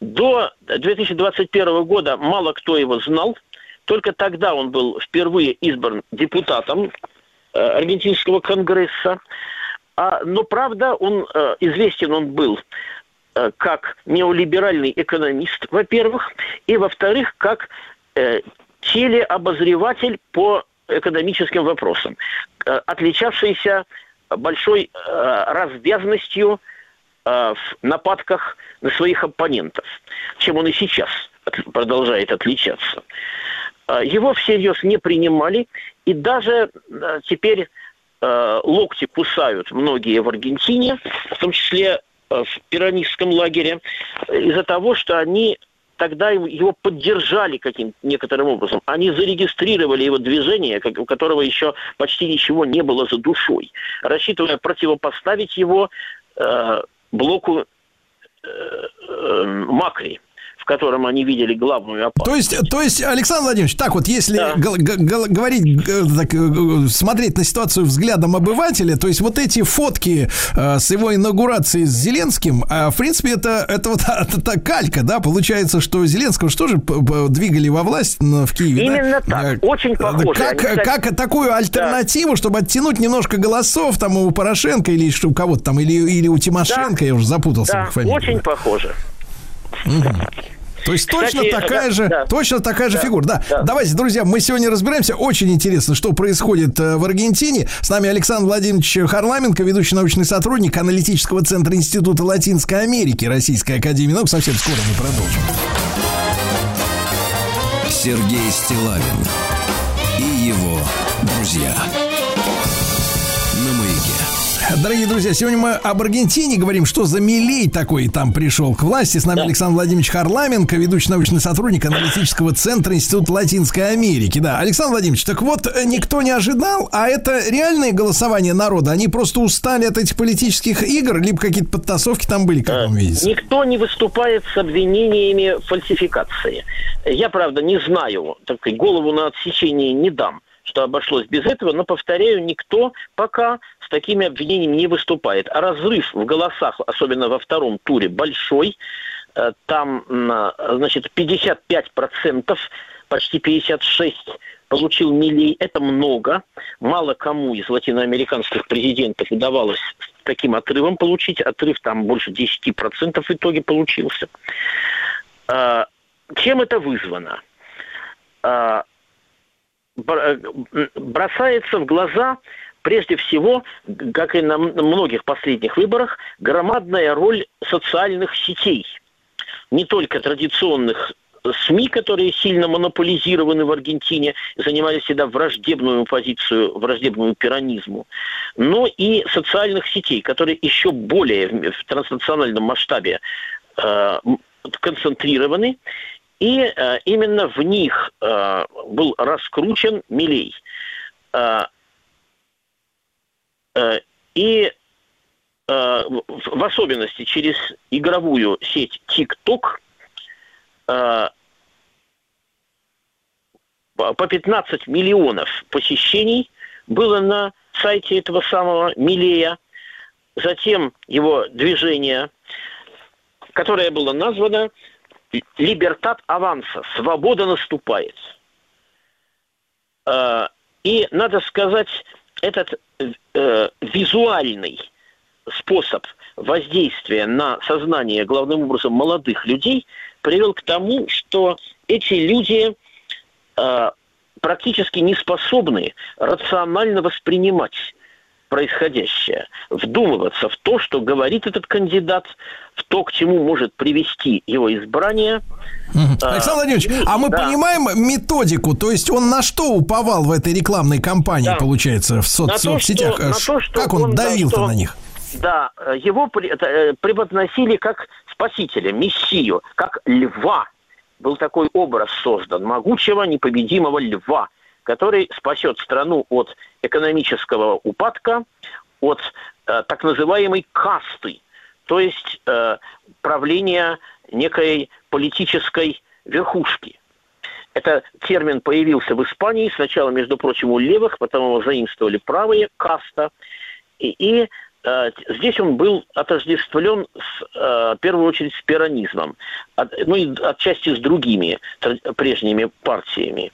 До 2021 года мало кто его знал. Только тогда он был впервые избран депутатом э, аргентинского конгресса. А, но правда, он э, известен он был как неолиберальный экономист, во-первых, и во-вторых, как э, телеобозреватель по экономическим вопросам, э, отличавшийся большой э, развязностью э, в нападках на своих оппонентов, чем он и сейчас продолжает отличаться. Э, Его всерьез не принимали, и даже э, теперь э, локти кусают многие в Аргентине, в том числе э, в пиранистском лагере, э, из-за того, что они тогда его- поддержали каким некоторым образом. Они зарегистрировали его движение, как- у которого еще почти ничего не было за душой, рассчитывая противопоставить его э, блоку э, э, Макри, котором они видели главную опасность. То есть, то есть, Александр Владимирович, так вот, если гол- говорить, так, э, смотреть на ситуацию взглядом обывателя, то есть вот эти фотки э, с его инаугурацией с Зеленским, а, в принципе, это, это вот это калька, да, получается, что Зеленского что же двигали во власть в Киеве, да? Именно так, Э, очень похоже. Как, Они, кстати, как такую альтернативу, чтобы оттянуть немножко голосов там у Порошенко или у кого-то там, или, или у Тимошенко, я уже запутался да, очень похоже. То есть Кстати, точно такая да, же, да. точно такая же Да, фигура. Да. да. Давайте, друзья, мы сегодня разбираемся. Очень интересно, что происходит э, в Аргентине. С нами Александр Владимирович Харламенко, ведущий научный сотрудник аналитического центра Института Латинской Америки Российской Академии Наук. Совсем скоро мы продолжим. Сергей Стилавин и его друзья. Дорогие друзья, сегодня мы об Аргентине говорим, что за Милей такой там пришел к власти. С нами Александр Владимирович Харламенко, ведущий научный сотрудник аналитического центра Института Латинской Америки. Да, Александр Владимирович, так вот, э, никто не ожидал, а это реальное голосование народа? Они просто устали от этих политических игр, либо какие-то подтасовки там были, как вам видится? Никто не выступает с обвинениями фальсификации. Я, правда, не знаю, так сказать, голову на отсечение не дам, что обошлось без этого, но, повторяю, никто пока с такими обвинениями не выступает. А разрыв в голосах, особенно во втором туре, большой. Э, Там, м, значит, 55%, почти 56% получил Милей. Это много. Мало кому из латиноамериканских президентов удавалось таким отрывом получить. Отрыв там больше 10% в итоге получился. А, Чем это вызвано? Бр- э, Бросается в глаза прежде всего, как и на многих последних выборах, громадная роль социальных сетей. Не только традиционных СМИ, которые сильно монополизированы в Аргентине, занимали всегда враждебную позицию, враждебную пиранизму, но и социальных сетей, которые еще более в транснациональном масштабе э, концентрированы И э, именно в них э, был раскручен Милей. Э, э, и э, в особенности через игровую сеть TikTok э, по по 15 миллионов посещений было на сайте этого самого Милея. Затем его движение, которое было названо «Либертат аванса» – «Свобода наступает». Э, И, надо сказать, этот э, визуальный способ воздействия на сознание, главным образом, молодых людей, привел к тому, что эти люди э, практически не способны рационально воспринимать происходящее, вдумываться в то, что говорит этот кандидат, в то, к чему может привести его избрание. А, Александр Владимирович, а мы да. понимаем методику, то есть он на что уповал в этой рекламной кампании, Да. получается, в соц- На то, соцсетях? что- на то, что как он, он, да, давил-то что- на них? Да, его э, преподносили как спасителя, мессию, как льва. Был такой образ создан, могучего, непобедимого льва, который спасет страну от экономического упадка, от э, так называемой касты, то есть э, правления некой политической верхушки. Это термин появился в Испании сначала, между прочим, у левых, потом его заимствовали правые, каста. И, и, э, здесь он был отождествлен с, э, в первую очередь с пиранизмом, от- ну и отчасти с другими прежними партиями.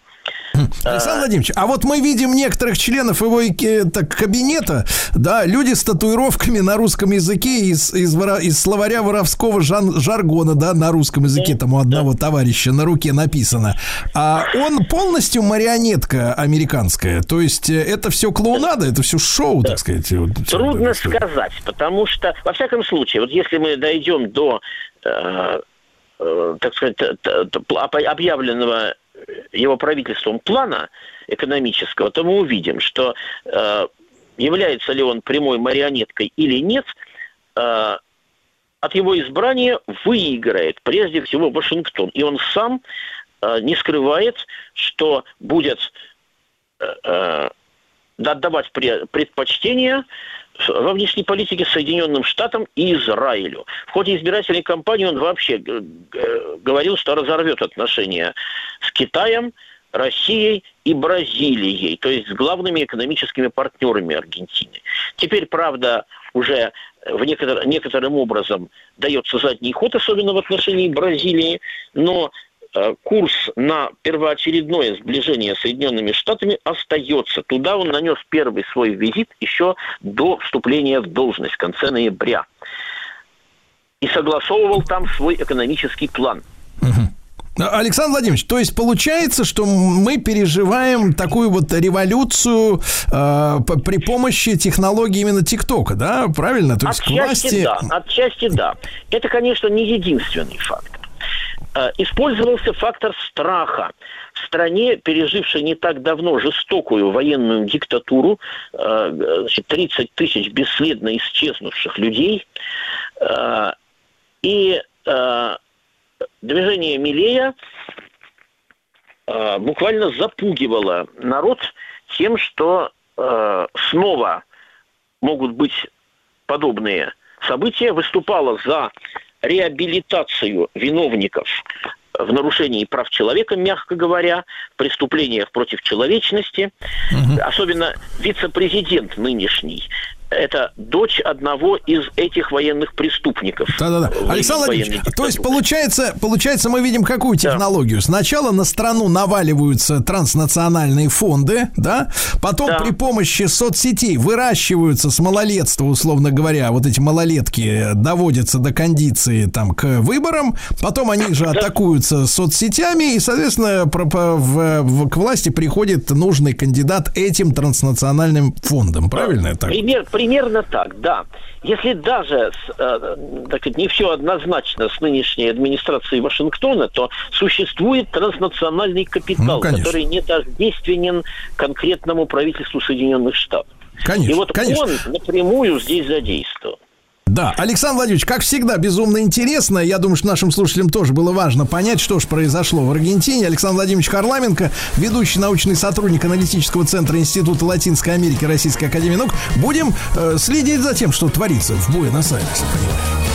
Александр Владимирович, а вот мы видим некоторых членов его ке- так, кабинета, да, люди с татуировками на русском языке из, из, из словаря воровского жан- жаргона, да, на русском языке там у одного товарища на руке написано. А он полностью марионетка американская, то есть э, это все клоунада, это все шоу, так сказать. вот. Трудно сказать, потому что, во всяком случае, вот если мы дойдем до, э, э, так сказать, объявленного его правительством плана экономического, то мы увидим, что э, является ли он прямой марионеткой или нет, э, от его избрания выиграет прежде всего Вашингтон. И он сам э, не скрывает, что будет э, э, отдавать пре- предпочтение внешней политике Соединенным Штатам и Израилю. В ходе избирательной кампании он вообще говорил, что разорвет отношения с Китаем, Россией и Бразилией, то есть с главными экономическими партнерами Аргентины. Теперь, правда, уже в некотор- некоторым образом дается задний ход, особенно в отношении Бразилии, но э, курс на первоочередное сближение с Соединенными Штатами остается. Туда он нанес первый свой визит еще до вступления в должность в конце ноября. И согласовывал там свой экономический план. Александр Владимирович, то есть получается, что мы переживаем такую вот революцию э, при помощи технологии именно ТикТока, да? Правильно? То есть Отчасти власти... да, отчасти да. Это, конечно, не единственный фактор. Э, Использовался фактор страха. В стране, пережившей не так давно жестокую военную диктатуру, э, значит, 30 тысяч бесследно исчезнувших людей, э, и э, движение Милея э, буквально запугивало народ тем, что э, снова могут быть подобные события, выступала за реабилитацию виновников в нарушении прав человека, мягко говоря, в преступлениях против человечности. Особенно вице-президент нынешний. Это дочь одного из этих военных преступников. Да-да-да. Александр Владимирович, то есть получается, получается, мы видим какую технологию. Сначала на страну наваливаются транснациональные фонды, да, потом Да. при помощи соцсетей выращиваются с малолетства, условно говоря, вот эти малолетки доводятся до кондиции там к выборам, потом они же атакуются соцсетями, и, соответственно, к власти приходит нужный кандидат этим транснациональным фондом. Правильно это так? Пример, примерно так, да. Если даже э, так сказать, не все однозначно с нынешней администрацией Вашингтона, то существует транснациональный капитал, Ну, конечно. который не тождественен конкретному правительству Соединенных Штатов. Конечно, И вот конечно. он напрямую здесь задействован. Да, Александр Владимирович, как всегда, безумно интересно. Я думаю, что нашим слушателям тоже было важно понять, что же произошло в Аргентине. Александр Владимирович Харламенко, ведущий научный сотрудник аналитического центра Института Латинской Америки Российской Академии Наук. Будем э, следить за тем, что творится в Буэнос-Айресе. Feliz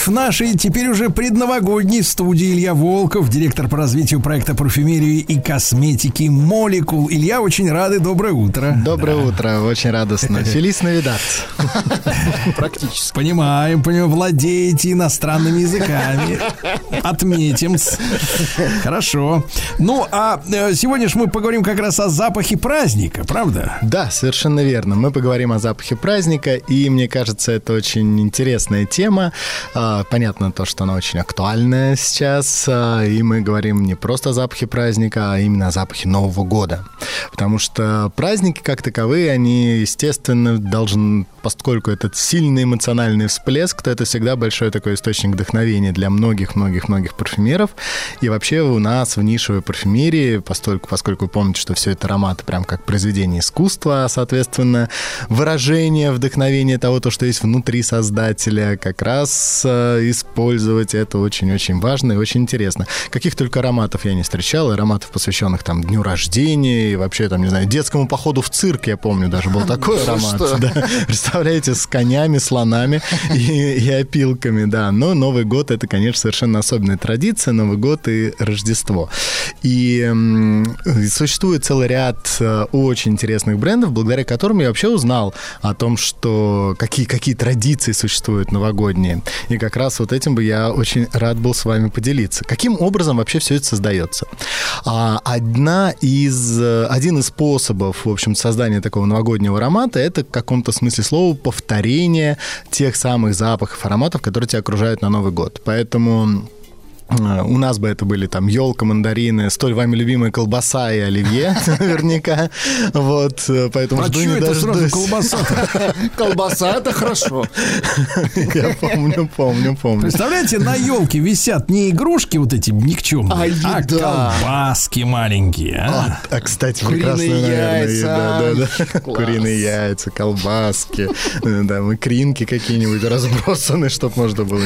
вновь в нашей теперь уже предновогодней студии Илья Волков, директор по развитию проекта парфюмерии и косметики «Молекул». Илья, очень рады, доброе утро. Доброе утро, очень радостно. Фелис Навидат. Практически. Понимаем, понимаем, владеете иностранными языками. Отметим. Хорошо. Ну, а э, сегодня же мы поговорим как раз о запахе праздника, правда? Да, совершенно верно. Мы поговорим о запахе праздника, и мне кажется, это очень интересная тема. А, Понятно то, что она очень актуальная сейчас, а, и мы говорим не просто о запахе праздника, а именно о запахе Нового года. Потому что праздники как таковые, они, естественно, должен, поскольку это сильный эмоциональный всплеск, то это всегда большой такой источник вдохновения для многих-многих-многих парфюмеров. И вообще у нас в нишевой парфюмерии, поскольку, поскольку вы помните, что все это ароматы прям как произведение искусства, соответственно, выражение вдохновения того, то, что есть внутри создателя, как раз э, использовать это очень-очень важно и очень интересно. Каких только ароматов я не встречал, ароматов, посвященных там дню рождения и вообще там, не знаю, детскому походу в цирк, я помню, даже был такой Да аромат. да. Представляете, с конями, слонами и, и опилками, да. Но Новый год это, конечно, совершенно особенная традиция, Новый год и Рождество. И м, существует целый ряд э, очень интересных брендов, благодаря которым я вообще узнал о том, что какие, какие традиции существуют новогодние. И как раз вот этим бы я очень рад был с вами поделиться. Каким образом вообще все это создается? А, одна из, э, один из способов, в общем, создания такого новогоднего аромата, это в каком-то смысле слова повторение тех самых запахов, ароматов, которые тебя окружают на Новый год. Поэтому У нас бы это были там елка, мандарины, столь вами любимая колбаса и оливье, наверняка. Вот, э, поэтому А жду не это сразу колбаса-то? Колбаса это хорошо. Я помню, помню, помню. Представляете, на елке висят не игрушки вот эти никчемные, А а, колбаски маленькие. а. А, кстати, Куриные прекрасная, наверное, яйца. еда, да, да. Класс. Куриные яйца, колбаски, э, да, икринки какие-нибудь разбросаны, чтобы можно было...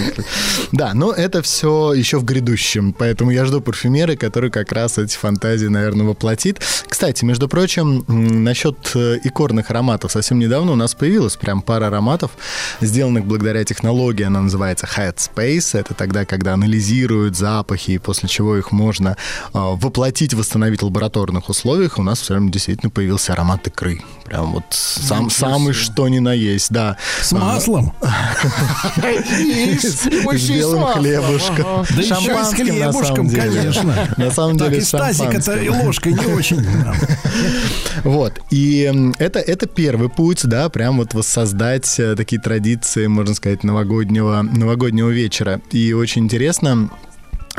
Да, но это все еще в грядущем, поэтому я жду парфюмеры, который как раз эти фантазии, наверное, воплотит. Кстати, между прочим, насчет э, икорных ароматов. Совсем недавно у нас появилась прям пара ароматов, сделанных благодаря технологии, она называется Head Space. Это тогда, когда анализируют запахи, и после чего их можно э, воплотить, восстановить в лабораторных условиях. У нас все время действительно появился аромат икры. Прям вот сам, самый что ни на есть, да. С маслом. И с- С еще и с белым хлебушком. Да с Шампанским, на хлебушком, конечно. На самом Так деле, и с тазик-то и шампанским. ложкой не очень. Вот. И это, это первый путь, да, прям вот воссоздать э, такие традиции, можно сказать, новогоднего, новогоднего вечера. И очень интересно,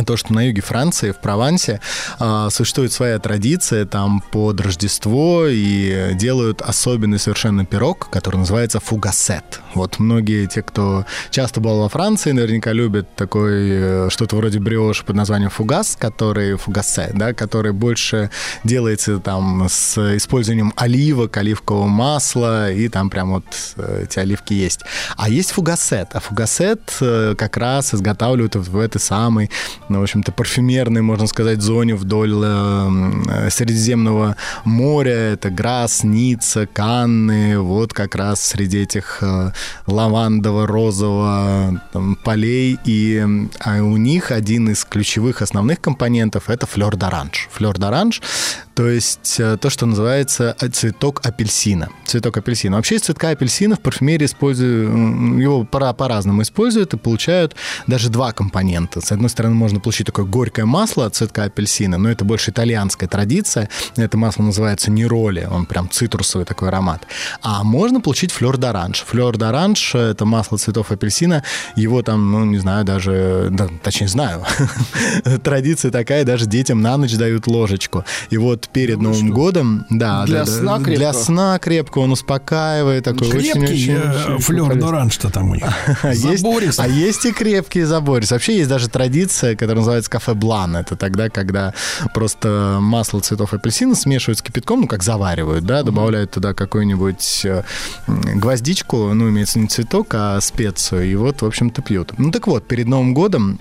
то, что на юге Франции, в Провансе, а, существует своя традиция, там под Рождество и делают особенный совершенно пирог, который называется фугасет. Вот многие те, кто часто был во Франции, наверняка любят такой э, что-то вроде бриош под названием фугас, который фугасет, да, который больше делается там с использованием оливок, оливкового масла, и там прям вот э, эти оливки есть. А есть фугасет, а фугасет э, как раз изготавливают в этой самой ну, в общем-то, парфюмерной, можно сказать, зоне вдоль э, Средиземного моря. Это Грасс, Ницца, Канны. Вот как раз среди этих э, лавандово-розового полей. И а у них один из ключевых основных компонентов — это флёр-д'оранж. Флёр-д'оранж то есть э, то, что называется э, цветок апельсина. Цветок апельсина. Вообще из цветка апельсина в парфюмерии используют, его пора по-разному используют и получают даже два компонента. С одной стороны, можно получить такое горькое масло от цветка апельсина, но это больше итальянская традиция. Это масло называется нероли, он прям цитрусовый такой аромат. А можно получить флёр д'оранж. Флёр д'оранж — это масло цветов апельсина. Его там, ну, не знаю, даже, да, точнее, знаю. Традиция такая, даже детям на ночь дают ложечку. И вот перед Новым годом, да, Для да, да, сна для крепко. сна крепко, он успокаивает, такой Крепкий очень-очень э, флёр д'оранж-то там у них. а есть, а есть и крепкие заборис. Вообще есть даже традиция, которая называется кафе Блан. Это тогда, когда просто масло цветов апельсина смешивают с кипятком, ну, как заваривают, да, добавляют туда какую-нибудь э, гвоздичку, ну, имеется не цветок, а специю, и вот, в общем-то, пьют. Ну, так вот, перед Новым годом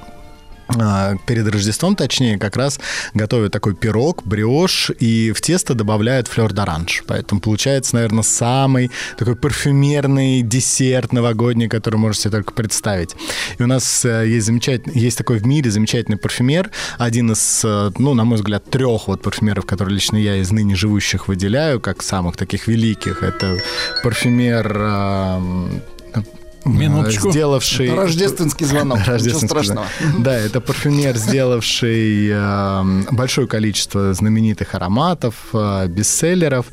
перед Рождеством, точнее, как раз готовят такой пирог, бриош, и в тесто добавляют флёр д'оранж. Поэтому получается, наверное, самый такой парфюмерный десерт новогодний, который можете только представить. И у нас э, есть замечательный, есть такой в мире замечательный парфюмер, один из, э, ну, на мой взгляд, трех вот парфюмеров, которые лично я из ныне живущих выделяю, как самых таких великих. Это парфюмер э, Минуточку. сделавший... Это рождественский звонок. Ничего Рождественский страшного. звонок. Да, это парфюмер, сделавший э, большое количество знаменитых ароматов, э, бестселлеров.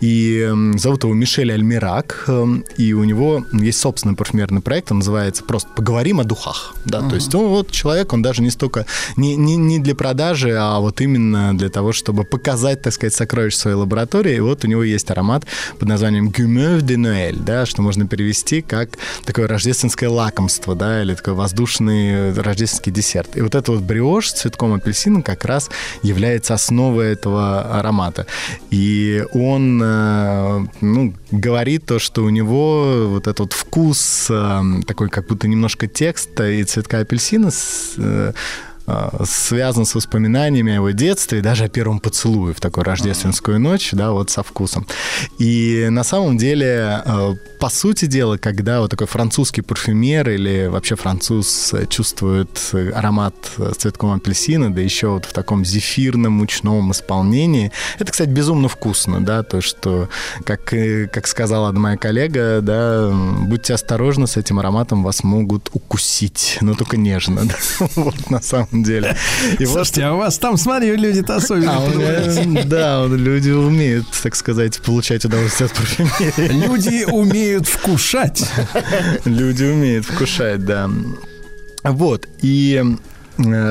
И э, зовут его Мишель Альмирак. э, и у него есть собственный парфюмерный проект, он называется просто «Поговорим о духах». Да, То есть ну, вот человек, он даже не столько... Не, не, не для продажи, а вот именно для того, чтобы показать, так сказать, сокровища своей лаборатории. И вот у него есть аромат под названием «Гюмев де Нуэль», да, что можно перевести как такое рождественское лакомство, да, или такой воздушный рождественский десерт. И вот это вот бриош с цветком апельсина как раз является основой этого аромата. И он, э, ну, говорит то, что у него вот этот вот вкус э, такой, как будто немножко текста и цветка апельсина с, э, связан с воспоминаниями о его детстве, даже о первом поцелуе в такую рождественскую ночь, да, вот со вкусом. И на самом деле, э, по сути дела, когда вот такой французский парфюмер или вообще француз э, чувствует э, аромат э, с цветком апельсина, да еще вот в таком зефирном мучном исполнении, это, кстати, безумно вкусно, да, то, что, как, э, как сказала одна моя коллега, да, будьте осторожны, с этим ароматом вас могут укусить, но только нежно, да, вот на самом деле. И вот Слушайте, а у вас там, смотри, люди-то особенно а, меня- да, вот люди умеют, так сказать, получать удовольствие от парфюмерии. Люди умеют вкушать. Люди умеют вкушать, да. Вот, и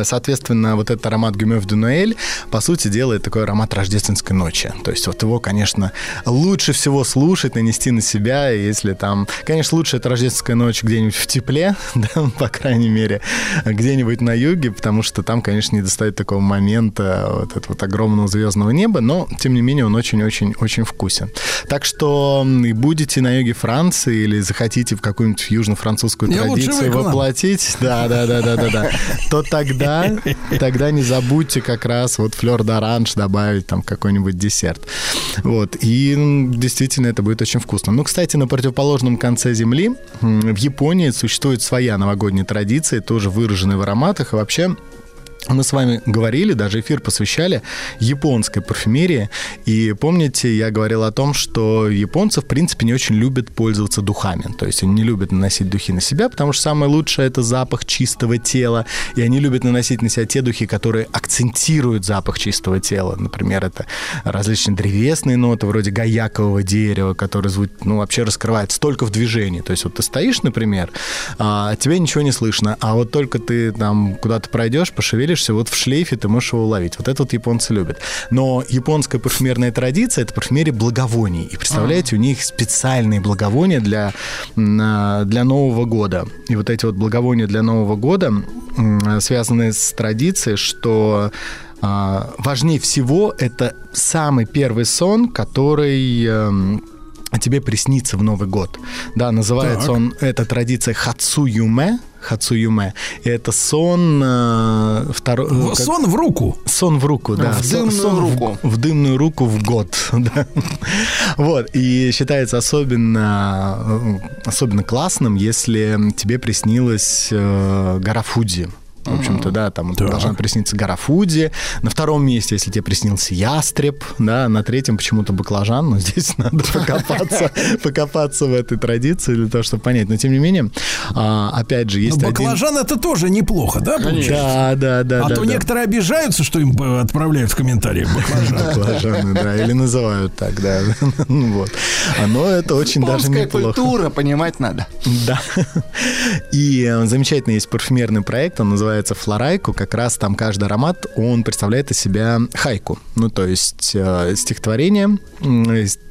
Соответственно, вот этот аромат Гюмев де Нуэль, по сути, делает такой аромат рождественской ночи. То есть вот его, конечно, лучше всего слушать, нанести на себя, если там... Конечно, лучше это рождественская ночь где-нибудь в тепле, да, по крайней мере, где-нибудь на юге, потому что там, конечно, не достает такого момента вот этого вот огромного звездного неба, но, тем не менее, он очень-очень-очень вкусен. Так что и будете на юге Франции или захотите в какую-нибудь южно-французскую традицию воплотить, да, да, да, да, да, да, то тогда, тогда не забудьте как раз вот флер d'orange добавить там какой-нибудь десерт. Вот, и действительно это будет очень вкусно. Ну, кстати, на противоположном конце земли, в Японии, существует своя новогодняя традиция, тоже выраженная в ароматах, и вообще мы с вами говорили, даже эфир посвящали японской парфюмерии. И помните, я говорил о том, что японцы, в принципе, не очень любят пользоваться духами. То есть они не любят наносить духи на себя, потому что самое лучшее это запах чистого тела. И они любят наносить на себя те духи, которые акцентируют запах чистого тела. Например, это различные древесные ноты, вроде гаякового дерева, которые звучат, ну, вообще раскрывается только в движении. То есть вот ты стоишь, например, а, от тебя ничего не слышно, а вот только ты там куда-то пройдешь, пошевелишься, вот в шлейфе ты можешь его уловить. Вот это вот японцы любят. Но японская парфюмерная традиция — это парфюмерия благовоний. И представляете, у них специальные благовония для, а, для Нового года. И вот эти вот благовония для Нового года связаны с традицией, что а, важнее всего это самый первый сон, который эм, тебе приснится в Новый год. Да, называется Так. он, эта традиция Хацуюме, Хацуюме. И это сон... э, второ- В- как- Сон в руку. Сон в руку, да. В дымную сон в- руку. В, дымную руку в год. да. Вот. И считается особенно, э, особенно классным, если тебе приснилась э, гора Фудзи. В общем-то, да, там Так. должна присниться гора Фудзи. На втором месте, если тебе приснился ястреб, да, на третьем почему-то баклажан, но здесь надо покопаться, покопаться в этой традиции для того, чтобы понять. Но тем не менее, а, опять же, Но есть один... баклажан это тоже неплохо, да, получается? Да, да, да. А да, то да. некоторые обижаются, что им э, отправляют в комментариях баклажан. Баклажаны, да, или называют так, да. Ну Вот. А, Но это очень даже неплохо. культура, понимать надо. Да. И э, замечательный есть парфюмерный проект, он называется Флорайку. Как раз там каждый аромат, он представляет из себя хайку. Ну, то есть э, стихотворение,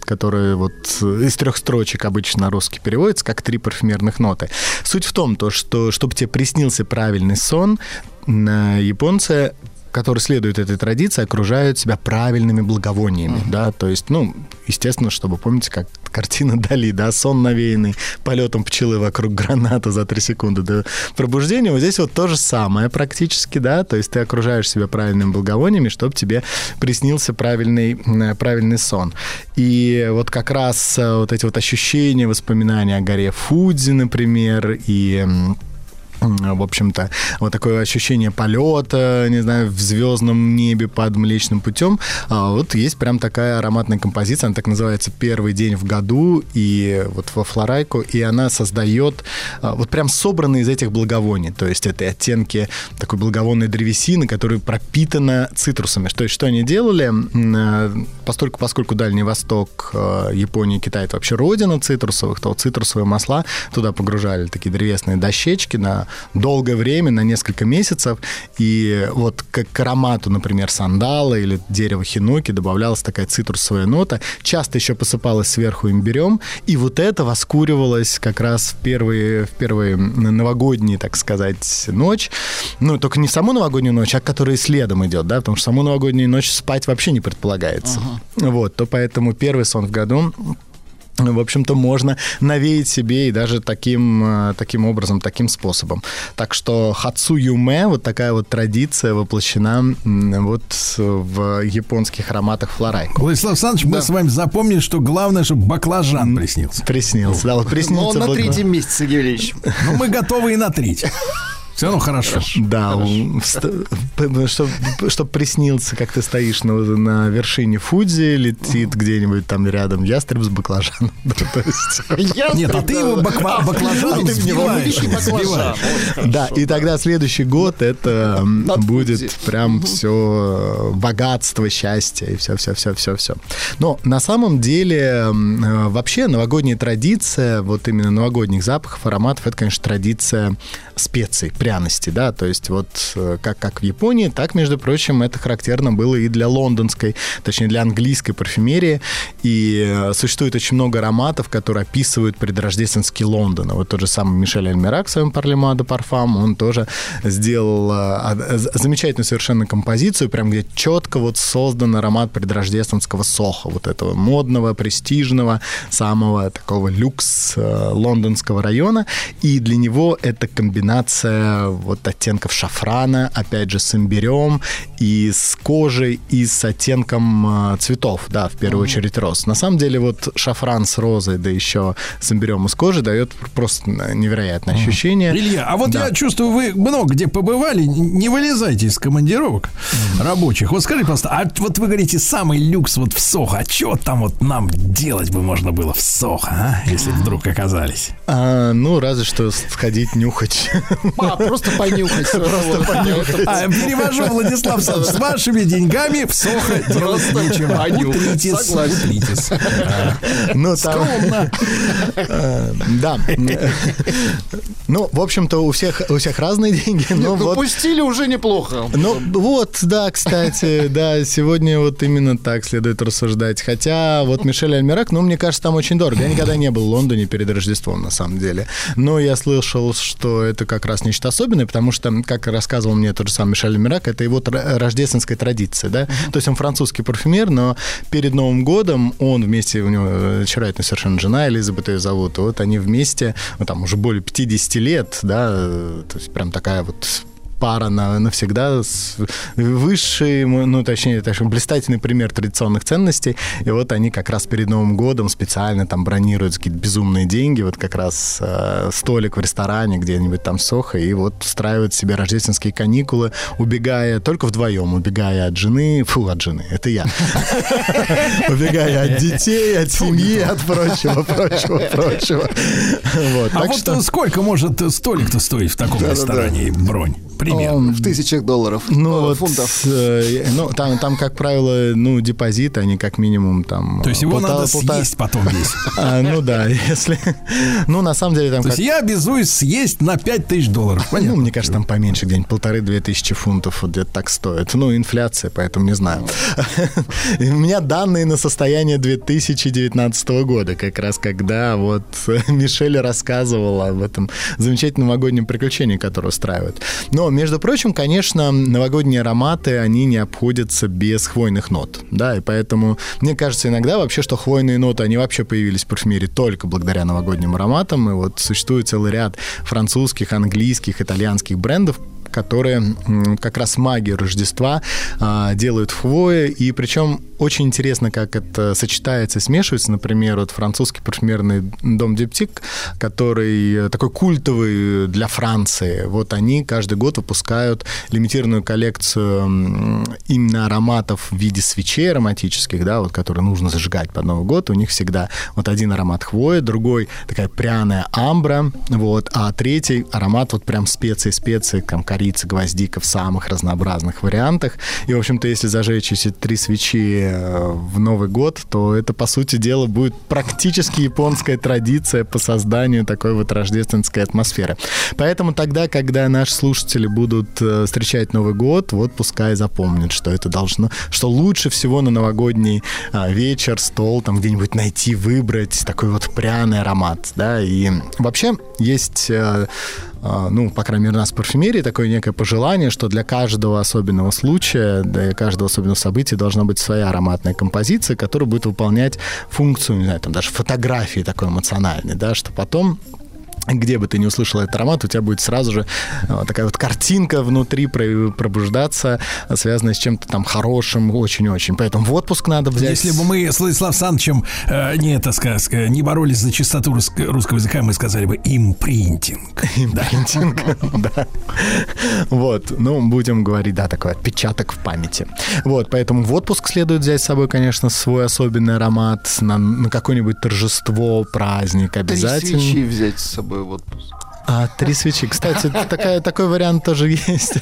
которое вот э, из трех строчек обычно русский переводится, как три парфюмерных ноты. Суть в том, то, что чтобы тебе приснился правильный сон, на японцы которые следуют этой традиции, окружают себя правильными благовониями, да, то есть, ну, естественно, чтобы, помните, как картина Дали, да, сон навеянный полетом пчелы вокруг граната за 3 секунды до пробуждения, вот здесь вот то же самое практически, да, то есть ты окружаешь себя правильными благовониями, чтобы тебе приснился правильный, правильный сон. И вот как раз э, вот эти вот ощущения, воспоминания о горе Фудзи, например, и в общем-то, вот такое ощущение полета, не знаю, в звездном небе под Млечным путем. А вот есть прям такая ароматная композиция, она так называется «Первый день в году», и вот во Флорайку, и она создает а, вот прям собранные из этих благовоний, то есть это оттенки такой благовонной древесины, которая пропитана цитрусами. То есть что они делали? М, э, Поскольку, Дальний Восток, э, Япония, Китай — это вообще родина цитрусовых, то цитрусовые масла туда погружали такие древесные дощечки на долгое время, на несколько месяцев. И вот как к аромату, например, сандала или дерева хинуки добавлялась такая цитрусовая нота. Часто еще посыпалась сверху имбирем. И вот это воскуривалось как раз в первые, в первые новогодние, так сказать, ночь. Ну, только не саму новогоднюю ночь, а которая следом идет, да, потому что саму новогоднюю ночь спать вообще не предполагается. Вот, то поэтому первый сон в году в общем-то, можно навеять себе и даже таким, э, таким образом, таким способом. Так что хацу юме, вот такая вот традиция воплощена вот в японских ароматах флорай. Владислав Александрович, мы с вами запомнили, что главное, чтобы баклажан приснился. Приснился, да, вот Но приснился. на третьем месяце, Сергей Валерьевич. Ну, мы готовы и на треть. Все равно хорошо. Да, чтобы чтоб приснился, как ты стоишь на, на вершине Фудзи, летит где-нибудь там рядом ястреб с баклажаном. Нет, а ты его баклажаном А него сбиваешь. великий баклажан. сбиваешь. Да, и тогда следующий год это будет прям все богатство, счастье и все, все, все, все, все. Но на самом деле э, вообще новогодняя традиция, вот именно новогодних запахов, ароматов, это, конечно, традиция специй, пряностей, да, то есть вот э, как, как в Японии, так, между прочим, это характерно было и для лондонской, точнее, для английской парфюмерии, и э, существует очень много ароматов, которые описывают предрождественский Лондон. Вот тот же самый Мишель Альмирак в своем Парлема де Парфам, он тоже сделал э, з- замечательную совершенно композицию, прям где четко вот создан аромат предрождественского соха, вот этого модного, престижного, самого такого люкс лондонского района. И для него это комбинация вот оттенков шафрана, опять же, с имбирем, и с кожей, и с оттенком э, цветов, да, в первую очередь роз. На самом деле вот шафран с розой, да еще с имбирем и с кожей дает просто невероятное ощущение. Илья, а вот Да. я чувствую, вы много где побывали, не вылезайте из командировок рабочих. Вот скажи, пожалуйста, а вот вы говорите, самый люкс вот в Сохо, а что там вот нам делать бы можно было в Сохо, а, если вдруг оказались? А, ну, разве что сходить нюхать. А, просто понюхать. Просто понюхать. А, перевожу, Владислав с вашими деньгами в Сохо делать нечего. Утритесь. А, Ну. Скромно. Э, Да. Ну, в общем-то, у всех, у всех разные деньги, но Ну, вот... пустили уже неплохо. Ну, вот, да, кстати, да, сегодня вот именно так следует рассуждать. Хотя вот Мишель Альмирак, ну, мне кажется, там очень дорого. Я никогда не был в Лондоне перед Рождеством, на самом деле. Но я слышал, что это как раз нечто особенное, потому что, как рассказывал мне тот же самый Мишель Альмирак, это его рождественская традиция, да. То есть он французский парфюмер, но перед Новым годом он вместе, у него э, очаровательная совершенно жена, Элизабет ее зовут, вот они вместе, ну, там уже более 50 лет, да, э, то есть прям такая вот пара на, навсегда с высший, ну, точнее, точнее, блистательный пример традиционных ценностей. И вот они как раз перед Новым годом специально там бронируют какие-то безумные деньги, вот как раз э, столик в ресторане где-нибудь там Сохо, и вот устраивают себе рождественские каникулы, убегая только вдвоем, убегая от жены, фу, от жены, это я, убегая от детей, от семьи, от прочего, прочего, прочего. А вот сколько может столик-то стоить в таком ресторане бронь? Примерно. В тысячах долларов. Ну, э, вот, фунтов. э, ну, там, там, как правило, ну, депозит, они как минимум там... То есть его полтора- надо полтора- съесть потом весь. А, ну да, если... Ну, на самом деле там То как... есть я обязуюсь съесть на 5000 долларов. Ну, Понятно. мне кажется, там поменьше, где-нибудь полторы-две тысячи фунтов вот где-то так стоит. Ну, инфляция, поэтому не знаю. У меня данные на состояние 2019 года, как раз когда вот Мишель рассказывала об этом замечательном новогоднем приключении, которое устраивает. Но, между прочим, конечно, новогодние ароматы, они не обходятся без хвойных нот, да, и поэтому мне кажется иногда вообще, что хвойные ноты, они вообще появились в парфюмерии только благодаря новогодним ароматам, и вот существует целый ряд французских, английских, итальянских брендов, которые как раз магию Рождества а, делают в хвое, и причем очень интересно, как это сочетается смешивается. Например, вот французский парфюмерный дом Диптик, который такой культовый для Франции. Вот они каждый год выпускают лимитированную коллекцию именно ароматов в виде свечей ароматических, да, вот, которые нужно зажигать под Новый год. У них всегда вот один аромат хвои, другой такая пряная амбра, вот, а третий аромат вот прям специи-специи, там корица, гвоздика в самых разнообразных вариантах. И, в общем-то, если зажечь эти три свечи э, в Новый год, то это, по сути дела, будет практически японская традиция по созданию такой вот рождественской атмосферы. Поэтому тогда, когда наши слушатели будут э, встречать Новый год, вот пускай запомнят, что это должно, что лучше всего на новогодний а, вечер, стол, там где-нибудь найти, выбрать такой вот пряный аромат, да, и вообще есть э, ну, по крайней мере, у нас в парфюмерии такое некое пожелание, что для каждого особенного случая, для каждого особенного события должна быть своя ароматная композиция, которая будет выполнять функцию, не знаю, там даже фотографии такой эмоциональной, да, что потом где бы ты не услышал этот аромат, у тебя будет сразу же э, такая вот картинка внутри про- пробуждаться, связанная с чем-то там хорошим, очень-очень. Поэтому в отпуск надо взять. Если бы мы с Владиславом Александровичем э, не, это сказка, не боролись за чистоту рус- русского языка, мы сказали бы импринтинг. Импринтинг, да. Вот, ну, будем говорить, да, такой отпечаток в памяти. Вот, поэтому в отпуск следует взять с собой, конечно, свой особенный аромат на, на какое-нибудь торжество, праздник Три обязательно. свечи взять с собой в отпуск. А, три свечи. Кстати, такая, такой вариант тоже есть.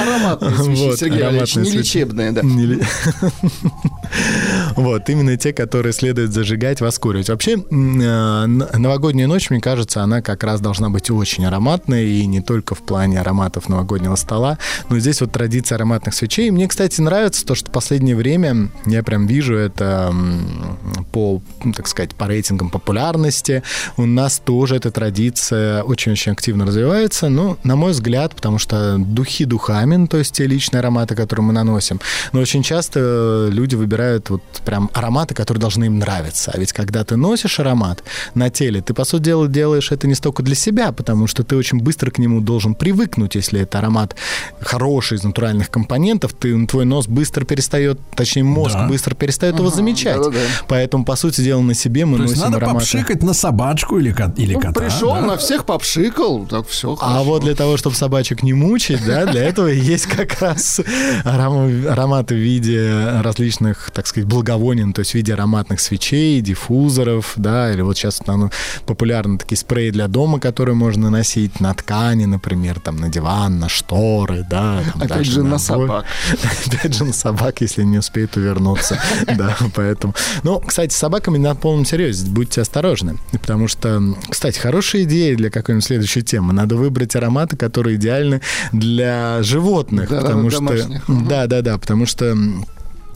Ароматные свечи, Вот, Сергей Валерьевич, не свечи. лечебные, да. Не ли- Вот, именно те, которые следует зажигать, воскуривать. Вообще, э, новогодняя ночь, мне кажется, она как раз должна быть очень ароматной, и не только в плане ароматов новогоднего стола, но здесь вот традиция ароматных свечей. Мне, кстати, нравится то, что в последнее время я прям вижу это по, так сказать, по рейтингам популярности. У нас тоже эта традиция очень-очень активно развивается. Ну, на мой взгляд, потому что духи духами, то есть те личные ароматы, которые мы наносим. Но очень часто люди выбирают вот прям ароматы, которые должны им нравиться. А ведь когда ты носишь аромат на теле, ты, по сути дела, делаешь это не столько для себя, потому что ты очень быстро к нему должен привыкнуть, если это аромат хороший из натуральных компонентов, ты, твой нос быстро перестает, точнее мозг Да. быстро перестает его замечать. да-да-да. Поэтому, по сути дела, на себе мы То есть носим надо ароматы. попшикать на собачку или, или Ну, кота. пришел, да? на всех попшикал, так все А вот для того, чтобы собачек не мучить, да, для этого есть как раз аром- ароматы в виде различных, так сказать, благовоний, ну, то есть в виде ароматных свечей, диффузоров, да, или вот сейчас ну, популярны такие спреи для дома, которые можно наносить на ткани, например, там, на диван, на шторы, да. там, Опять же, на обои. собак. Опять же, на собак, если не успеют увернуться. Да, поэтому... Ну, кстати, с собаками на полном серьезе. Будьте осторожны. Потому что, кстати, хорошая идея для какой-нибудь следующей темы. Надо выбрать ароматы, которые идеальны для животных. Да, потому что... домашних. Да, да, да. Потому что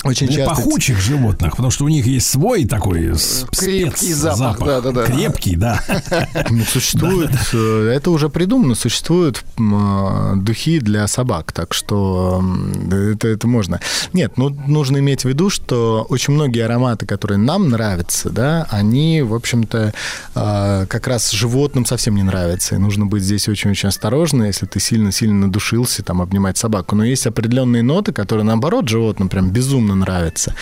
очень Для часто... пахучих животных, потому что у них есть свой такой с- Крепкий спец- запах, да-да-да. Крепкий, да. Ну, существует, э, это уже придумано, существуют э, духи для собак, так что это, это можно. Нет, ну, нужно иметь в виду, что очень многие ароматы, которые нам нравятся, да, они, в общем-то, э, как раз животным совсем не нравятся, и нужно быть здесь очень-очень осторожно, если ты сильно-сильно надушился, там, обнимать собаку. Но есть определенные ноты, которые, наоборот, животным прям безумно нравятся.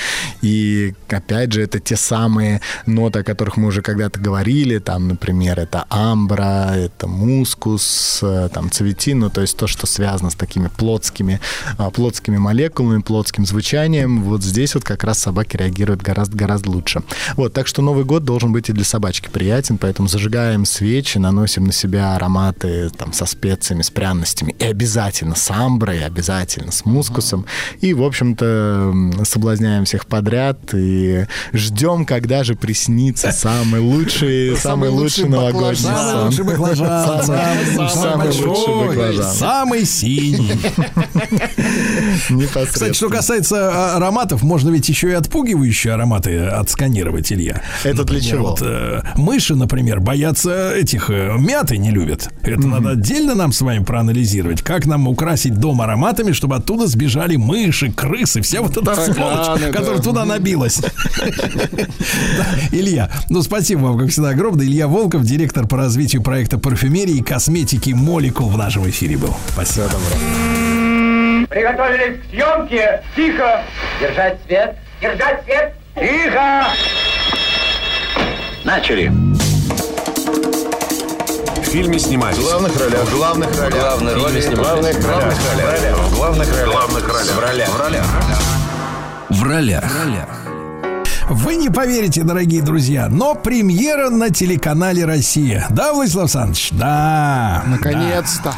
И, опять же, это те самые ноты, о которых мы уже когда-то говорили, там, например, это амбра, это мускус, э, там, цветин, ну, то есть то, что связано с такими плотскими, а, плотскими молекулами, плотским звучанием, вот здесь вот как раз собаки реагируют гораздо-гораздо лучше. Вот, так что Новый год должен быть и для собачки приятен, поэтому зажигаем свечи, наносим на себя ароматы там со специями, с пряностями, и обязательно с амброй, обязательно с мускусом, и, в общем-то, соблазняем всех подряд и ждем, когда же приснится самый лучший, самый лучший новогодний Самый сон. лучший баклажан, самый, лучший баклажан. самый синий. Кстати, что касается а, ароматов, можно ведь еще и отпугивающие ароматы отсканировать, Илья. Это для чего? Э, мыши, например, боятся этих э, мяты не любят. Это надо отдельно нам с вами проанализировать. Как нам украсить дом ароматами, чтобы оттуда сбежали мыши, крысы, вся вот эта Тараканы, сволочь, которая туда набилась. Илья, ну спасибо вам, как всегда, огромное. Илья Волков, директор по развитию проекта парфюмерии и косметики Молекул в нашем эфире был. Спасибо. Приготовились к съемке. Тихо. Держать свет. Держать свет. Тихо. Начали. В фильме снимались. В главных ролях. В главных ролях. Главные роли В главных ролях. В главных ролях. В главных ролях. В ролях. В ролях. В ролях. Вы не поверите, дорогие друзья, но премьера на телеканале «Россия». Да, Владислав Александрович? Да. Наконец-то.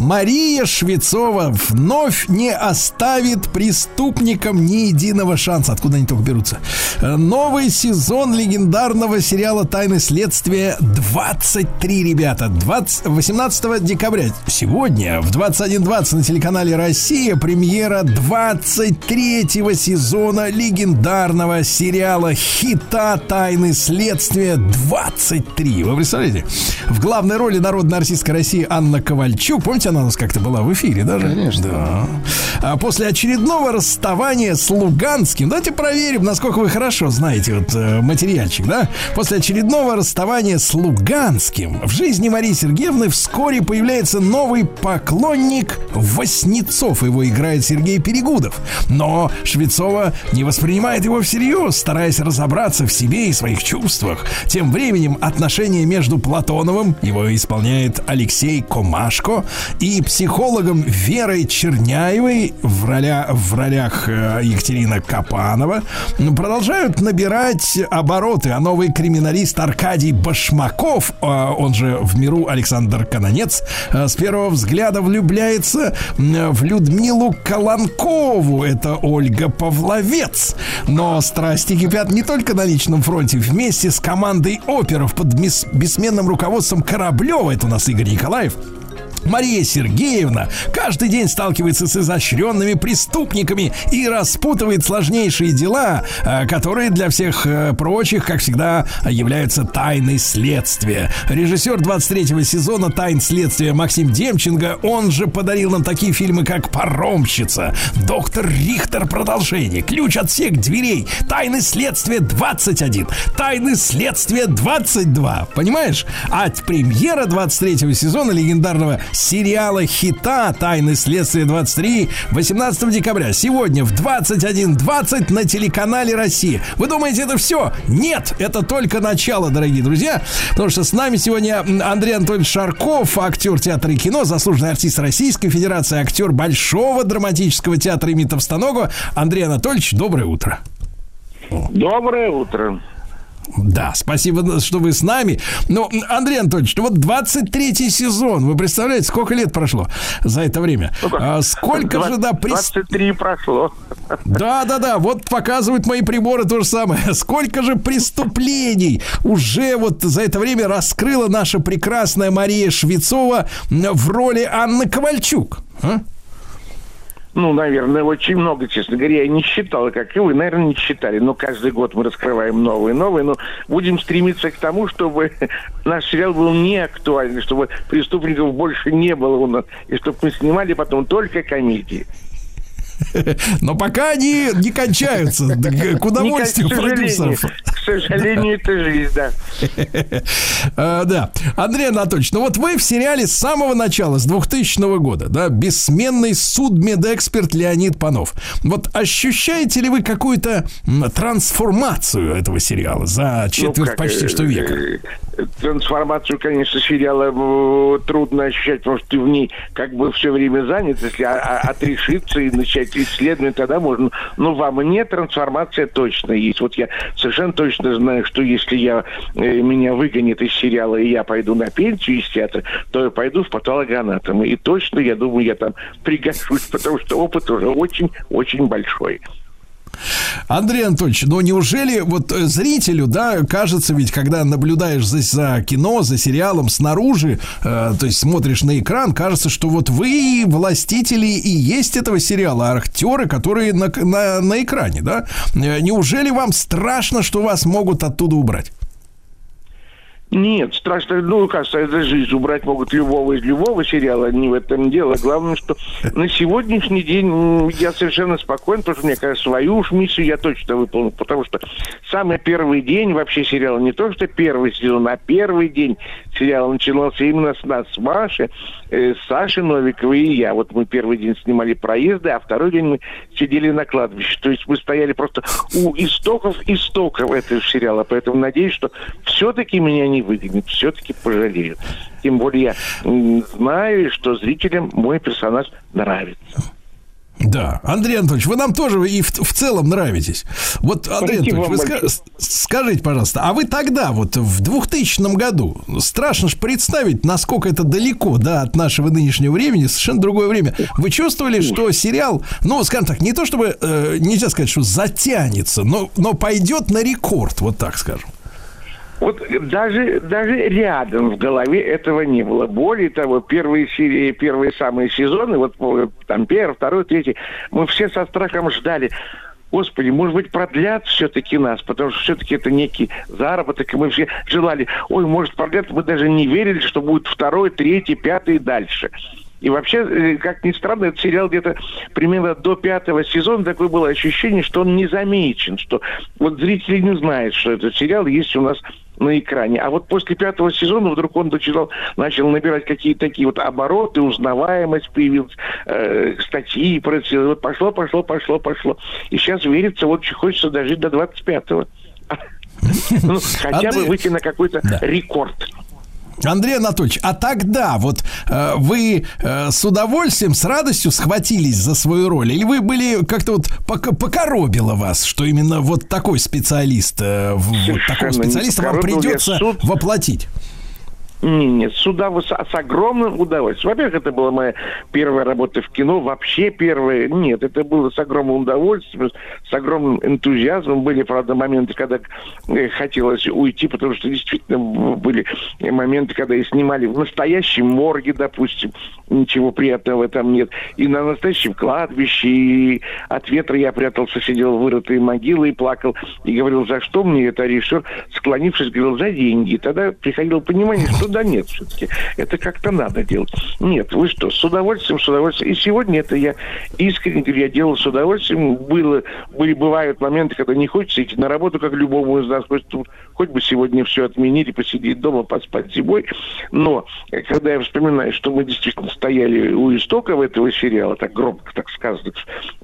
Мария Швецова вновь не оставит преступникам ни единого шанса. Откуда они только берутся? Э, Новый сезон легендарного сериала «Тайны следствия» 23, ребята. 20, 18 декабря. Сегодня в 21.20 на телеканале «Россия» премьера 23 сезона легендарного сериала хита «Тайны следствия» 23. Вы представляете? В главной роли народная артистка России Анна Ковальчук. Помните, она у нас как-то была в эфире даже? Конечно. Да. А после очередного расставания с Луганским, давайте проверим, насколько вы хорошо знаете вот э, материальчик, да? После очередного расставания с Луганским в жизни Марии Сергеевны вскоре появляется новый поклонник Воснецов. Его играет Сергей Перегудов. Но Швецова не воспринимает его всерьез, стараясь разобраться в себе и своих чувствах. Тем временем отношения между Платоновым, его исполняет Алексей Комашко, и психологом Верой Черняевой в, роля, в ролях э, Екатерина Капанова продолжают набирать обороты. А новый криминалист Аркадий Башмаков, э, он же в миру Александр Канонец, э, с первого взгляда влюбляется в Людмилу Колонкову. Это Ольга Павловец. Но страсти кипят не только на личном фронте. Вместе с командой оперов под бессменным руководством Кораблева, это у нас Игорь Николаев, Мария Сергеевна каждый день сталкивается с изощренными преступниками и распутывает сложнейшие дела, э, которые для всех э, прочих, как всегда, являются тайной следствия. Режиссер 23 сезона «Тайн следствия» Максим Демченко, он же подарил нам такие фильмы, как «Паромщица», «Доктор Рихтер. Продолжение», «Ключ от всех дверей», «Тайны следствия 21», «Тайны следствия 22». Понимаешь? А премьера 23 сезона легендарного сериала хита «Тайны следствия 23» 18 декабря. Сегодня в 21.20 на телеканале «Россия». Вы думаете, это все? Нет, это только начало, дорогие друзья. Потому что с нами сегодня Андрей Анатольевич Шарков, актер театра и кино, заслуженный артист Российской Федерации, актер Большого драматического театра имени Товстоногова. Андрей Анатольевич, доброе утро. Доброе утро. Да, спасибо, что вы с нами. Но, Андрей Анатольевич, ну вот 23-й сезон, вы представляете, сколько лет прошло за это время? А сколько же, да, прис- 23 прошло. Да, да, да, вот показывают мои приборы то же самое. Сколько же преступлений уже вот за это время раскрыла наша прекрасная Мария Швецова в роли Анны Ковальчук. а? Ну, наверное, очень много, честно говоря. Я не считал, как и вы, наверное, не считали. Но каждый год мы раскрываем новые и новые. Но будем стремиться к тому, чтобы наш сериал был не актуальный, чтобы преступников больше не было у нас. И чтобы мы снимали потом только комедии. Но пока они не кончаются к удовольствию Не, к продюсеров. К сожалению, это жизнь, да. А, Да. Андрей Анатольевич, ну вот вы в сериале с самого начала, с 2000 года, да, бессменный судмедэксперт Леонид Панов. Вот ощущаете ли вы какую-то трансформацию этого сериала за четверть Ну, как, почти что века? э, Трансформацию, конечно, сериала э, трудно ощущать, потому что ты в ней как бы все время занят. Если а- а- отрешиться и начать исследовать, тогда можно. Но во мне трансформация точно есть. Вот я совершенно точно знаю, что если я э, меня выгонят из сериала и я пойду на пенсию из театра, то я пойду в патологоанатомы. И точно, я думаю, я там пригожусь, потому что опыт уже очень-очень большой. Андрей Анатольевич, ну неужели вот э, зрителю, да, кажется ведь, когда наблюдаешь за, за кино, за сериалом снаружи, э, то есть смотришь на экран, кажется, что вот вы властители и есть этого сериала, а актеры, которые на, на, на экране, да? Э, Неужели вам страшно, что вас могут оттуда убрать? Нет, страшно, ну, кажется, это жизнь убрать могут любого из любого сериала, не в этом дело. Главное, что на сегодняшний день я совершенно спокоен, потому что, мне кажется, свою уж миссию я точно выполнил, потому что самый первый день вообще сериала, не то что первый сезон, а первый день сериала начинался именно с нас, с Маши, э, с Сашей Новиковой и я. Вот мы первый день снимали проезды, а второй день мы сидели на кладбище. То есть мы стояли просто у истоков истоков этого сериала. Поэтому надеюсь, что все-таки меня не выгонят, все-таки пожалеют. Тем более я знаю, что зрителям мой персонаж нравится. Да, Андрей Анатольевич, вы нам тоже и в, в целом нравитесь. Вот, Андрей Спасибо Анатольевич, вы ска- скажите, пожалуйста, а вы тогда, вот в 2000 году, страшно ж представить, насколько это далеко, да, от нашего нынешнего времени, совершенно другое время. Вы чувствовали, что сериал, ну, скажем так, не то чтобы, э, нельзя сказать, что затянется, но, но пойдет на рекорд, вот так скажем. Вот даже, даже рядом в голове этого не было. Более того, первые серии, первые самые сезоны, вот там первый, второй, третий, мы все со страхом ждали. Господи, может быть, продлят все-таки нас, потому что все-таки это некий заработок, и мы все желали, ой, может, продлят, мы даже не верили, что будет второй, третий, пятый и дальше. И вообще, э, как ни странно, этот сериал где-то примерно до пятого сезона такое было ощущение, что он не замечен, что вот зрители не знают, что этот сериал есть у нас на экране. А вот после пятого сезона вдруг он начал, начал набирать какие-то такие вот обороты, узнаваемость появилась, э, статьи про это всё. Вот пошло, пошло, пошло, пошло. И сейчас верится, вот хочется дожить до 25-го. Ну, хотя бы выйти на какой-то рекорд. Андрей Анатольевич, а тогда вот э, вы э, с удовольствием, с радостью схватились за свою роль? Или вы были как-то вот пок- покоробило вас, что именно вот такой специалист, э, вот такого специалиста вам придется воплотить? Не, нет, с, с огромным удовольствием. Во-первых, это была моя первая работа в кино, вообще первая. Нет, это было с огромным удовольствием, с огромным энтузиазмом. Были, правда, моменты, когда э, хотелось уйти, потому что действительно были моменты, когда и снимали в настоящем морге, допустим. Ничего приятного в этом нет. И на настоящем кладбище, и от ветра я прятался, сидел в вырытые могилы и плакал. И говорил, за что мне это режиссер, склонившись, говорил, за деньги. И тогда приходило понимание, что да нет, все-таки это как-то надо делать. Нет, вы что, с удовольствием, с удовольствием. И сегодня это я искренне говорю, я делал с удовольствием. Было, были, бывают моменты, когда не хочется идти на работу, как любому из нас. Хочется, хоть бы сегодня все отменили, посидеть дома, поспать зимой. Но э, когда я вспоминаю, что мы действительно стояли у истоков этого сериала, так громко так сказано,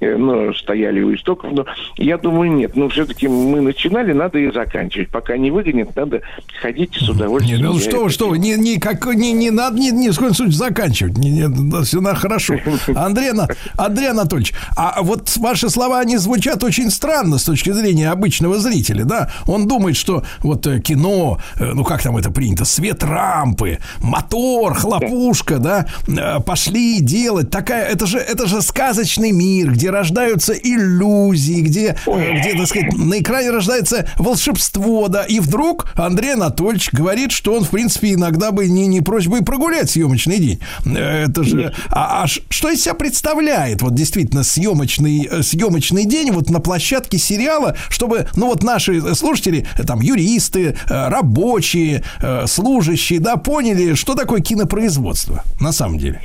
э, но стояли у истоков, но я думаю, нет, но все-таки мы начинали, надо и заканчивать. Пока не выгонят, надо ходить с удовольствием. Не, ну что что не, не, как, не, не надо ни, ни в коем случае заканчивать. Не, не, все на хорошо. Андрей, Андрей Анатольевич, а вот ваши слова, они звучат очень странно с точки зрения обычного зрителя, да? Он думает, что вот э, кино, э, ну как там это принято, свет рампы, мотор, хлопушка, да, э, пошли делать. Такая, это же, это же сказочный мир, где рождаются иллюзии, где, где, так сказать, на экране рождается волшебство, да, и вдруг Андрей Анатольевич говорит, что он, в принципе, иногда бы не, не прочь бы прогулять съемочный день. Это же... А, а что из себя представляет вот действительно съемочный, э, съемочный день вот на площадке сериала, чтобы, ну вот наши слушатели, э, там, юристы, э, рабочие, служащие, да, поняли, что такое кинопроизводство на самом деле?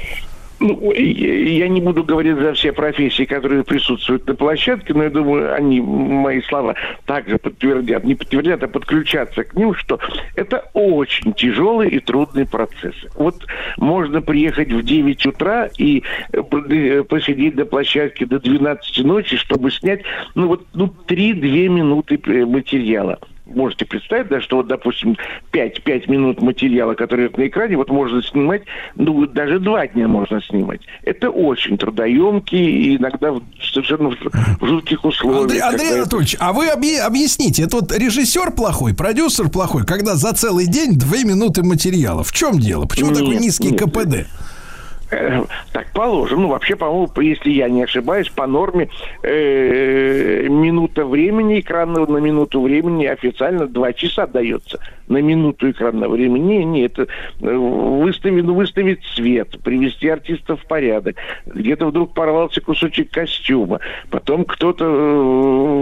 Ну, я не буду говорить за все профессии, которые присутствуют на площадке, но я думаю, они мои слова также подтвердят, не подтвердят, а подключаться к ним, что это очень тяжелый и трудный процесс. Вот можно приехать в 9 утра и э, э, посидеть до площадки до 12 ночи, чтобы снять, ну вот, ну, 3-2 минуты э, материала. Можете представить, да, что вот, допустим, 5, 5 минут материала, который на экране, вот можно снимать, ну, даже два дня можно снимать. Это очень трудоемкий иногда в- совершенно в, жутких условиях. Андрей, Андрей Анатольевич, а вы объ- объясните, это вот режиссер плохой, продюсер плохой, когда за целый день две минуты материала. В чем дело? Почему Нет, такой низкий нет. КПД? Э, Так положено. Ну, вообще, по-моему, по- если я не ошибаюсь, по норме э, минута времени экранного на минуту времени официально два часа дается на минуту экранного времени. Не, не, это э, выставить, ну, выставить свет, привести артистов в порядок. Где-то вдруг порвался кусочек костюма. Потом кто-то э,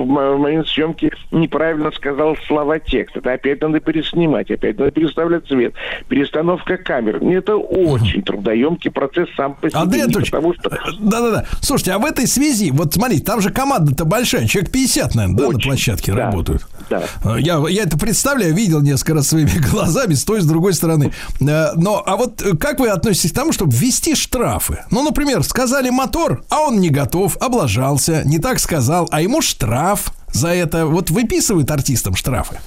в мо- в момент съемки неправильно сказал слова текста. Это опять надо переснимать, опять надо переставлять цвет. Перестановка камер. Это очень трудоемкий процесс сам по себе. Андрей Анатольевич, потому что да-да-да. Слушайте, а в этой связи, вот смотрите, там же команда-то большая, человек 50, наверное, да, на Очень, площадке да. работают. Да. Э, Я, я это представляю, видел несколько раз своими глазами, с той, с другой стороны. Э, Но, а вот э, как вы относитесь к тому, чтобы ввести штрафы? Ну, например, сказали мотор, а он не готов, облажался, не так сказал, а ему штраф за это. Вот выписывают артистам штрафы.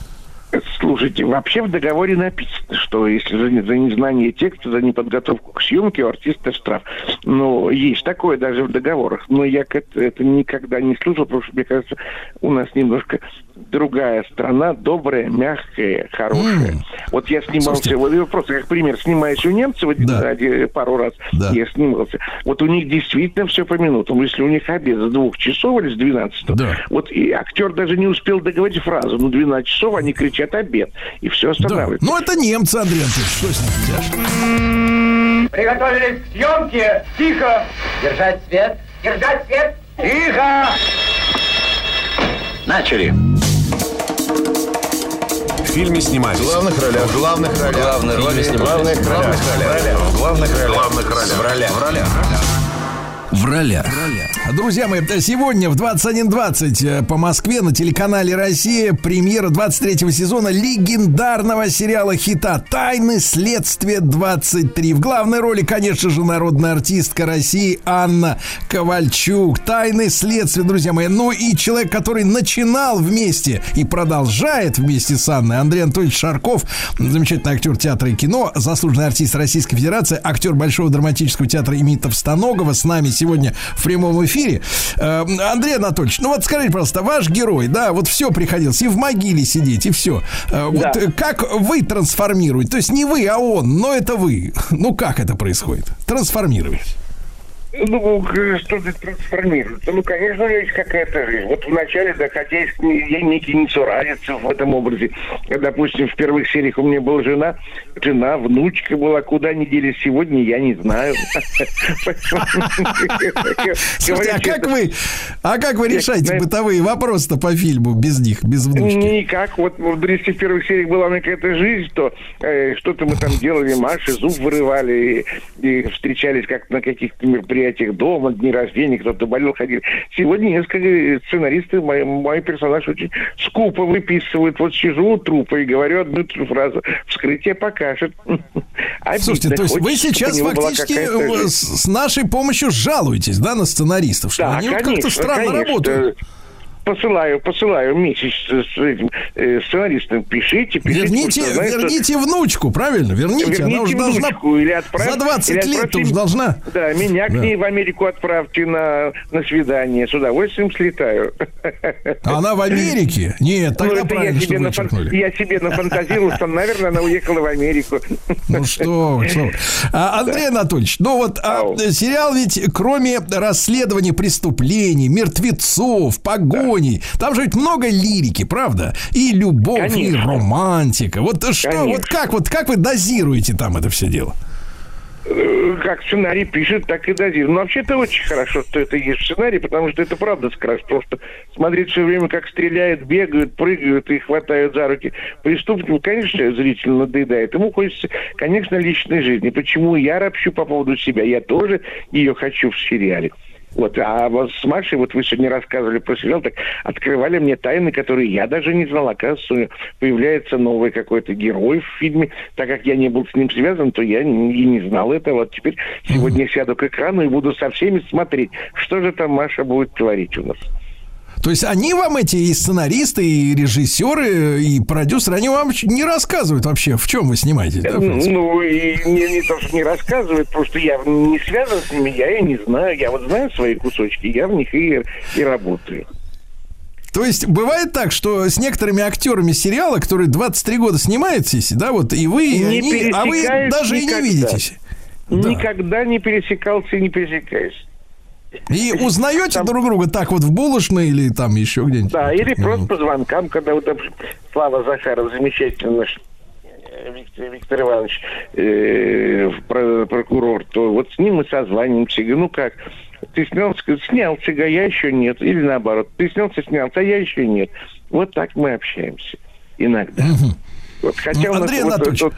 Слушайте, вообще в договоре написано, что если за, не- за незнание текста, за неподготовку к съемке у артиста штраф. Но есть такое даже в договорах. Но я это, это никогда не слышал, потому что, мне кажется, у нас немножко другая страна, добрая, мягкая, хорошая. Вот я снимался, Слушайте. вот я просто как пример, снимаюсь у немцев Да. один- пару раз, Да. я снимался. Вот у них действительно все по минутам. Если у них обед с двух часов или с 12, Да. вот и актер даже не успел договорить фразу. Ну, 12 часов они кричат обед. И все Да. останавливается. Ну, это немцы, Андрей Анатольевич, что с ним? Приготовились к съемке. Тихо. Держать свет. Держать свет. Тихо. Начали. В фильме снимались. В главных ролях. В главных ролях. Главные роли снимались. В главных ролях. В главных ролях. В главных ролях. В ролях. В ролях. в ролях. Друзья мои, сегодня в 21.20 э, по Москве на телеканале «Россия» премьера 23 сезона легендарного сериала хита «Тайны следствия 23». В главной роли, конечно же, народная артистка России Анна Ковальчук. «Тайны следствия», друзья мои. Ну и человек, который начинал вместе и продолжает вместе с Анной, Андрей Анатольевич Шарков, замечательный актер театра и кино, заслуженный артист Российской Федерации, актер Большого драматического театра имени Товстоногова с нами сегодня в прямом эфире. Э, Андрей Анатольевич, ну вот скажите, пожалуйста, ваш герой, да, вот все приходилось и в могиле сидеть, и все. Э, Вот Да. как вы трансформируете? То есть не вы, а он, но это вы. Ну как это происходит? Трансформируете. Ну, к- что-то трансформируется. Ну, конечно, есть какая-то жизнь. Вот вначале, да, хотя есть я некий несуразец в этом образе. Допустим, в первых сериях у меня была жена, жена, внучка была, куда они делись сегодня, я не знаю. Слушайте, а как вы, а как вы решаете бытовые вопросы-то по фильму без них, без внучки? Никак. Вот в если в первых сериях была какая-то жизнь, то э, что-то мы там делали, Маши зуб вырывали, и, встречались как на каких-то мероприятиях дома, дни рождения, кто-то болел, ходил. Сегодня несколько сценаристы, мой, мой персонаж очень скупо выписывают. Вот сижу у трупа и говорю одну фразу. Вскрытие покажет. Обидно. Слушайте, то есть вы Хочется, чтобы сейчас фактически э, с, нашей помощью жалуетесь, да, на сценаристов, что Да, они вот как-то конечно, странно конечно. работают. Посылаю, посылаю месяц с этим э, сценаристом. Пишите, пишите. Верните, потому что, верните внучку, правильно? Верните, она уже должна или отправь- за 20 или лет отправьте- уж должна. Да, меня к Да. ней в Америку отправьте на, на свидание. С удовольствием слетаю. А Она в Америке? Нет, Ну, тогда это правильно, я что себе, нафан- я себе нафантазировал, что, наверное, она уехала в Америку. Ну что, вы, что вы. А, Андрей Анатольевич, ну вот а, сериал ведь кроме расследования преступлений, мертвецов, погоней, там же ведь много лирики, правда? И любовь, и Конечно. романтика. Вот что, Конечно. вот как вот как вы дозируете там это все дело? Э, Как сценарий пишет, так и дозирует. Но вообще это очень хорошо, что это есть в сценарии, потому что это правда. Потому что смотреть все время, как стреляют, бегают, прыгают и хватают за руки преступников, конечно, зрителю надоедает. Ему хочется, конечно, личной жизни. Почему я ропщу по поводу себя? Я тоже ее хочу в сериале. Вот, а вот с Машей, вот вы сегодня рассказывали про сериал, так открывали мне тайны, которые я даже не знал. Оказывается, появляется новый какой-то герой в фильме. Так как я не был с ним связан, то я и не знал этого. Вот теперь сегодня сяду к экрану и буду со всеми смотреть, что же там Маша будет творить у нас. То есть они вам эти и сценаристы, и режиссеры, и продюсеры, они вам не рассказывают вообще, в чем вы снимаетесь, да? Ну, и не, не то, что не рассказывают, просто я не связан с ними, я и не знаю. Я вот знаю свои кусочки, я в них и, и работаю. То есть бывает так, что с некоторыми актерами сериала, которые 23 года снимаетесь, да, вот и вы, и они, а вы даже и никогда. не видитесь. Никогда не пересекался и не пересекаюсь. И узнаете друг друга так вот в булочной или там еще где-нибудь? Да, или просто по звонкам, когда вот Слава Захаров, замечательный наш э, Виктор, Виктор Иванович, э, про- прокурор, то вот с ним мы созваниваемся. Говорю, ну как, ты снялся? Снялся, а я еще нет. Или наоборот, ты снялся, снялся, а я еще нет. Вот так мы общаемся иногда. Вот, хотя у нас Андрей вот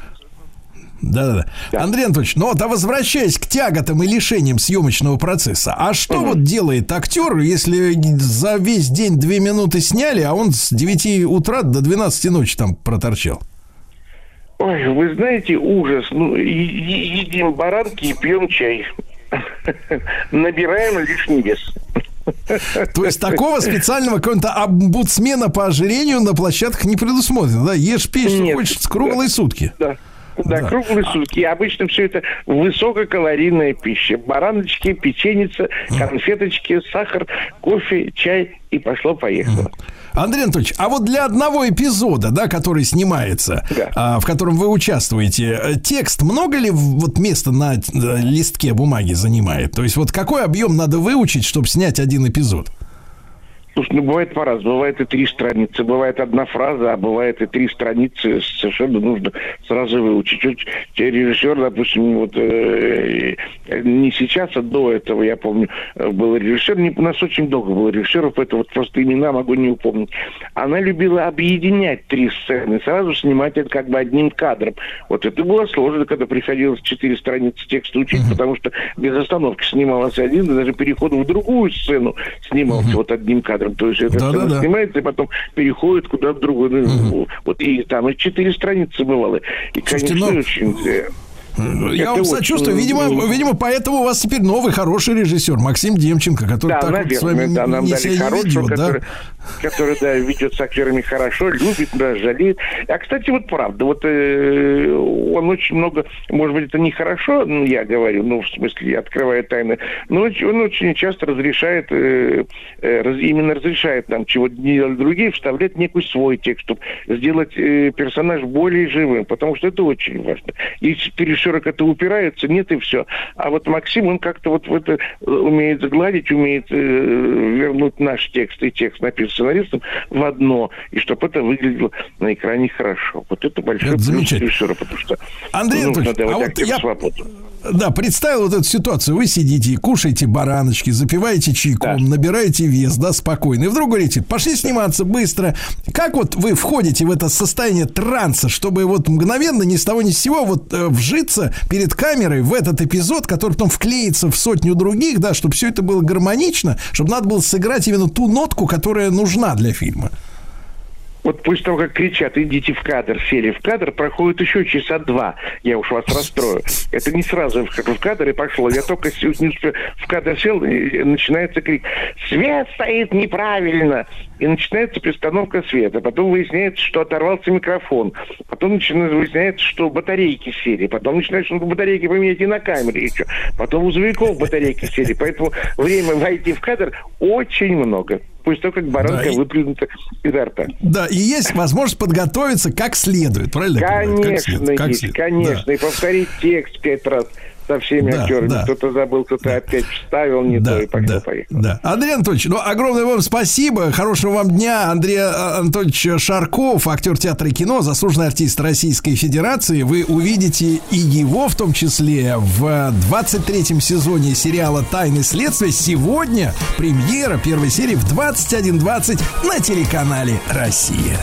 Анатольевич, тот- Да-да-да. Андрей Анатольевич, ну вот, а возвращаясь к тяготам и лишениям съемочного процесса, а что вот делает актер, если за весь день две минуты сняли, а он с 9 утра до 12 ночи там проторчал? Ой, вы знаете, ужас. Ну, едим баранки и пьем чай. Набираем лишний вес. То есть такого специального какого-то омбудсмена по ожирению на площадках не предусмотрено, да? Ешь, пей, что хочешь, круглые сутки. Да. Да, круглые сутки. И обычно все это высококалорийная пища. Бараночки, печеница, конфеточки, сахар, кофе, чай и пошло-поехало. Андрей Анатольевич, а вот для одного эпизода, да, который снимается, а, в котором вы участвуете, э, текст много ли вот места на э, листке бумаги занимает? То есть вот какой объем надо выучить, чтобы снять один эпизод? Слушай, ну, бывает по-разному. Бывает и три страницы, бывает одна фраза, а бывает и три страницы. Совершенно нужно сразу выучить. Чуть- Режиссер, допустим, вот э, не сейчас, а до этого, я помню, э, был режиссер. Не, у нас очень долго было режиссеров, это вот просто имена могу не упомнить. Она любила объединять три сцены, сразу снимать это как бы одним кадром. Вот это было сложно, когда приходилось четыре страницы текста учить, потому что без остановки снималось один, и даже переход в другую сцену снимался вот одним кадром. То есть это Да-да-да. сцена снимается, и потом переходит куда-то в другую. Ну, Вот и там и четыре страницы бывало. И, Слушайте, конечно, ну, очень... э, Я вам сочувствую. Видимо, ну, видимо, поэтому у вас теперь новый хороший режиссер Максим Демченко, который Да, так вот наверное, с вами да, нам не дали хорошего, ведет, да? который, который, да, ведет с актерами хорошо, любит, да, жалеет. А, кстати, вот правда, вот э, он очень много, может быть, это нехорошо, ну, я говорю, ну, в смысле, я открываю тайны, но он очень часто разрешает, э, э, раз- именно разрешает нам, чего не делали другие, вставлять некий свой текст, чтобы сделать э, персонаж более живым, потому что это очень важно. Если режиссеры это упираются, нет и все. А вот Максим, он как-то вот в это э, умеет загладить, умеет э, вернуть наш текст и текст, написан сценаристом, в одно, и чтобы это выглядело на экране хорошо. Вот это большой Это плюс режиссера, потому что Андрей нужно Анатольевич, давать а вот я- свободу. Да, представил вот эту ситуацию. Вы сидите, кушаете бараночки, запиваете чайком, набираете вес, да, спокойно. И вдруг говорите, пошли сниматься быстро. Как вот вы входите в это состояние транса, чтобы вот мгновенно, ни с того ни с сего, вот э, вжиться перед камерой в этот эпизод, который потом вклеится в сотню других, да, чтобы все это было гармонично, чтобы надо было сыграть именно ту нотку, которая нужна для фильма. Вот после того, как кричат, идите в кадр, сели в кадр, проходит еще часа два. Я уж вас расстрою. Это не сразу в, в кадр и пошло. Я только не в кадр сел, и начинается крик. Свет стоит неправильно. И начинается перестановка света. Потом выясняется, что оторвался микрофон. Потом начинается, выясняется, что батарейки сели. Потом начинается, что батарейки поменять и на камере еще. Потом у звонков батарейки сели. Поэтому время войти в кадр очень много. После того, как баранка Да, и- выплюнута изо рта. Да, и есть возможность подготовиться как следует, правильно? понимаю? Как Конечно, следует, как есть, следует. конечно. И повторить текст пять раз со всеми Да, актерами. да. Кто-то забыл, кто-то опять вставил не то и пошло поехало. Да. Андрей Анатольевич, ну, огромное вам спасибо. Хорошего вам дня. Андрей а, Анатольевич Шарков, актер театра и кино, заслуженный артист Российской Федерации. Вы увидите и его, в том числе, в 23-м сезоне сериала «Тайны следствия». Сегодня премьера первой серии в 21.20 на телеканале «Россия».